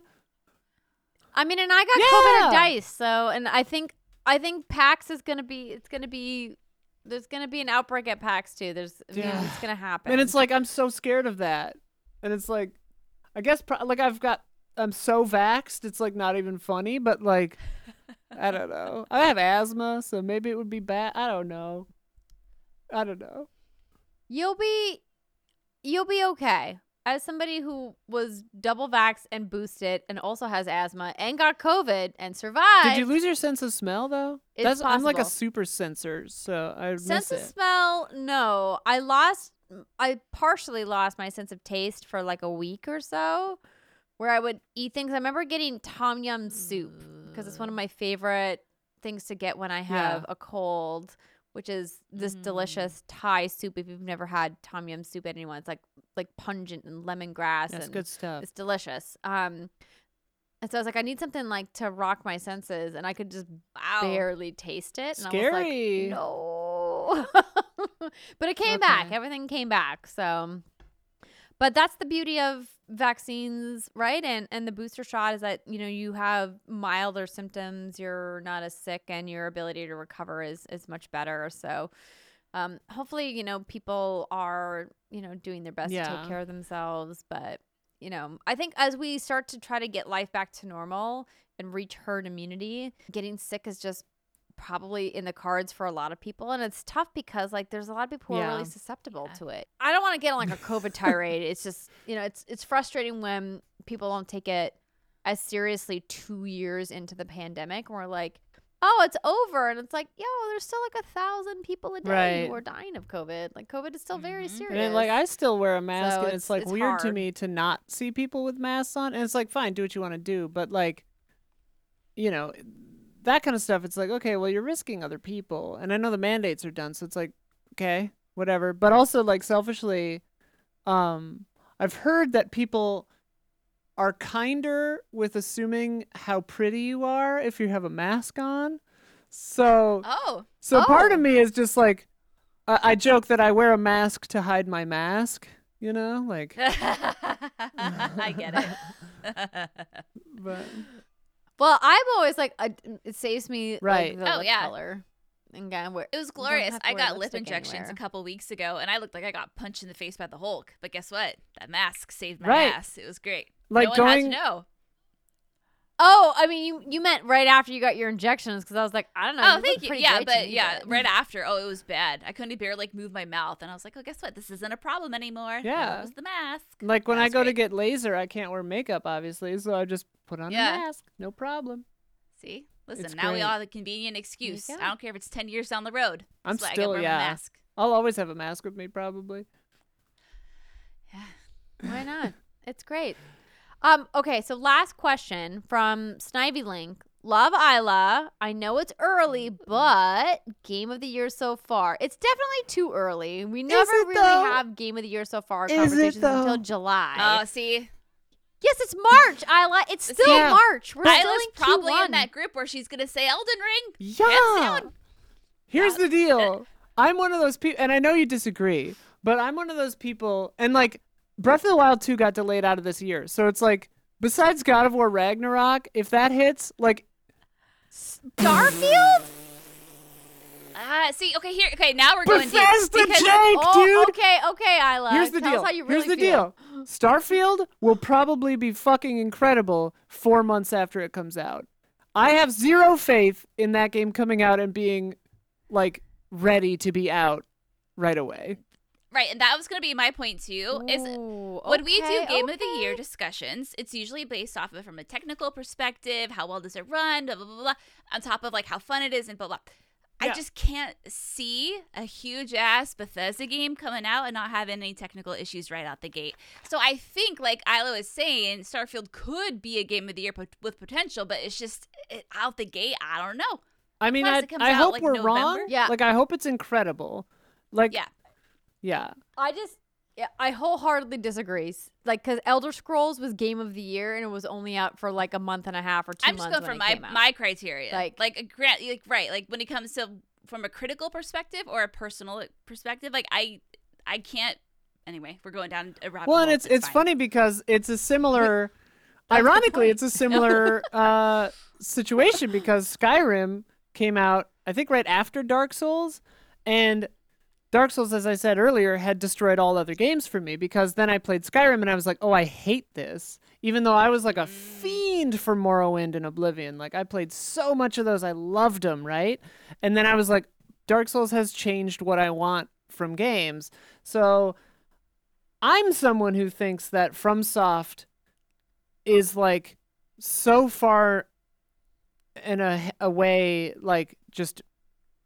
I mean, and I got COVID at Dice, so and I think I think PAX is gonna be it's gonna be there's gonna be an outbreak at PAX too. There's I mean, it's gonna happen. And it's like I'm so scared of that. And it's like I guess pro- like I've got I'm so vaxxed, it's like not even funny, but like I don't know. (laughs) I have asthma, so maybe it would be bad. I don't know. I don't know. you'll be you'll be okay. As somebody who was double vaxxed and boosted and also has asthma and got COVID and survived. Did you lose your sense of smell though? It's That's I'm like a super sensor, so I sense of it. smell no i lost i partially lost my sense of taste for like a week or so where i would eat things i remember getting tom yum soup because it's one of my favorite things to get when i have a cold which is this Mm. delicious thai soup if you've never had tom yum soup at anyone it's like like pungent and lemongrass That's and good stuff. it's delicious um and so i was like i need something like to rock my senses and i could just Wow. barely taste it. And Scary. I was like, no. (laughs) but it came back. Everything came back. So, but that's the beauty of vaccines, right? And and the booster shot is that you know you have milder symptoms. You're not as sick, and your ability to recover is is much better. So. Um, hopefully, you know, people are, you know, doing their best to take care of themselves. But, you know, I think as we start to try to get life back to normal and reach herd immunity, getting sick is just probably in the cards for a lot of people. And it's tough because like there's a lot of people who are really susceptible to it. I don't want to get on like a COVID tirade. It's just, you know, it's it's frustrating when people don't take it as seriously two years into the pandemic. And we're like, oh, it's over. And it's like, yo, there's still like a thousand people a day Right. who are dying of COVID. Like COVID is still very Mhm. serious. And like I still wear a mask, So and it's- it's like it's weird to me to not see people with masks on. And it's like, fine, do what you want to do, but like, you know, that kind of stuff. It's like, okay, well, you're risking other people, and I know the mandates are done, so it's like, okay, whatever. But also, like, selfishly, um, I've heard that people are kinder with assuming how pretty you are if you have a mask on. So, Oh. so part of Oh. me is just like, I, I joke that I wear a mask to hide my mask. You know, like, (laughs) I get it. (laughs) but well, I'm always like, uh, it saves me Right. like, the Oh, lip yeah. color. And kind of wear, It was glorious. I got lip injections anywhere. a couple weeks ago, and I looked like I got punched in the face by the Hulk. But guess what? That mask saved my Right. ass. It was great. like no one going. had to know. Oh, I mean, you you meant right after you got your injections because I was like, I don't know. Oh, look thank you. Yeah, but yeah, but- right (laughs) after. Oh, it was bad. I couldn't bear like move my mouth, and I was like, oh, guess what? This isn't a problem anymore. Yeah. it was the mask. Like when I was go to get laser, I can't wear makeup, obviously, so I just put on Yeah. a mask. No problem. See, listen. It's now we all have a convenient excuse. I don't care if it's ten years down the road. I'm Just like, I still- my yeah. mask. I'll always have a mask with me, probably. Yeah. Why not? (laughs) It's great. Um, okay, so last question from Snivy Link. Love Isla. I know it's early, but game of the year so far. It's definitely too early. We never really though? have game of the year so far Is conversations until? July. Oh, see, yes, it's March, Isla. It's still Yeah. March. We're still Isla's in probably Q1. in that group where she's gonna say Elden Ring. Yeah. Here's Yeah. the deal. (laughs) I'm one of those people, and I know you disagree, but I'm one of those people, and like Breath of the Wild 2 got delayed out of this year, so it's like besides God of War Ragnarok, if that hits, like Starfield? Ah, see, okay, here, okay, now we're going deep Bethesda because Jake, oh, dude. okay, okay, Isla. Here's the Tell deal. us how you Here's the feel. deal. (gasps) Starfield will probably be fucking incredible four months after it comes out. I have zero faith in that game coming out and being like ready to be out right away. right, and that was gonna be my point too. Is Ooh, when we do okay, game of the year discussions, it's usually based off of from a technical perspective, how well does it run, blah blah blah, blah on top of like how fun it is and blah blah. I just can't see a huge ass Bethesda game coming out and not having any technical issues right out the gate. So I think, like Ilo is saying, Starfield could be a game of the year pot- with potential, but it's just it, out the gate. I don't know. I mean, Plus I, I out, hope like, we're November. wrong. Yeah. Like I hope it's incredible. Like Yeah. Yeah. I just, yeah, I wholeheartedly disagree. Like, because Elder Scrolls was Game of the Year and it was only out for like a month and a half or 2 I'm just months. going for when it my my criteria. Like- Like like a grant like right, like when it comes to from a critical perspective or a personal perspective, like I I can't anyway, we're going down a rabbit Well, and it's it's fine. funny because it's a similar. That's ironically, it's a similar (laughs) uh, situation because Skyrim came out, I think, right after Dark Souls, and Dark Souls, as I said earlier, had destroyed all other games for me because then I played Skyrim and I was like, oh, I hate this. Even though I was like a Mm. fiend for Morrowind and Oblivion, like I played so much of those, I loved them, right? And then I was like, Dark Souls has changed what I want from games. So I'm someone who thinks that FromSoft is like so far in a, a way like just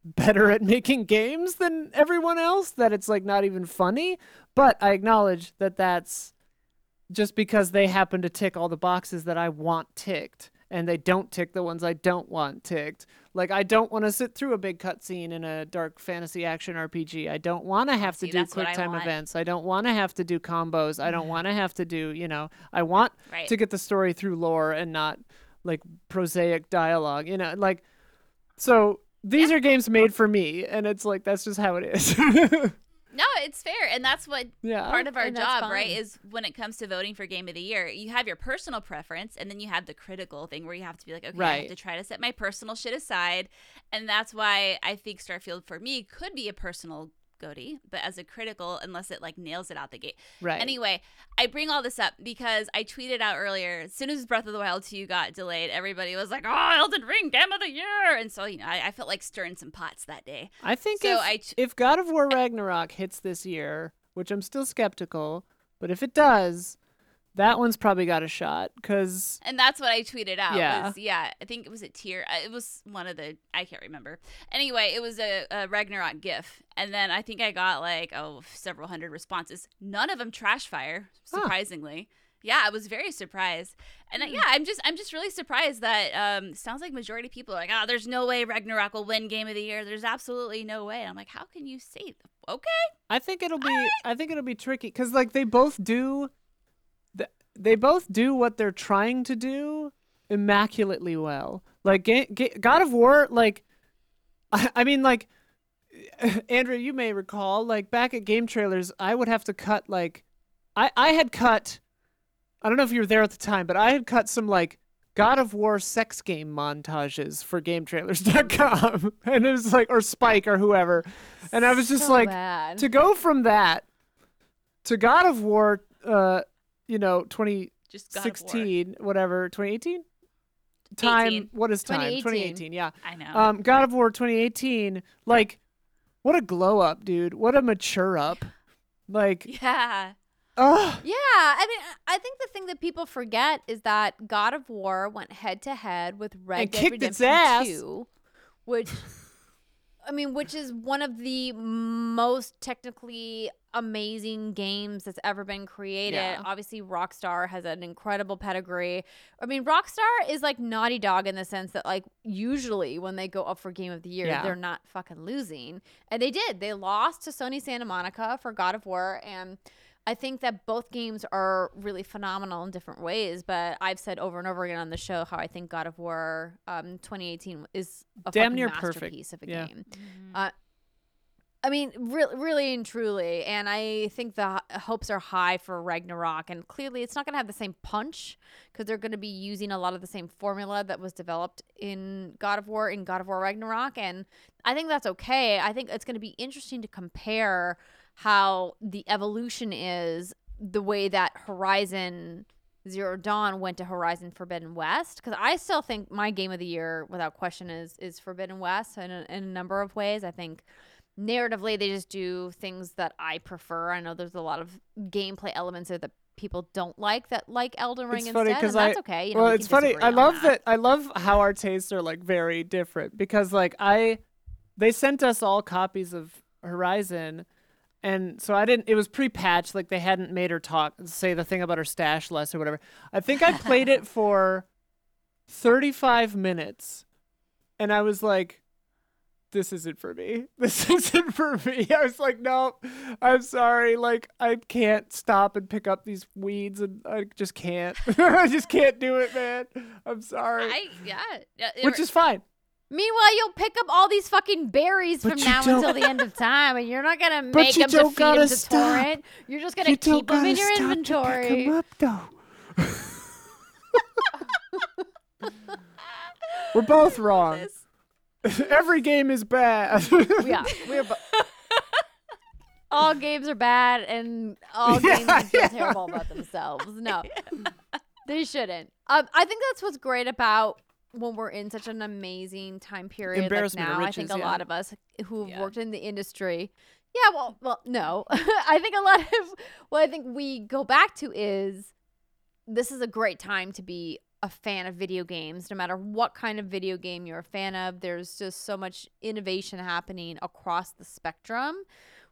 better at making games than everyone else that it's like not even funny but i acknowledge that that's just because they happen to tick all the boxes that i want ticked and they don't tick the ones i don't want ticked. Like i don't want to sit through a big cutscene in a dark fantasy action rpg i don't want to have See, to do what I quick time want. events. I don't want to have to do combos. I don't want to have to do you know i want Right. to get the story through lore and not like prosaic dialogue you know like so these are games made for me and it's like that's just how it is (laughs) No, it's fair. And that's what yeah part of our and job, right, is when it comes to voting for game of the year, you have your personal preference and then you have the critical thing where you have to be like, okay, I have to try to set my personal shit aside. And that's why I think Starfield for me could be a personal GOTY, but as a critical, unless it like nails it out the gate. right Anyway, I bring all this up because I tweeted out earlier, as soon as Breath of the Wild 2 got delayed, everybody was like, oh, Elden Ring, Game of the Year. And so, you know, I, I felt like stirring some pots that day. i think So if, I ch- if god of war ragnarok hits this year which i'm still skeptical but if it does that one's probably got a shot because And that's what I tweeted out. Yeah. Was, yeah. I think it was a tier. It was one of the. I can't remember. Anyway, it was a, a Ragnarok GIF, and then I think I got like oh several hundred responses. None of them trash fire. Huh. Surprisingly. Yeah, I was very surprised, and uh, Hmm. yeah, I'm just I'm just really surprised that um sounds like majority of people are like, oh, there's no way Ragnarok will win Game of the Year. There's absolutely no way. And I'm like, how can you say that? Okay, I think it'll be I think it'll be tricky because like they both do, they both do what they're trying to do immaculately well. Like Ga- Ga- God of War, like I, (laughs) I mean like (laughs) Andrew, you may recall like back at GameTrailers, I would have to cut like I I had cut I don't know if you were there at the time, but I had cut some like God of War sex game montages for GameTrailers.com, (laughs) and it was like or Spike or whoever, and I was just So like bad. to go from that to God of War, uh, you know, just God of War. 2016, whatever, 2018 time. 18. What is time? 2018. 2018. Yeah. I know. Um, God of War 2018. Like, what a glow up, dude. What a mature up. Like, (laughs) yeah. oh, Yeah, I mean, I think the thing that people forget is that God of War went head to head with Red And Dead kicked its Redemption ass. 2, which, I mean, which is one of the most technically amazing games that's ever been created. Yeah. Obviously, Rockstar has an incredible pedigree. I mean, Rockstar is like Naughty Dog in the sense that, like, usually when they go up for Game of the Year, Yeah. they're not fucking losing. And they did. They lost to Sony Santa Monica for God of War. And I think that both games are really phenomenal in different ways, but I've said over and over again on the show how I think God of War um, 2018 is a Damn near perfect. masterpiece of a Yeah. game. Uh, I mean, really, really and truly, and I think the h- hopes are high for Ragnarok, and clearly it's not going to have the same punch because they're going to be using a lot of the same formula that was developed in God of War in God of War Ragnarok, and I think that's okay. I think it's going to be interesting to compare how the evolution is the way that Horizon Zero Dawn went to Horizon Forbidden West because I still think my game of the year, without question, is is Forbidden West in a, in a number of ways. I think narratively they just do things that I prefer. I know there's a lot of gameplay elements there that people don't like that like Elden Ring It's instead, funny and that's I- okay. You know, well, we it's funny. I love that. I love how our tastes are like very different because like I, they sent us all copies of Horizon, and so I didn't. It was pre-patched, like they hadn't made her talk, say the thing about her stash less or whatever. I think I played it (laughs) for thirty-five minutes, and I was like, this isn't for me. (laughs) This isn't for me. I was like, no, I'm sorry. Like, I can't stop and pick up these weeds, and I just can't. (laughs) I just can't do it, man. I'm sorry. I yeah. yeah, Which is fine. Meanwhile, you'll pick up all these fucking berries But from now until the end of (laughs) time, and you're not gonna make them to feed them to Torrent. You're just gonna you keep them in your stop to inventory. pick 'em up, though. (laughs) We're both wrong. (laughs) Every game is bad. yeah, we're bo- all games are bad, and all Yeah, games feel yeah. terrible about themselves. No, they shouldn't. Um, I think that's what's great about when we're in such an amazing time period like Embarrassment now. I think a yeah. lot of us who've Yeah. worked in the industry. Yeah, well, well, no. (laughs) I think a lot of what I think we go back to is this is a great time to be a fan of video games, no matter what kind of video game you're a fan of. There's just so much innovation happening across the spectrum,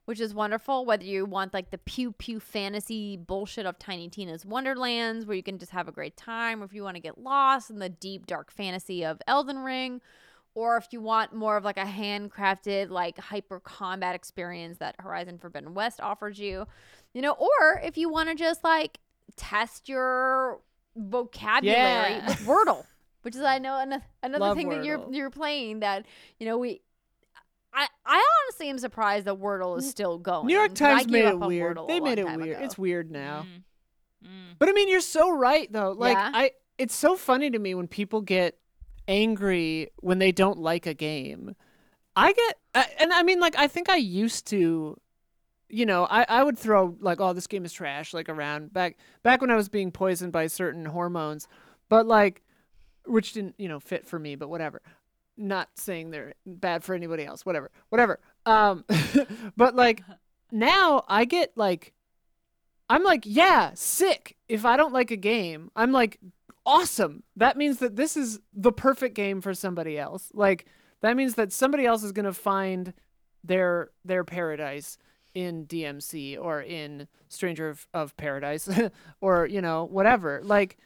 which is wonderful. Whether you want like the pew pew fantasy bullshit of Tiny Tina's Wonderlands, where you can just have a great time, or if you want to get lost in the deep, dark fantasy of Elden Ring, or if you want more of like a handcrafted, like hyper combat experience that Horizon Forbidden West offers you, you know, or if you want to just like test your vocabulary Yeah. with Wordle, which is I know another, another Love thing that you're you're playing that you know we. I, I honestly am surprised that Wordle is still going. New York Times made it weird. They made it weird. ago. It's weird now. Mm. Mm. But I mean, you're so right though. Like Yeah. I it's so funny to me when people get angry when they don't like a game. I get uh, and I mean like I think I used to you know, I, I would throw like, oh, this game is trash, like around back back when I was being poisoned by certain hormones, but like, which didn't you know fit for me, but whatever. Not saying they're bad for anybody else, whatever, whatever. Um, (laughs) but like now I get like, I'm like, yeah, sick. If I don't like a game, I'm like, awesome. That means that this is the perfect game for somebody else. Like that means that somebody else is gonna find their their paradise in DMC or in Stranger of, of Paradise (laughs) or you know whatever like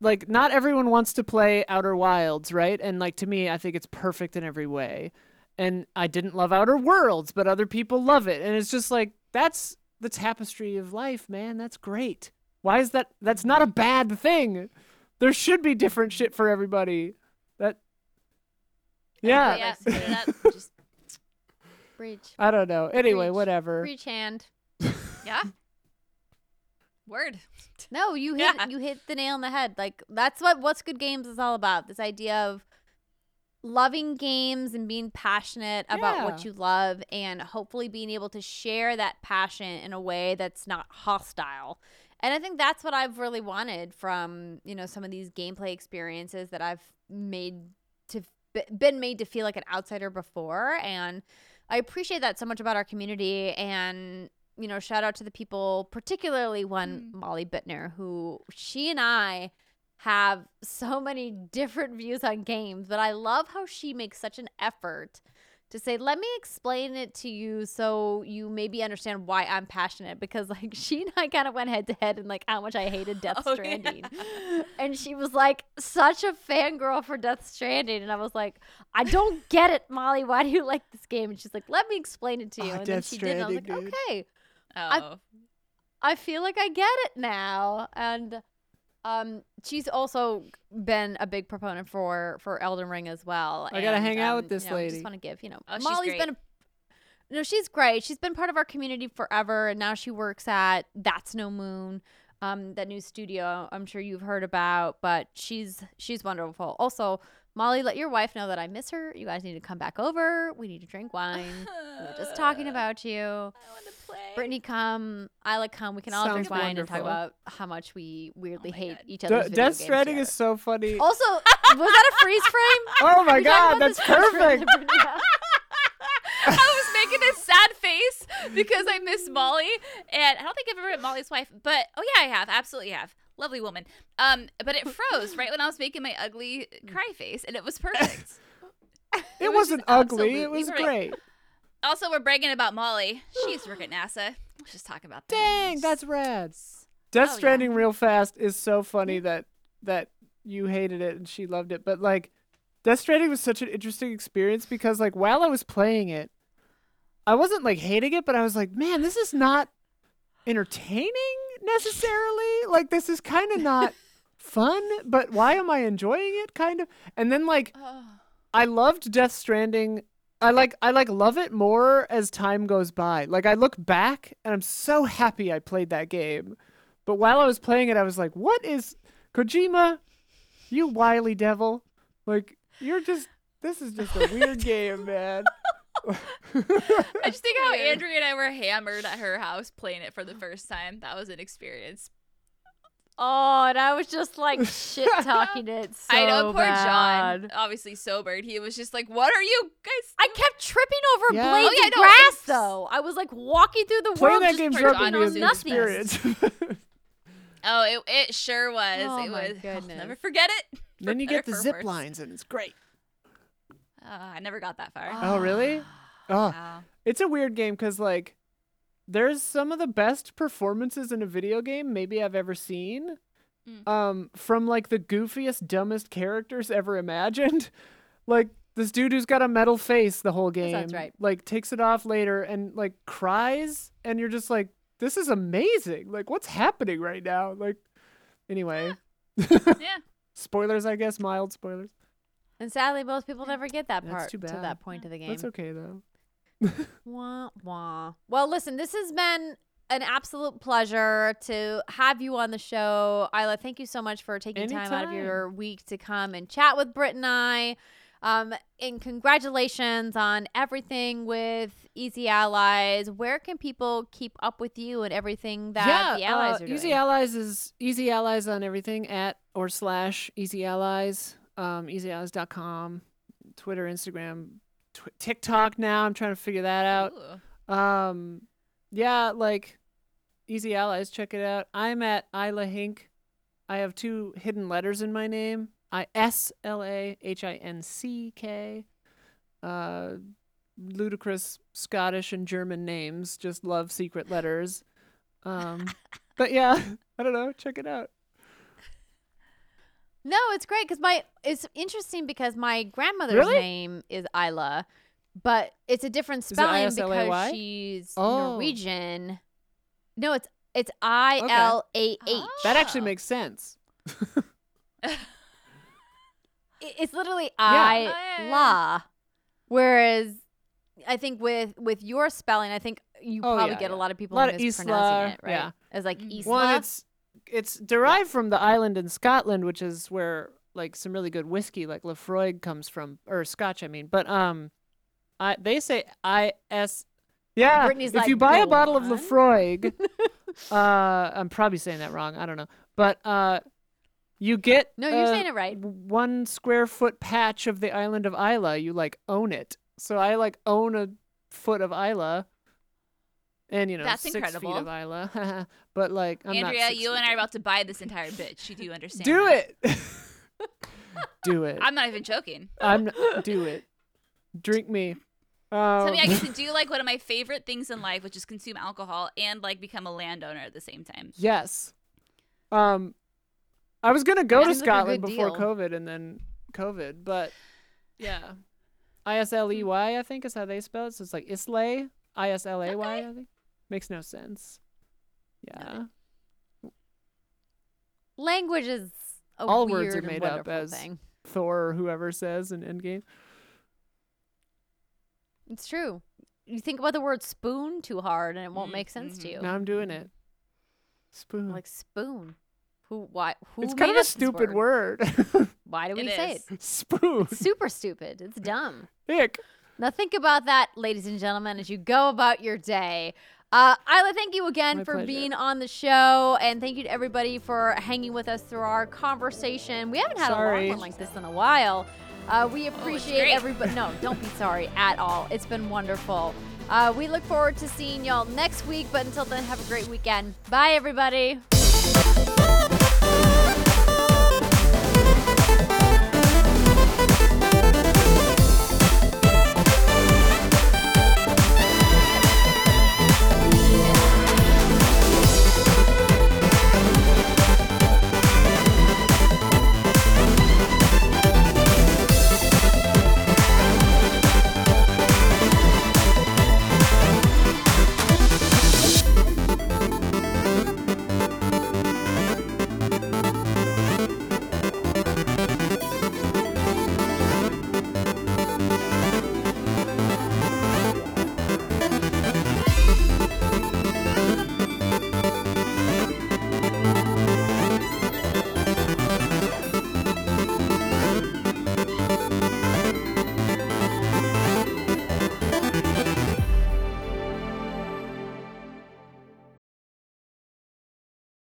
like not everyone wants to play Outer Wilds right and like to me I think it's perfect in every way and I didn't love Outer Worlds but other people love it and it's just like that's the tapestry of life man that's great why is that that's not a bad thing there should be different shit for everybody that yeah, yeah. Spit it up. Just (laughs) Breach. I don't know anyway Preach. whatever Breach hand. (laughs) yeah. Word. No, you hit Yeah. you hit the nail on the head. Like that's what what's good games is all about. This idea of loving games and being passionate about what you love and hopefully being able to share that passion in a way that's not hostile. And I think that's what I've really wanted from, you know, some of these gameplay experiences that I've made to been made to feel like an outsider before and I appreciate that so much about our community and you know, shout out to the people, particularly one mm. Molly Bittner, who she and I have so many different views on games, but I love how she makes such an effort to say, let me explain it to you so you maybe understand why I'm passionate. Because (laughs) like she and I kind of went head to head and like how much I hated (laughs) oh, Death Oh, Stranding. (laughs) And she was like such a fangirl for Death Stranding. And I was like, I don't get it, Molly. Why do you like this game? And she's like, let me explain it to you. Oh, and then Death she did. And I was like, dude. okay. Oh. I feel like I get it now. And um she's also been a big proponent for for Elden Ring as well. I gotta And, hang out um, with this you know, lady. Just want to give, you know, Oh, she's Molly's great. been a no, she's great. She's been part of our community forever, and now she works at That's No Moon, um, that new studio. I'm sure you've heard about, but she's she's wonderful. Also, Molly, let your wife know that I miss her. You guys need to come back over. We need to drink wine. we were just talking (laughs) about you. I want to play. Brittany, come. I like come. We can all drink Sounds wine and talk about how much we weirdly Oh hate God. each De- other's video Death games Stranding is so funny. Also, was that a freeze frame? (laughs) Oh my god, that's this freeze frame perfect. that Brittany had. I was making a sad face because I miss Molly, and I don't think I've ever met Molly's wife, but oh yeah, I have, absolutely have. Lovely woman. Um, but it froze right when I was making my ugly (laughs) cry face, and it was perfect. (laughs) It, was wasn't ugly. It was perfect. great. also, we're bragging about Molly. She used to work at NASA. Let's just talk about that. Dang, that's rad. Death Oh, yeah. Stranding real fast is so funny that that you hated it and she loved it, but like Death Stranding was such an interesting experience because like while I was playing it, I wasn't like hating it, but I was like, man, this is not entertaining necessarily. Like this is kind of not (laughs) fun, but why am I enjoying it kind of? And then like I loved Death Stranding. I like I like love it more as time goes by. Like I look back and I'm so happy I played that game. But while I was playing it, I was like, "What is Kojima? You wily devil! Like you're just this is just a weird (laughs) game, man." (laughs) I just think how Andrea and I were hammered at her house playing it for the first time. That was an experience. Oh, and I was just like shit (laughs) talking it so I know, poor bad. John, obviously sobered. He was just like, "What are you guys?" I kept tripping over Yeah. blades Oh, yeah, of no, grass, it's- though. I was like walking through the Playing world that just game for John me doing is an nothing. (laughs) Oh, it it sure was. Oh it my was. I'll never forget it. then you get the zip worse. lines and it's great. Uh, I never got that far. Oh, really? Oh, (gasps) Wow. it's a weird game because like there's some of the best performances in a video game maybe I've ever seen. Mm. Um, from like the goofiest, dumbest characters ever imagined. (laughs) Like this dude who's got a metal face the whole game. sounds right. Like takes it off later and like cries, and you're just like, this is amazing. Like, what's happening right now? Like, anyway. Yeah. (laughs) Spoilers, I guess, mild spoilers. And sadly, most people never get that part to that point of the game. That's okay though. (laughs) Wah, wah. Well, listen, this has been an absolute pleasure to have you on the show. Isla, thank you so much for taking time out of your week to come and chat with Britt and I. Um, and congratulations on everything with Easy Allies. Where can people keep up with you and everything that the allies uh, are doing? Easy Allies is Easy Allies on everything at or slash Easy Allies, um, easyallies.com, Twitter, Instagram, tw- TikTok now. I'm trying to figure that out. Um, yeah, like Easy Allies, check it out. I'm at Isla Hinck. I have two hidden letters in my name. I S L A H I N C K. Uh, ludicrous Scottish and German names. Just love secret letters. Um, (laughs) but yeah, (laughs) I don't know. Check it out. No, it's great because my it's interesting because my grandmother's Really? name is Isla, but it's a different it spelling because I-S-L-A-Y? she's Oh. Norwegian. No, it's it's I L A H. That actually Oh. makes sense. (laughs) I- It's literally I Oh, yeah, yeah. la. Whereas I think with with your spelling, I think you Oh, probably yeah, get a lot of people Lot of mispronouncing Isla, it, right? yeah. As like Mhm. Isla. One, it's it's derived from the island in Scotland, which is where like some really good whiskey, like Laphroaig, comes from, or Scotch, I mean. But um, I they say I S. Yeah, Brittany's if like, you buy a "Go bottle of on." Laphroaig, (laughs) uh, I'm probably saying that wrong. I don't know, but uh, you get No, you're uh, saying it right. One square foot patch of the island of Isla, you like own it. So I like own a foot of Isla. And you know, That's six incredible. feet of Isla, (laughs) but like I'm not Andrea, you and I are about to buy this entire bitch. You do (laughs) understand? Do that. it. (laughs) do it. I'm not even joking. I'm do it. Drink me. Um, Tell me I get to do like one of my favorite things in life, which is consume alcohol and like become a landowner at the same time. yes. Um, I was gonna go That to seems like Scotland before deal. COVID, and then COVID, but yeah, I S L E Y I think is how they spell it. So it's like Islay, I S L A Y. I think makes no sense. Yeah, Language is a All weird words are made up as- thing. Thor or whoever says in Endgame. It's true. You think about the word spoon too hard and it won't make sense to mhm. you. Now I'm doing it. Spoon. Like spoon. Who? Why? Who? it's kind of a up this stupid word. (laughs) Why do we It say is. it? (laughs) Spoon. It's super stupid. It's dumb. Ick. Now think about that, ladies and gentlemen, as you go about your day. Uh, Isla, thank you again My for pleasure. being on the show, and thank you to everybody for hanging with us through our conversation. We haven't had a Sorry. long one like this in a while. Uh, we appreciate great. everybody. (laughs) No, don't be sorry at all. It's been wonderful. Uh, we look forward to seeing y'all next week, but until then, have a great weekend. Bye, everybody.